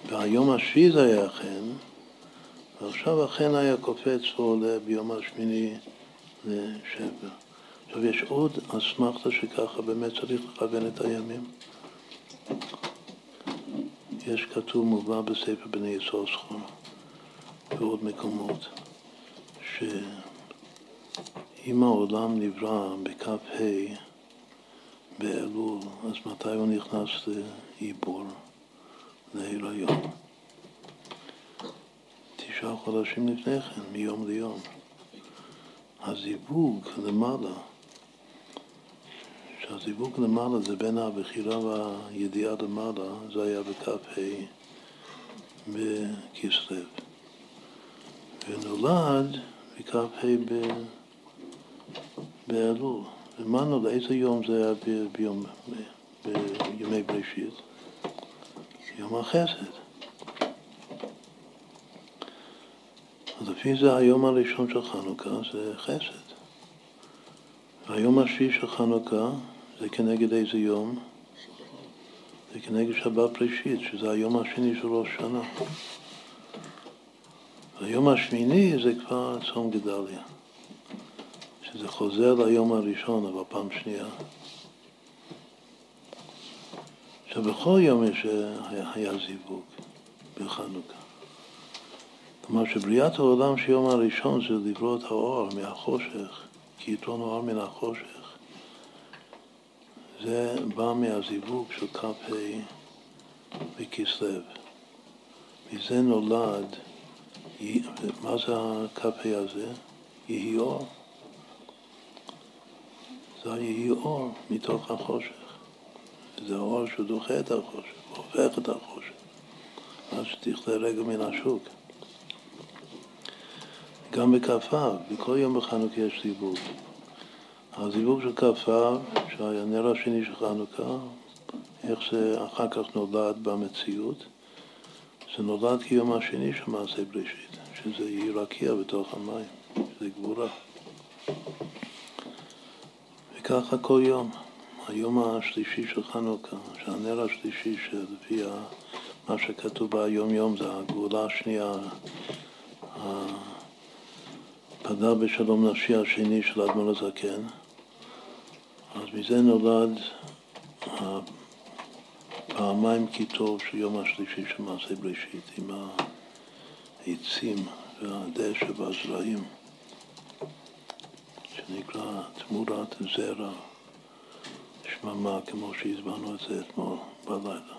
Speaker 1: והיום השביעי זה היה חן, ועכשיו החן היה קופץ ועולה ביום השמיני לשבר. עכשיו יש עוד אסמכתה שככה באמת צריך לכוון את הימים. יש כתוב מובא בספר בני ישראל סכום ועוד מקומות שאם העולם נברא בכ"ה באלול, אז מתי הוא נכנס לעיבור, להיריון? תשעה חודשים לפני כן, מיום ליום. הזיווג למעלה, שהזיווג למעלה זה בין הבחירה והידיעה למעלה, זה היה בכ"ה בכסלו. ונולד בכ"ה באלול. ומה נולד, איזה יום זה היה ביום, בימי בראשית? יום החסד. אז לפי זה היום הראשון של חנוכה זה חסד. והיום השביעי של חנוכה זה כנגד איזה יום? זה כנגד שבת פרישית, שזה היום השני של ראש שנה. והיום השמיני זה כבר צום גדליה, שזה חוזר ליום הראשון, אבל פעם שנייה. עכשיו, בכל יום יש, היה זיווג בחנוכה. כלומר שבריאת העולם שיום הראשון זה לברוא את האור מהחושך, כי יתרון האור מן החושך. זה בא מהזיווג של כ"ה בכסלו. מזה נולד, מה זה הכ"ה הזה? יהי אור. זה יהי אור מתוך החושך. זה אור שדוחה את החושך, הופך את החושך. אז שתכלה רגע מן השוק. גם בכ"ו, בכל יום בחנוכה יש זיווג. הזיווג של כ"ו, שהיה נר השני של חנוכה, איך זה אחר כך נולד במציאות, זה נולד כיום השני של מעשה בראשית, שזה יהי רקיע בתוך המים, שזה גבורה. וככה כל יום. היום השלישי של חנוכה, שהנר השלישי שלפי מה שכתוב ביום יום זה הגאולה השנייה, פדה בשלום נשי השני של אדמון הזקן, אז מזה נולד פעמיים כי טוב של יום השלישי של מעשה בראשית, עם העצים והדשא והזרעים, שנקרא תמורת זרע, שממה, כמו שהזמנו את זה אתמול בלילה.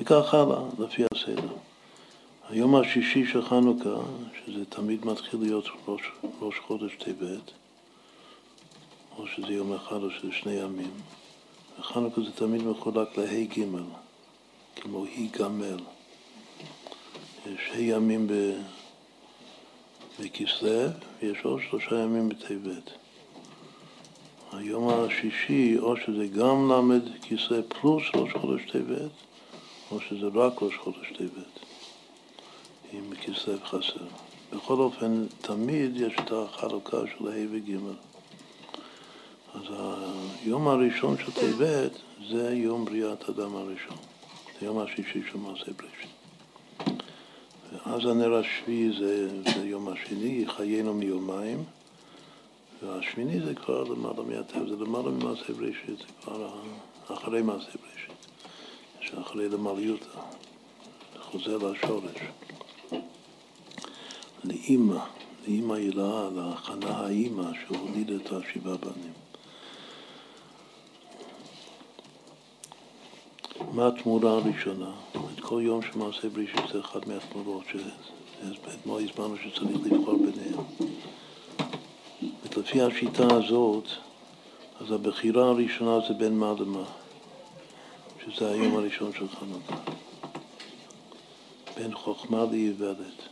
Speaker 1: וכך הלאה, לפי הסדר. היום השישי של חנוכה, שזה תמיד מתחיל להיות ראש, ראש חודש טבת, או שזה יום אחד או שזה שני ימים, וחנוכה זה תמיד מחולק לה' ג', כמו ה' גמל. יש ה' ימים בכסלו, ויש עוד שלושה ימים בטבת. היום השישי, או שזה גם למד כסלו פלוס ראש חודש טבת, או שזה רק ראש חודש טבת, אם כסלו חסר. בכל אופן, תמיד יש את החלוקה של ה' וג'. אז היום הראשון של טבת זה יום בריאת אדם הראשון, זה יום השישי של מעשה בראשית. ואז הנר השביעי זה, זה יום השני, חיינו מיומיים, והשמיני זה כבר למעלה מהטבע, זה למעלה ממעשה בראשית, זה כבר אחרי מעשה בראשית, שאחרי למעליותא, חוזר לשורש. לאימא, לאימא הילאה, להכנה האימא שהולידה את השבעה בנים. מה התמורה הראשונה? את כל יום של מעשה בראשית זה אחד מהתמורות שאתמול הסברנו שצריך לבחור. לפי השיטה הזאת, אז הבחירה הראשונה זה בין מה למה, שזה היום הראשון של חנוכה. בין חוכמה לאיוולת.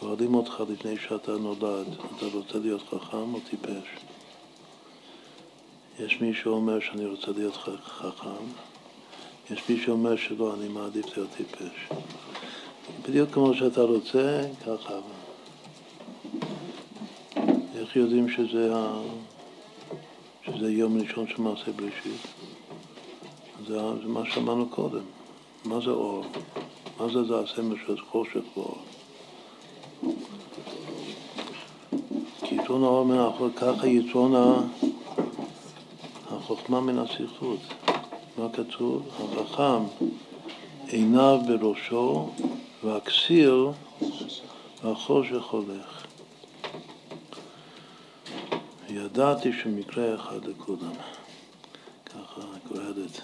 Speaker 1: שואלים אותך לפני שאתה נולד, אתה רוצה להיות חכם או טיפש? יש מי שאומר שאני רוצה להיות חכם, יש מי שאומר שלא, אני מעדיף להיות טיפש. בדיוק כמו שאתה רוצה, ככה. איך יודעים שזה, ה... שזה יום ראשון של מעשה בראשית? זה, זה מה שאמרנו קודם. מה זה אור? מה זה זה הסמל של חושך ואור? כי יתרון האור מן החול, ככה יתרון החוכמה מן הסכלות. מה כתוב? החכם עיניו בראשו והכסיר והחושך הולך. ידעתי שמקרה אחד לכולם. ככה קהלת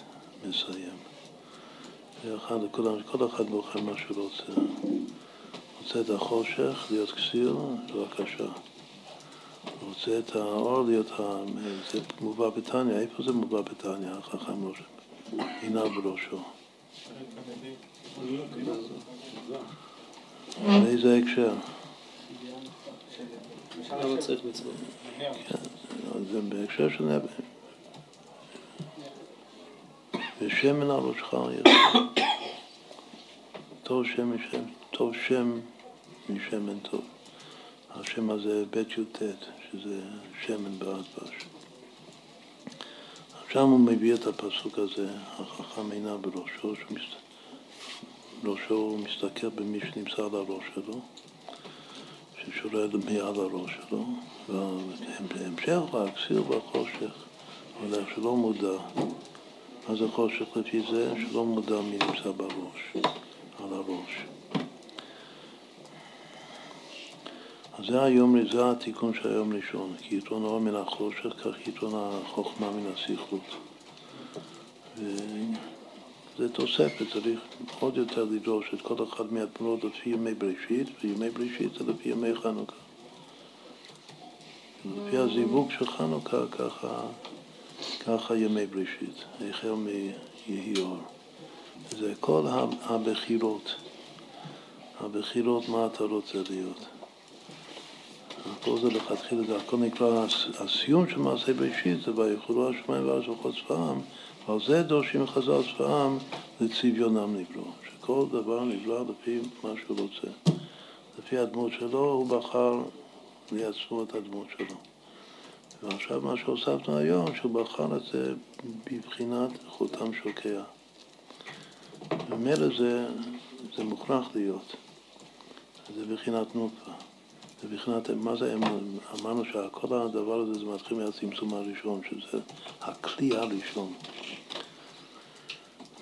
Speaker 1: מסיים. אחד לכולם, כל אחד בוחר מה שהוא רוצה. רוצה את החושך, להיות כסיר, בבקשה. רוצה את האור, להיות ה... זה מובא בתניא, איפה זה מובא בתניא, החכם ראש? עיניו בראשו. באיזה הקשר? זה בהקשר של נבט. ושמן על ראשך טוב שם משם, טוב שם משמן טוב. השם הזה בית י"ט, שזה שמן באדבש. שם הוא מביא את הפסוק הזה, החכם עיניו בראשו, ראשו הוא מסתכל במי שנמצא על הראש שלו. ששולל מעל הראש שלו, ובהמשך הכסיר והחושך הולך שלא מודע. מה זה חושך לפי זה? שלא מודע מי נמצא בראש, על הראש. אז זה היום, זה התיקון של היום ראשון, כי יתרון האור מן החושך, כך יתרון החוכמה מן הסכלות. זה תוספת, צריך עוד יותר לדרוש את כל אחד מהתמונות לפי ימי בראשית, וימי בראשית זה לפי ימי חנוכה. לפי הזיווג של חנוכה, ככה, ככה ימי בראשית, החל מיהי אור. זה כל הבחירות. הבחירות, מה אתה רוצה להיות. הכל זה לכתחילה, זה הכל נקרא, הסיום של מעשה בראשית זה ויכולו השמיים ואז וכל צבאם ועל זה דורשים חז"ל צבאם לצביונם נבראו, שכל דבר נברא לפי מה שהוא רוצה. לפי הדמות שלו, הוא בחר לעצמו את הדמות שלו. ועכשיו מה שהוספנו היום, שהוא בחר את זה בבחינת חותם שוקע. ומילא זה, זה מוכרח להיות. זה בחינת נוקבה. בחינת, מה זה אמון? אמרנו שכל הדבר הזה זה מתחיל מהצמצום הראשון, שזה הכלי הראשון.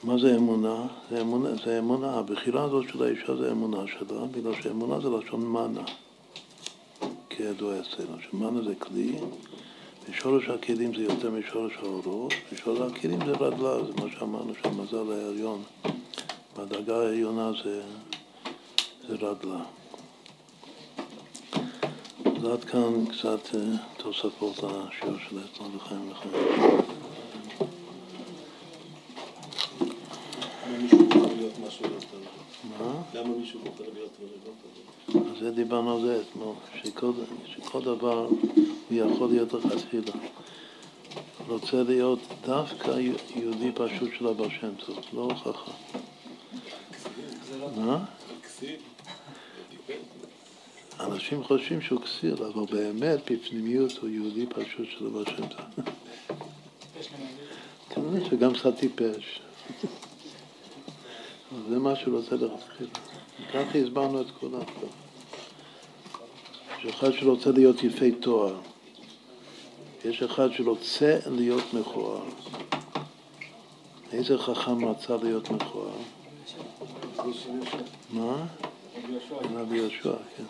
Speaker 1: מה זה אמונה? זה אמונה, זה אמונה. הבחירה הזאת של האישה זה אמונה שלה, בגלל שאמונה זה לשון מנה, כידוע אצלנו, שמנה זה כלי, ושורש הכלים זה יותר משורש האורות, ושורש הכלים זה רדלה, זה מה שאמרנו שהמזל העליון, בדרגה העליונה זה, זה רדלה. אז עד כאן קצת אה, תוספות לשיעור של אתמול לחיים לחיים. אז זה דיברנו על זה אתמול, שכל, דבר הוא יכול להיות לכתחילה. רוצה להיות דווקא יהודי פשוט של הבעל שם טוב, לא חכם. מה? אנשים חושבים שהוא כסיל, אבל באמת בפנימיות הוא יהודי פשוט של הבעל שם טוב. כנראה שגם קצת טיפש. זה מה שהוא רוצה לכתחילה. ככה הסברנו את כולם. יש אחד שרוצה להיות יפה תואר, יש אחד שרוצה להיות מכוער. איזה חכם רצה להיות מכוער? מה? רבי יהושע, כן.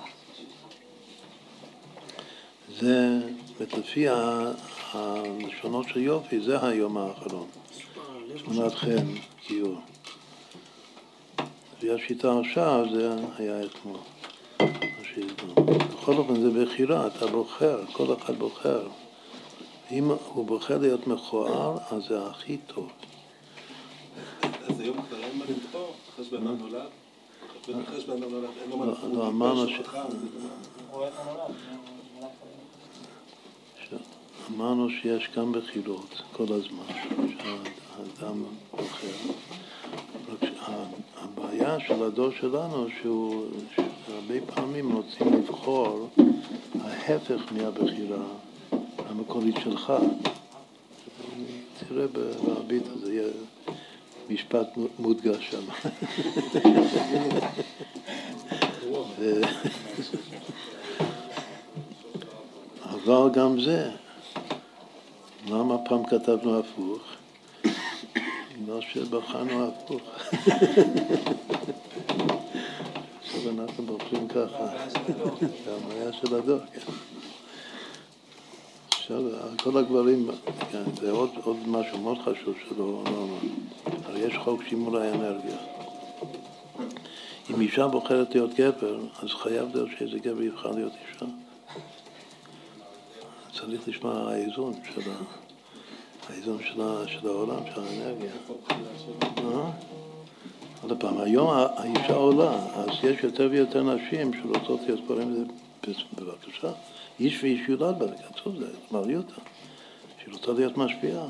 Speaker 1: זה, לפי הלשונות של יופי, זה היום האחרון. תמונת חן, גיור. לפי השיטה עכשיו זה היה אתמול. בכל אופן זה בחירה, אתה בוחר, כל אחד בוחר. אם הוא בוחר להיות מכוער, אז זה הכי טוב.
Speaker 4: אז היום כבר אין מה לבחור, אחרי שבן אדם נולד? אחרי שבן אדם נולד, אין לו מה לבחור.
Speaker 1: לא, אמרנו ש... אמרנו שיש גם בחירות כל הזמן, שהאדם בוחר. הבעיה של הדור שלנו, שהוא, שהרבה פעמים רוצים לבחור ההפך מהבחירה המקורית שלך. תראה בביט הזה, יהיה משפט מודגש שם. אבל גם זה, למה פעם כתבנו הפוך? בגלל שבחרנו הפוך. עכשיו אנחנו בוחרים ככה. המאיה של הדור, כן. עכשיו, כל הגברים, כן, זה עוד, עוד משהו מאוד חשוב שלא אמרנו. הרי יש חוק שימור האנרגיה. אם אישה בוחרת להיות גבר, אז חייב להיות שאיזה גבר יבחר להיות אישה. צריך לשמוע האיזון של. האיזון של העולם, של האנרגיה. עוד פעם, היום האישה עולה, אז יש יותר ויותר נשים שרוצות להיות גברים, בבקשה, איש ואיש יולד בה, כתוב זה, מריותה, שהיא רוצה להיות משפיעה.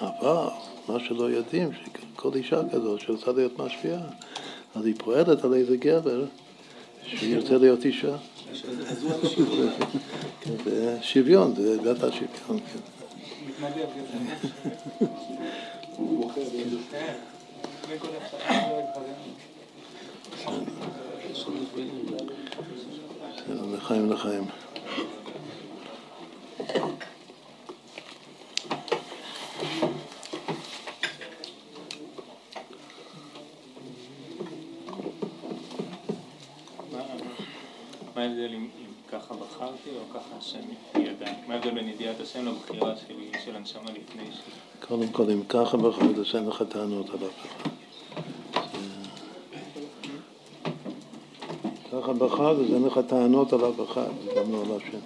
Speaker 1: אבל מה שלא יודעים, שכל אישה כזאת שרוצה להיות משפיעה, אז היא פועלת על איזה גבר שירצה להיות אישה. זה שוויון, זה בית השוויון, כן. לחיים לחיים.
Speaker 5: מה ההבדל אם ככה בחרתי או ככה השם ידע? מה ההבדל בין ידיעת השם לבחירה שלי של הנשמה לפני ש...
Speaker 1: קודם כל, אם ככה בחרת, אז אין לך טענות על אף אחד. ככה בחרת, אז אין לך טענות על אף אחד, גם לא על השם.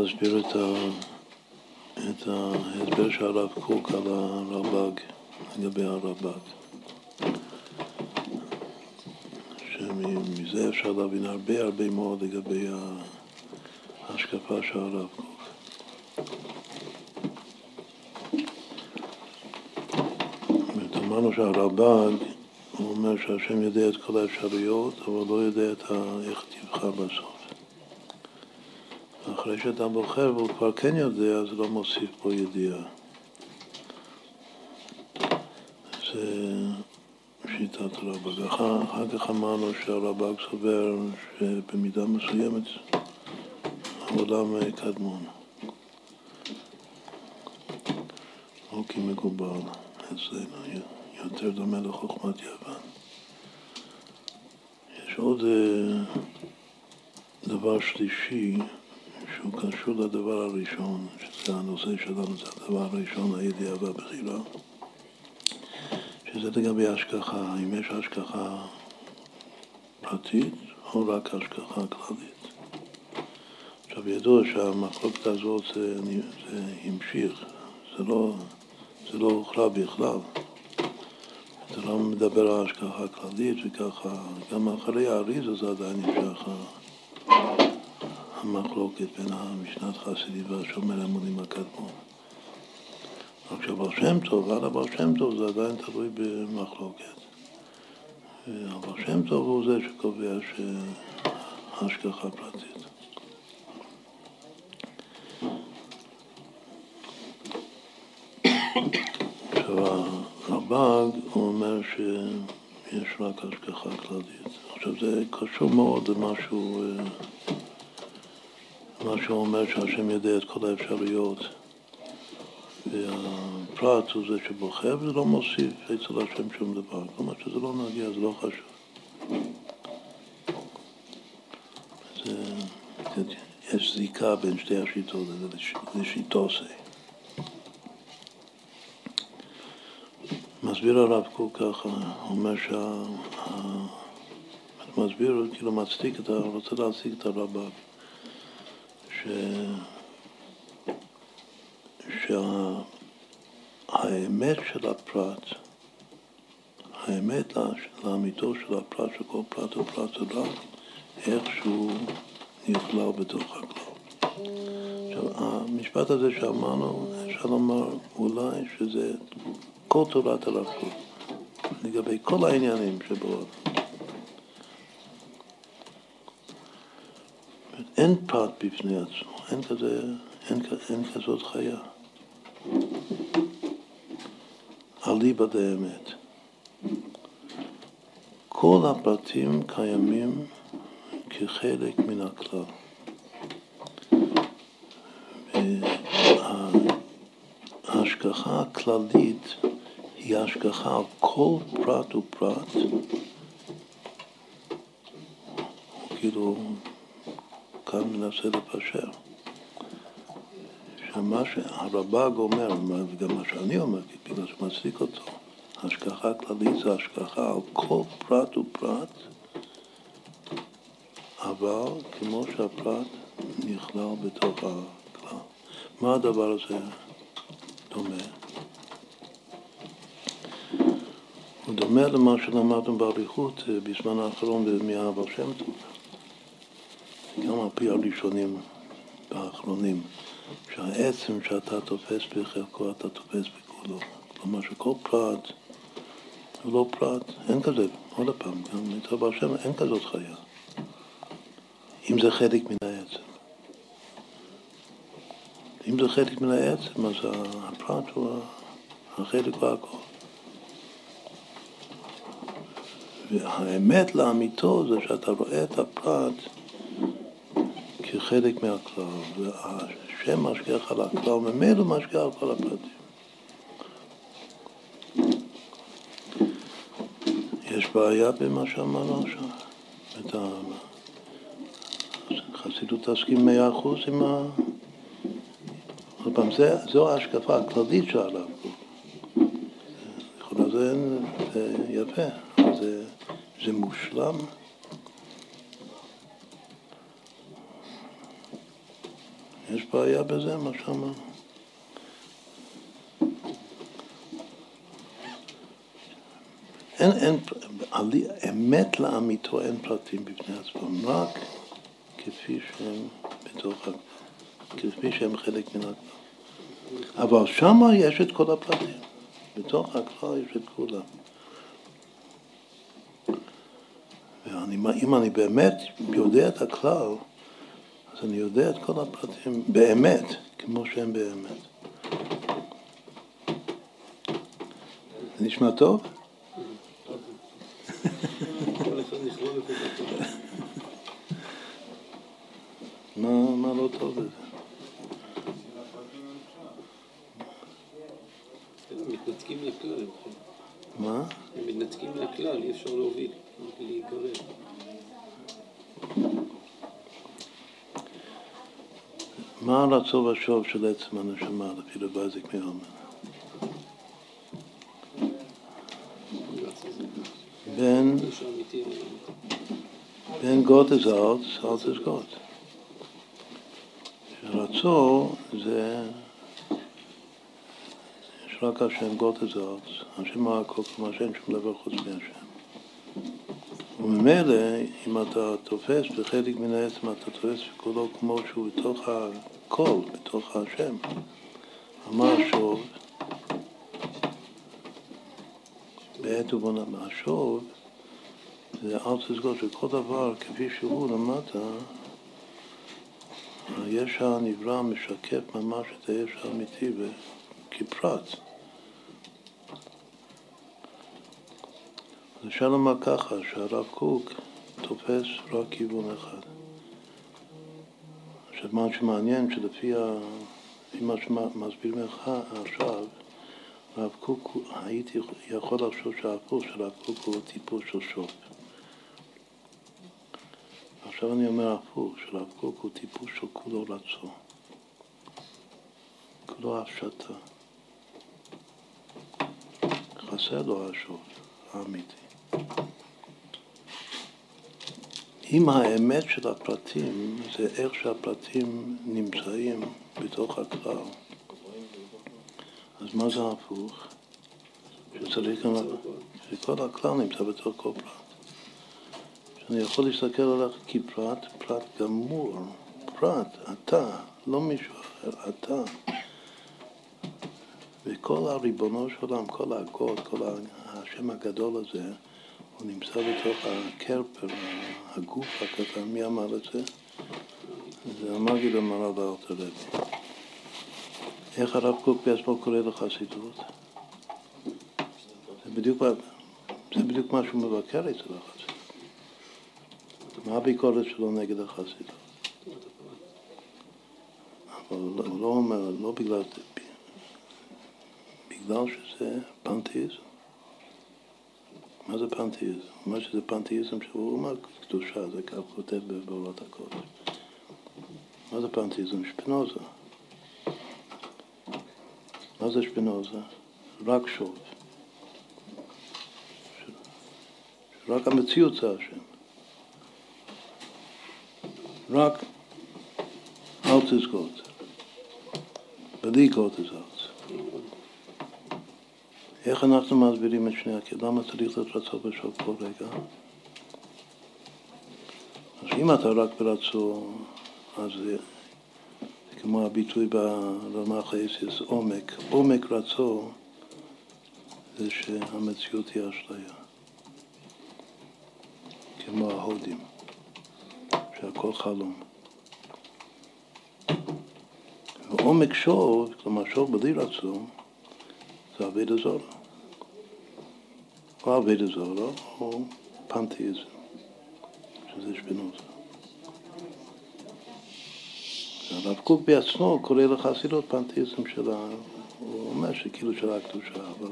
Speaker 1: להסביר את, ה, את ההסבר של הרב קוק על הרלב"ג, לגבי הרלב"ג. ש... מזה אפשר להבין הרבה הרבה מאוד לגבי ההשקפה של הרב קוק. אמרנו שהרלב"ג, הוא אומר שהשם יודע את כל האפשרויות, אבל לא יודע את איך תבחר בסוף. אחרי שאדם בוחר והוא כבר כן יודע, אז לא מוסיף פה ידיעה. זה שיטת הרב"ג. אחר כך אמרנו שהרב"ג סובר שבמידה מסוימת העולם קדמון. לא כי מקובל אצלנו, יותר דומה לחוכמת יוון. יש עוד אה, דבר שלישי שהוא קשור לדבר הראשון, שזה הנושא שלנו, זה הדבר הראשון, הידיעה והבחירה, שזה לגבי השגחה, אם יש השגחה פרטית או רק השגחה כללית. עכשיו ידוע שהמחלוקת הזאת זה, זה המשיך, זה לא, זה לא הוכרע בכלל. זה לא מדבר על השגחה כללית וככה, גם אחרי האריזה זה עדיין נמשך המחלוקת בין המשנת חסידית והשומר אמונים הקדמון. עכשיו בר שם טוב, על הבר שם טוב זה עדיין תלוי במחלוקת. אבל שם טוב הוא זה שקובע שהשגחה פרטית. עכשיו, הרב"ג אומר שיש רק השגחה כללית. עכשיו, זה קשור מאוד למה שהוא... מה שהוא אומר שהשם יודע את כל האפשרויות והפרט הוא זה שבוחר וזה לא מוסיף אצל השם שום דבר. כלומר שזה לא נגיע, זה לא חשוב. זה, יש זיקה בין שתי השיטות, לשיטוסי. מסביר הרב קוק ככה, הוא אומר שה... מסביר, כאילו מצדיק את ה... רוצה להציג את הרב"ק. ש... שהאמת של הפרט, האמת לאמיתו של הפרט, פרט הוא פרט זה רק איכשהו נכלל בתוך הכלל. עכשיו, המשפט הזה שאמרנו, אפשר לומר אולי שזה כל תורת הרב לגבי כל העניינים שבו. אין פרט בפני עצמו, אין, כזה, אין, אין כזאת חיה. אליבא דאמת. כל הפרטים קיימים כחלק מן הכלל. ההשגחה הכללית היא השגחה על כל פרט ופרט, כאילו כאן מנסה לפשר. שמה שהרב"ג אומר, וגם מה שאני אומר, בגלל שמצדיק אותו, השגחה כללית זה השגחה על כל פרט ופרט, אבל כמו שהפרט נכלל בתוך הכלל. מה הדבר הזה דומה? הוא דומה למה שלמדנו באריכות אה, בזמן האחרון מהאבל שם טוב. גם על פי הראשונים והאחרונים, שהעצם שאתה תופס בחלקו אתה תופס בכולו. כלומר שכל פרט הוא לא פרט, אין כזה, עוד פעם, גם אצל בר שם אין כזאת חיה. אם זה חלק מן העצם. אם זה חלק מן העצם, אז הפרט הוא החלק והכל. והאמת לאמיתו זה שאתה רואה את הפרט כחלק מהכלל, והשם משגיח על הכלל, וממילא משגיח על כל הפרטים. יש בעיה במה שאמרנו עכשיו. את החסידות תסכים מאה אחוז עם ה... עוד פעם, זו ההשקפה הכללית של הרב קוק. זה, יפה, זה מושלם. בעיה בזה, מה שאמרנו. אין, אין, אמת לאמיתו אין פרטים בפני עצמם, רק כפי שהם בתוך, כפי שהם חלק מן הכלל. אבל שם יש את כל הפרטים, בתוך הכלל יש את כולם. ואם אני באמת יודע את הכלל, אני יודע את כל הפרטים באמת, כמו שהם באמת. זה נשמע טוב? מה, מה לא טוב בזה?
Speaker 3: מתנתקים לכלל.
Speaker 1: מה?
Speaker 3: הם מתנתקים מהכלל, אי אפשר להוביל, להיגרר.
Speaker 1: מה הרצון והשוב של עצם הנשמה, לפי רבייזיק מאומן? בין, בין גוד is out, out is God. שרצו זה, יש רק השם גוד is out, השם הכל, כלומר שאין שום דבר חוץ מהשם. וממילא, אם אתה תופס בחלק מן העצם, אתה תופס כולו כמו שהוא בתוך הכל, בתוך השם. אמר שוב, בעת ובונה, השוב זה אל תסגור שכל דבר כפי שהוא למטה, היש הנברא משקף ממש את היש האמיתי כפרט. אז אפשר לומר ככה, שהרב קוק תופס רק כיוון אחד. עכשיו, מה שמעניין, שלפי מה שמסביר לך עכשיו, הרב קוק, הייתי יכול לחשוב שהפוך של הרב קוק הוא טיפוס של שוב. עכשיו אני אומר הפוך, של הרב קוק הוא טיפוס של כולו רצון. כולו הפשטה. חסר לו השוב האמיתי. אם האמת של הפרטים זה איך שהפרטים נמצאים בתוך הכלל, אז מה זה הפוך? שצריך גם... שכל הכלל נמצא בתוך כל פרט. שאני יכול להסתכל עליך כפרט, פרט גמור, פרט, אתה, לא מישהו אחר, אתה. וכל הריבונו של עולם, כל הגוד, כל השם הגדול הזה, הוא נמצא בתוך הקרפר, הגוף הקטן, מי אמר את זה? זה המגיד אמר על האלתר רבי. איך הרב קוק בעצמו קורא לחסידות? זה בדיוק, זה בדיוק מה שהוא מבקר אצל החסידות. מה הביקורת שלו נגד החסידות? אבל הוא לא אומר, לא בגלל, בגלל שזה פנתאיזם. מה זה פנתאיזם? מה שזה פנתאיזם שהוא אומר קדושה, זה כך כותב בעולת הקודש. מה זה פנתאיזם? שפינוזה. מה זה שפינוזה? רק שוב. רק המציאות זה השם. רק אל תזכות. בלי גות תזכות. איך אנחנו מסבירים את שני הכלים? למה צריך להתרצות בשוק כל רגע? אז אם אתה רק ברצו, אז זה כמו הביטוי ברמ"ח האסיס, עומק. עומק רצו זה שהמציאות היא אשליה. כמו ההודים, שהכל חלום. ועומק שוב, כלומר שוב בלי רצון, זה אבידה זולה. או אבידה זולה או פנתאיזם, שזה שפינוזה. הרב קוק בעצמו קורא לחסידות פנתאיזם של ה... הוא אומר שכאילו של הקדושה, אבל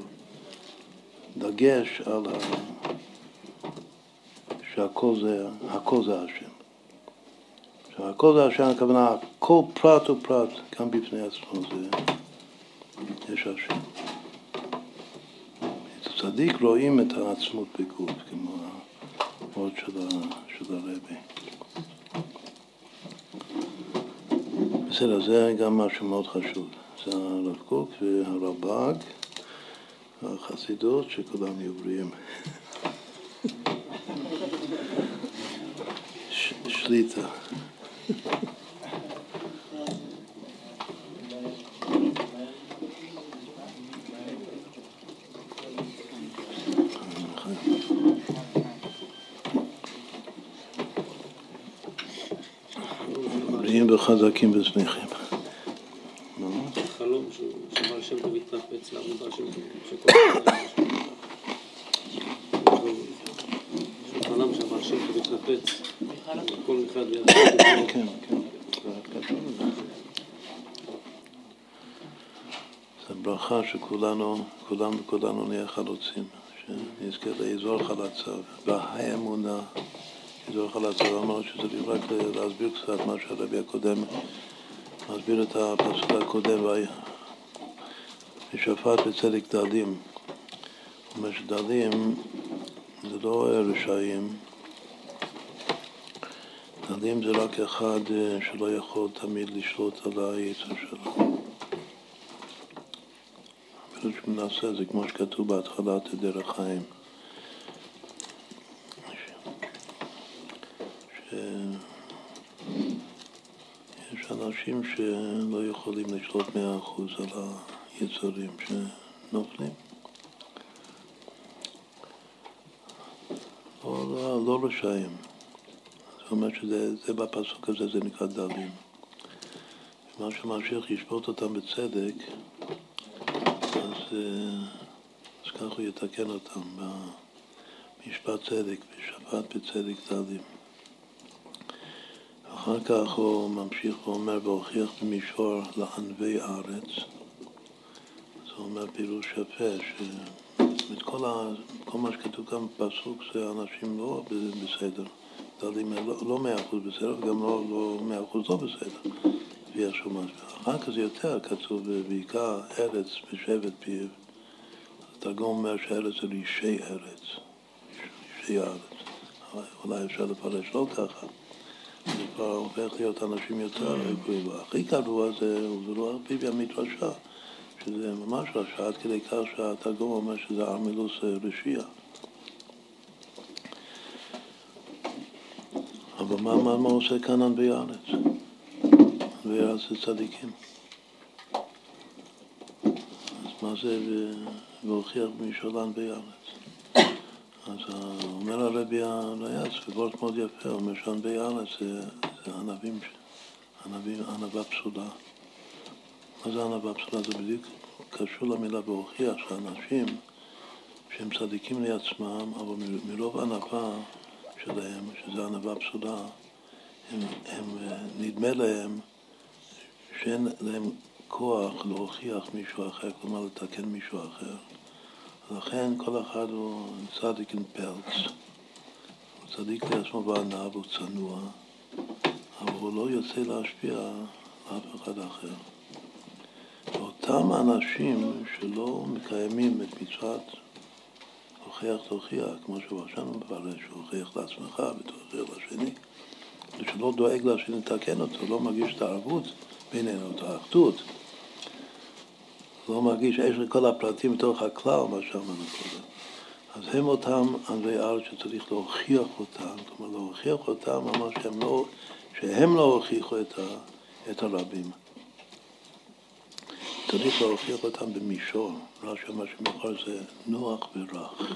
Speaker 1: דגש על ה... שהכל זה, הכל זה השם. שהכל זה השם, הכוונה, כל פרט ופרט, גם בפני עצמו זה, יש השם. את הצדיק רואים את העצמות בגוף, כמו האות של, של הרבי. בסדר, זה גם משהו מאוד חשוב. זה הרב קוק והרב"ג, החסידות שכולם יהיו בריאים. שליטה. בריאים וחזקים ושמחים.
Speaker 3: חלום שבעל שם טוב התנפץ לעבודה של שכל שהוא חלם שבעל שם טוב התנפץ כל אחד וידע
Speaker 1: כן, כן, זה קשור לזה. זו ברכה שכולנו, כולם וכולנו נהיה חלוצים, שנזכה לאזור חלציו, והאמונה אזור חלציו. אמרנו שצריך רק להסביר קצת מה שהרבי הקודם מסביר את הפסוק הקודם, ושפט בצדק דלים. הוא אומר שדלים זה לא רשעים, דלים זה רק אחד אה, שלא יכול תמיד לשלוט על היצר שלו. אפילו שמנסה, זה כמו שכתוב בהתחלת דרך חיים. שיש אנשים שלא יכולים לשלוט מאה אחוז על היצרים שנופלים. לא, לא, לא רשעים. זאת אומרת שזה בפסוק הזה, זה נקרא דלים. מה שממשיך ישפוט אותם בצדק, אז, אה, אז ככה הוא יתקן אותם במשפט צדק, בשפט בצדק דלים. אחר כך הוא ממשיך ואומר, והוכיח במישור לענבי ארץ. זה אומר פירוש יפה, שאת כל, ה... כל מה שכתוב כאן בפסוק זה אנשים לא בסדר. דלים לא, לא מאה אחוז בסדר, וגם לא, לא מאה אחוז לא בסדר, לפי מסביר. אחר כך זה יותר כתוב, בעיקר ארץ בשבט פיו. התרגום אומר שארץ זה אישי ארץ, אישי הארץ. אולי אפשר לפרש לא ככה. זה כבר הופך להיות אנשים יותר רגועים. הכי גרוע זה, זה לא ביבי המדרשה, שזה ממש רשע, עד כדי כך שהתרגום אומר שזה ארמילוס רשיע. אבל מה, מה, מה עושה כאן בארץ? בארץ זה צדיקים. אז מה זה והוכיח משולן בארץ? אז אומר הרבי הרייץ, וורט מאוד יפה, הוא אומר שענבי ארץ זה, זה ענבים, ענבים, ענבה פסולה. מה זה ענבה פסולה? זה בדיוק קשור למילה והוכיח שאנשים שהם צדיקים לעצמם, אבל מרוב ענבה שלהם, שזה ענבה פסולה, הם, הם, נדמה להם שאין להם כוח להוכיח מישהו אחר, כלומר לתקן מישהו אחר. לכן כל אחד הוא צדיק עם פלץ. הוא צדיק לעצמו בענב, הוא צנוע, אבל הוא לא יוצא להשפיע על אף אחד אחר. אותם אנשים שלא מקיימים את מצוות הוכיח תוכיח, כמו שהוא עכשיו מפרש, שהוכיח לעצמך ותוכיח לשני, ושלא דואג לשני לתקן אותו, לא מרגיש את הערבות בינינו, את האחדות. לא מרגיש שיש כל הפרטים בתוך הכלל, מה שאמרנו קודם. אז הם אותם ענבי ארץ שצריך להוכיח אותם, כלומר להוכיח אותם ממש שהם לא, שהם לא הוכיחו את, ה, את הרבים. צריך להוכיח אותם במישור, רש"י מה שמאוחר זה נוח ורך,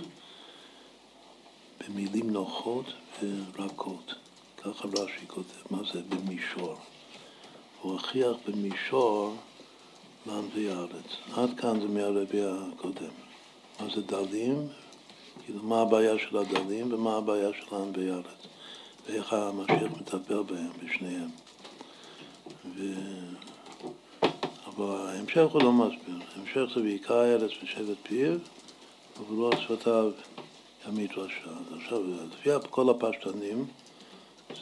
Speaker 1: במילים נוחות ורכות, ככה רש"י כותב, מה זה במישור? הוא הוכיח לענבי הארץ. עד כאן זה מהרבי הקודם. מה זה דלים? כאילו, מה הבעיה של הדלים ומה הבעיה של הענבי הארץ? ואיך המשיח מטפל בהם, בשניהם. ו... אבל ההמשך הוא לא מסביר. ההמשך זה בעיקר ארץ ושבט פיו, אבל לא שפתיו ימית רשע. אז עכשיו, לפי כל הפשטנים,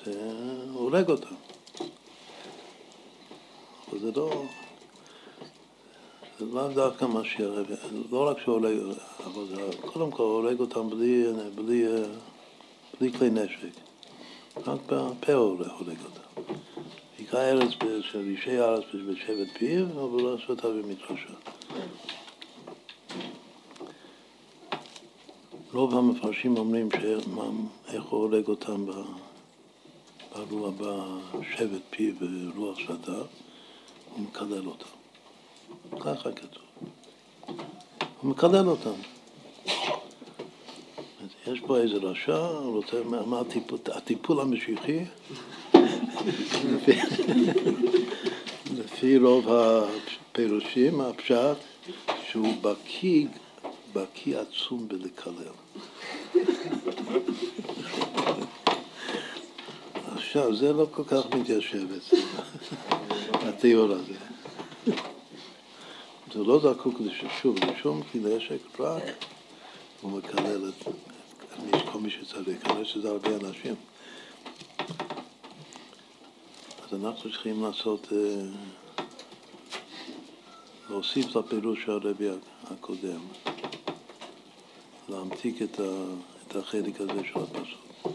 Speaker 1: זה הורג אותם. אבל זה לא... לאו דווקא משיח, לא רק שהוא הורג, אבל זה קודם כל הורג אותם בלי, בלי, בלי כלי נשק. רק בפה הורג אותם. בעיקר ארץ של אישי הארץ בשבט פיו, אבל לא עשו אותה במדרשה. רוב המפרשים אומרים איך הוא הורג אותם ברוח, בשבט פיו ורוח שדה, הוא מקלל אותם. ככה כתוב. הוא מקלל אותם. יש פה איזה רשע, רוצה, מה הטיפול, הטיפול המשיחי? לפי, לפי רוב הפירושים, הפשט, שהוא בקיא, בקיא עצום בלקלל. עכשיו, זה לא כל כך מתיישב אצלנו, התיאור הזה. זה לא זקוק לשוב, לשום כי נשק רק הוא מקלל את כל מי שצריך, כנראה שזה הרבה אנשים. אז אנחנו צריכים לעשות, אה, להוסיף לפירוש של הרבי הקודם, להמתיק את, החלק הזה של הפסוק.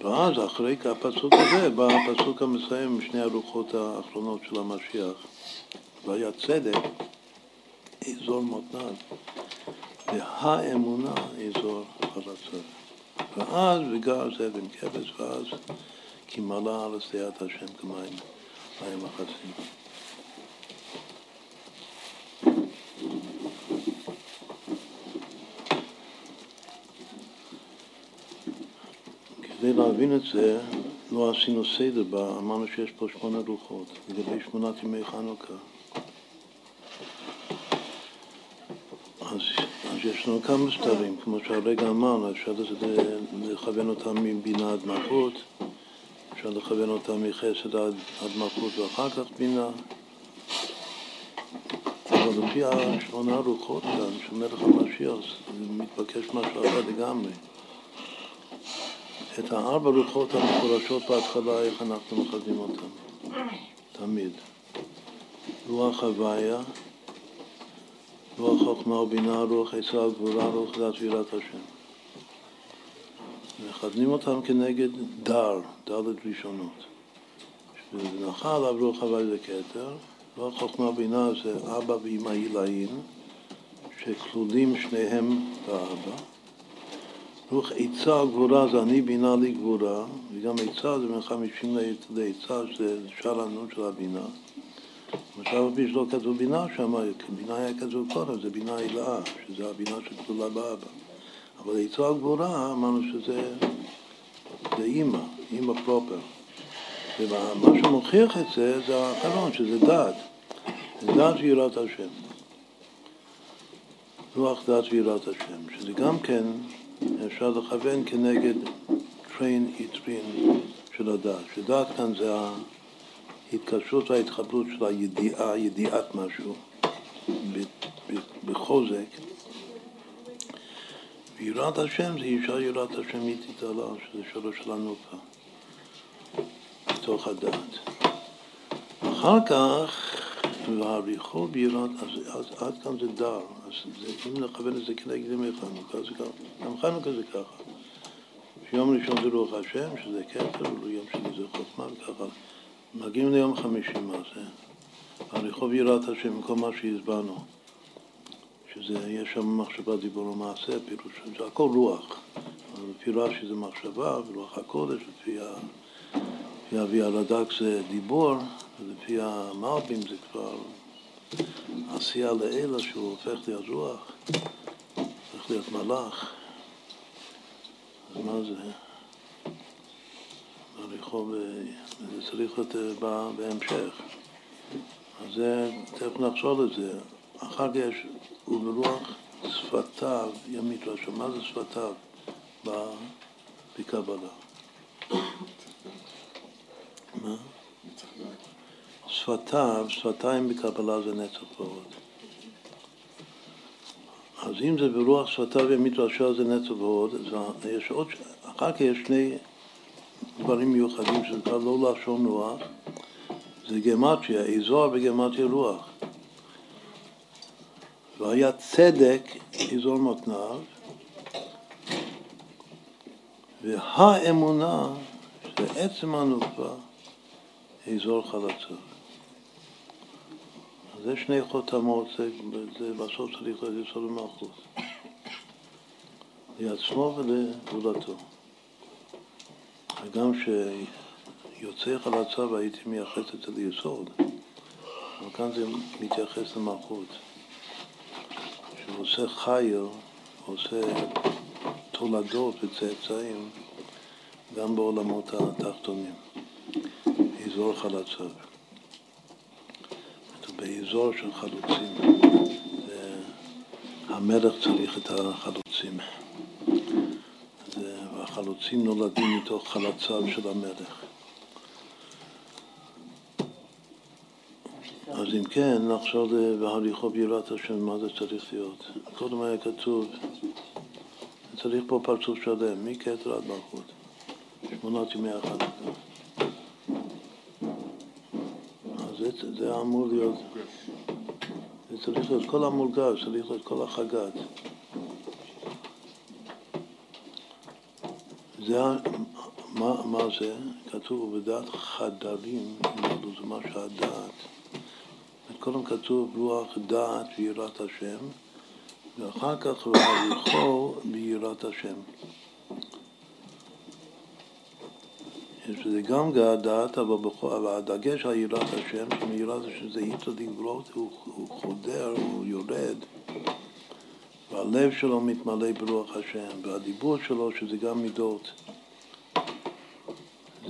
Speaker 1: ואז אחרי הפסוק הזה בא הפסוק המסיים עם שני הרוחות האחרונות של המשיח. והיה צדק, אזור מותניו, והאמונה אזור הרצון. ואז וגר זאב עם כבש, ואז כי מלא על עשיית השם כמים, מים מחסים. כדי להבין את זה, לא עשינו סדר אמרנו שיש פה שמונה רוחות, לגבי שמונת ימי חנוכה. אז, אז יש לנו כמה סתרים, כמו שהרגע אמרנו, אפשר לכוון אותם מבינה עד מלכות, אפשר לכוון אותם מחסד עד, עד מלכות ואחר כך בינה. אבל לפי השמונה רוחות כאן, של מלך המשיח, מתבקש משהו אחר לגמרי. את הארבע רוחות המפורשות בהתחלה, איך אנחנו מכוונים אותן? תמיד. רוח הוויה, רוח חוכמה ובינה, רוח עצה וגבורה, רוח דעת ויראת השם. מכוונים אותם כנגד דר, דלת ראשונות. ונחל עליו רוח הוויה זה כתר, רוח חוכמה ובינה זה אבא ואמא עילאין, שכלולים שניהם באבא. רוח עצה גבורה זה אני בינה לי גבורה, וגם עצה זה בין חמישים לעצה, שזה שלנו של הבינה. עכשיו פי שלא כתוב בינה שם, בינה היה כתוב קודם, זה בינה הילאה, שזה הבינה שכלולה באבא. אבל עצה גבורה, אמרנו שזה זה אימא, אימא פרופר. ומה שמוכיח את זה, זה האחרון, שזה דת. דת ויראת השם. רוח דת ויראת השם, שזה גם כן אפשר לכוון כנגד טריין איטרין של הדת, שדת כאן זה ההתקשרות וההתחברות של הידיעה, ידיעת משהו בחוזק. ויראת השם זה אישה יראת השם היא תתעלה, שזה שלוש של הנופה, בתוך הדת. אחר כך, והעריכו ביראת, אז, אז עד כאן זה דר, אז זה, אם נכוון את זה כנגד ימי חנוכה, זה ככה, גם חנוכה זה ככה. שיום ראשון זה רוח השם, שזה כתר, ויום שני זה חוכמה, וככה. מגיעים ליום חמישי, מה זה? עריכו ביראת השם, כל מה שהסברנו. שזה, יש שם מחשבה, דיבור ומעשה, פירוש, זה הכל רוח. לפי רש"י זה מחשבה, ורוח הקודש, לפי, ה, לפי אבי הרד"ק זה דיבור, ולפי המלבים זה כבר עשייה לאלה שהוא הופך להיות רוח, הופך להיות מלאך. אז מה זה? הרחוב, זה צריך להיות בהמשך. אז זה, תכף נחזור לזה. אחר כך יש וברוח שפתיו ימית רשום. מה זה שפתיו בקבלה? מה? שפתיו, שפתיים בקבלה זה נצח ועוד. אז אם זה ברוח שפתיו ימית רשע זה נצח ועוד, יש עוד, אחר כך יש שני דברים מיוחדים שזה כבר לא לשון רוח, זה גמטריה, אזור בגמטריה רוח. והיה צדק אזור מותניו, והאמונה, שזה עצם הנוקבה, אזור חלציו. זה שני חותמות, זה, זה בסוף צריך להיות יסוד במלכות. לעצמו ולגבולתו. וגם שיוצא חלציו הייתי מייחס את זה ליסוד, אבל כאן זה מתייחס למלכות. שהוא עושה חיל, עושה תולדות וצאצאים גם בעולמות התחתונים, באזור חלציו. באזור של חלוצים. המלך צריך את החלוצים. והחלוצים נולדים מתוך חלציו של המלך. אז אם כן, נחזור בהליכו ביראת השם, מה זה צריך להיות? קודם היה כתוב, צריך פה פרצוף שלם, מכתר עד מלכות, שמונת ימי החנוכה. אז זה, זה אמור להיות, זה צריך להיות כל המולגש, צריך להיות כל החגת. זה, מה, מה זה? כתוב בדעת חדרים, זה מה שהדעת. קודם כתוב רוח דעת ויראת השם, ואחר כך והליכו ביראת השם. שזה גם דעת, אבל, אבל הדגש על יראת השם, שמיראת השם זה דגברות, הוא, הוא חודר, הוא יורד, והלב שלו מתמלא ברוח השם, והדיבור שלו, שזה גם מידות.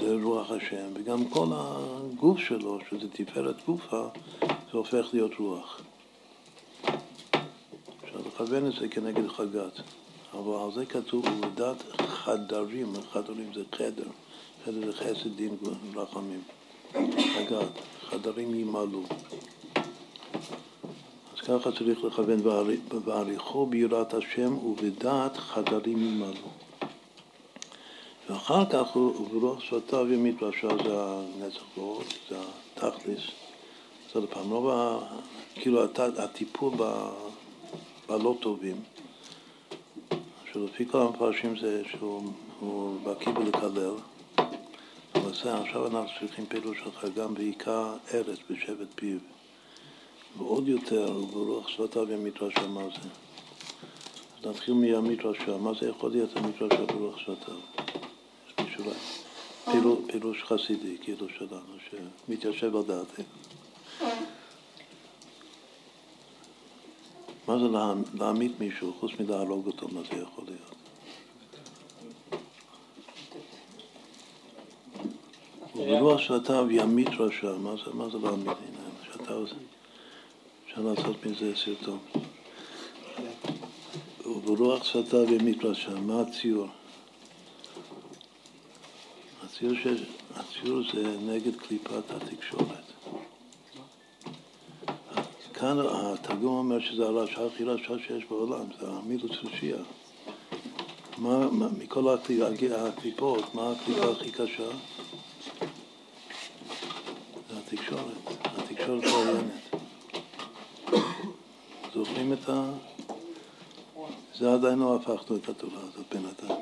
Speaker 1: זה רוח השם, וגם כל הגוף שלו, שזה תפארת גופה, זה הופך להיות רוח. אפשר לכוון את זה כנגד חגת, אבל על זה כתוב עובדת חדרים, חדרים זה חדר, חדר זה חסד דין ורחמים. חגת, חדרים ימלאו. ככה צריך לכוון בעריכו ביראת השם ובדעת חדרים ימלאו. ואחר כך הוא ברוח שפתיו ימית והשעה זה הנצח ועוד, זה התכלס. זה לפעמים לא כאילו הטיפול בלא טובים, שלפי כל המפרשים זה שהוא בקיא בלקלל, אבל זה עכשיו אנחנו צריכים פירוש שלך גם בעיקר ארץ בשבט פיו, ועוד יותר ברוח שפתיו והשעה מה זה. אז נתחיל מהמדרשה, מה זה יכול להיות המדרשה ברוח שפתיו? פירוש, פירוש חסידי, כאילו שלנו, שמתיישב על דעתנו. מה זה להעמיד מישהו, חוץ מלהרוג אותו, מה זה יכול להיות? וברוח שפתיו ימית רשע, מה זה, זה להעמיד? הנה, שאתה עושה, אפשר לעשות מזה סרטון. וברוח שפתיו ימית רשע, מה הציור? הציור, ש... הציור זה נגד קליפת התקשורת. כאן התרגום אומר שזה הרשע הכי רשע שיש בעולם, זה המילוס רשיע. מה, מה, מכל הקליפות, מה הקליפה הכי קשה? זה התקשורת, התקשורת העוינת. זוכרים את ה... זה עדיין לא הפכנו את התורה הזאת בינתיים.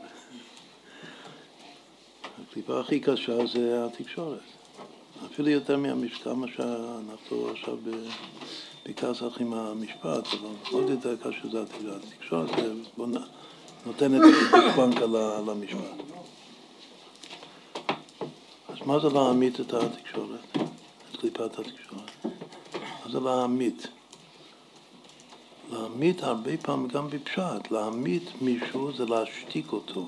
Speaker 1: הקליפה הכי קשה זה התקשורת. אפילו יותר מה שאנחנו עכשיו בכעס עם המשפט, אבל עוד יותר קשה זה התקשורת, נותנת גושפנק על המשפט. אז מה זה להעמיד את התקשורת, את קליפת התקשורת? מה זה להעמיד? להעמיד הרבה פעמים גם בפשט, להעמיד מישהו זה להשתיק אותו,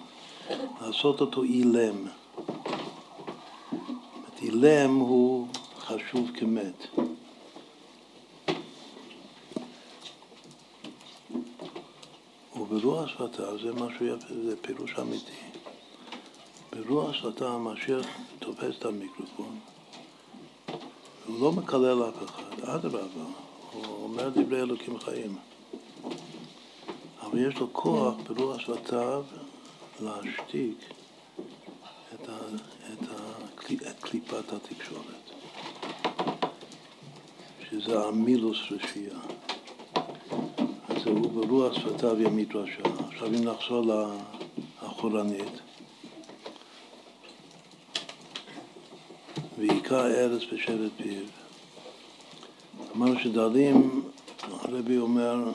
Speaker 1: לעשות אותו אילם. אילם הוא חשוב כמת. וברוח שפתיו זה משהו יפה, זה פירוש אמיתי. ברוח שפתיו המשיח תופס את המיקרופון. הוא לא מקלל אף אחד, אדרבה, הוא אומר דברי אלוקים חיים. אבל יש לו כוח ברוח שפתיו להשתיק את, ה, את, ה, את קליפת התקשורת, שזה המילוס רשייה. אז הוא ברוח שפתיו ימית רשע. עכשיו אם נחזור לאחורנית, ועיקר ארץ בשבט פיו. אמרנו שדלים, הרבי אומר,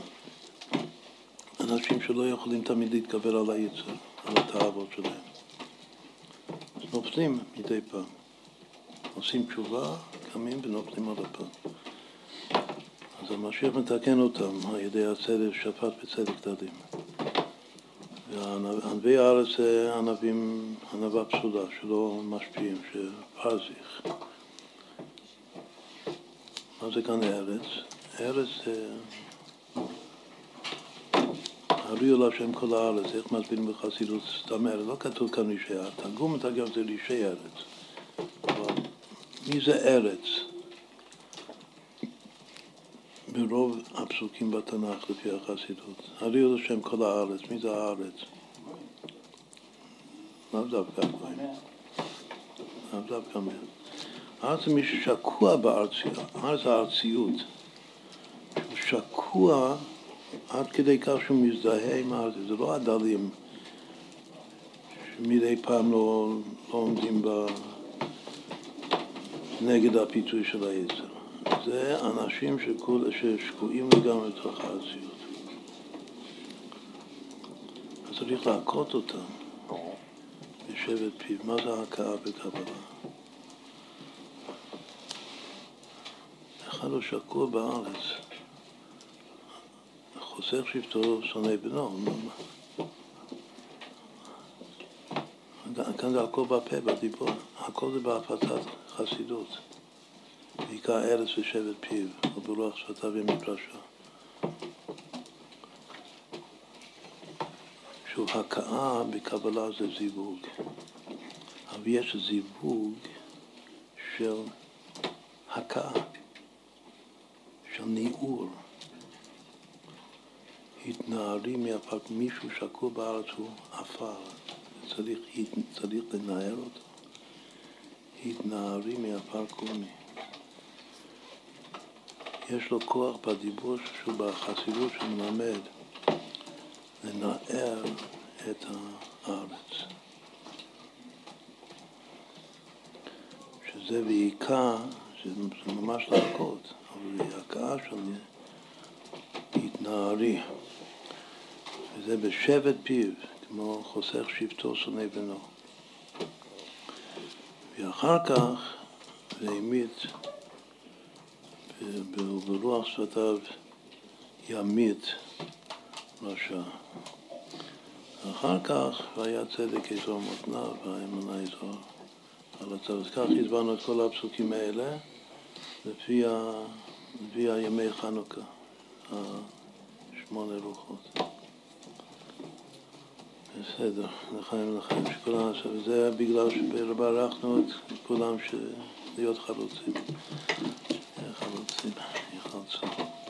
Speaker 1: אנשים שלא יכולים תמיד להתגבר על היצר, על התאוות שלהם. אז נופלים מדי פעם. עושים תשובה, קמים ונופלים עוד הפעם. אז המשיח מתקן אותם על ידי הצדק, שפט וצדק צדדים. וענבי הארץ זה ענבים, ענבה פסולה, שלא משפיעים, שפרזיך. מה זה כאן ארץ? ארץ זה... הביאו להשם כל הארץ, איך מסבירים בחסידות סתם ארץ? לא כתוב כאן אישי הארץ, תרגום מתרגם זה לאישי ארץ. אבל מי זה ארץ? ברוב הפסוקים בתנ"ך לפי החסידות. הביאו להשם כל הארץ, מי זה הארץ? לאו דווקא הגויים. לאו דווקא מהם. הארץ זה מי ששקוע בארציות, הארץ הארציות. הוא שקוע עד כדי כך שהוא מזדהה עם הארץ, זה לא הדלים שמדי פעם לא, לא עומדים ב... נגד הפיתוי של היצר. זה אנשים שכול, ששקועים לגמרי בתוך הארציות. אז צריך להכות אותם בשבט פיו. מה זה הכאה בקבלה? אחד הוא שקוע בארץ. חוסך שבטו שונא בנו. כאן זה הכל בפה, בדיבור, הכל זה בהפצת חסידות. בעיקר ארץ ושבט פיו, וברוח שפתיו ומדרשה. שוב, הכאה בקבלה זה זיווג. אבל יש זיווג של הכאה, של ניעור. התנערי מהפרק, מישהו שקוע בארץ הוא עפר, צריך, צריך לנער אותו. התנערי מעפר קומי. יש לו כוח בדיבור שהוא בחסידות שמלמד לנער את הארץ. שזה בעיקר, זה ממש להכות, אבל זה הכאה של התנערי. וזה בשבט פיו, כמו חוסך שבטו שונא בנו. ואחר כך והמית ברוח שפתיו ימית רשע. אחר כך והיה צדק אזור מותניו והאמונה אזור הצו. אז כך הסברנו את כל הפסוקים האלה לפי, ה... לפי הימי חנוכה, השמונה רוחות. בסדר, לחיים לחיים, שכולם, זה בגלל שברכנו את כולם להיות חלוצים. חלוצים, יחלצו.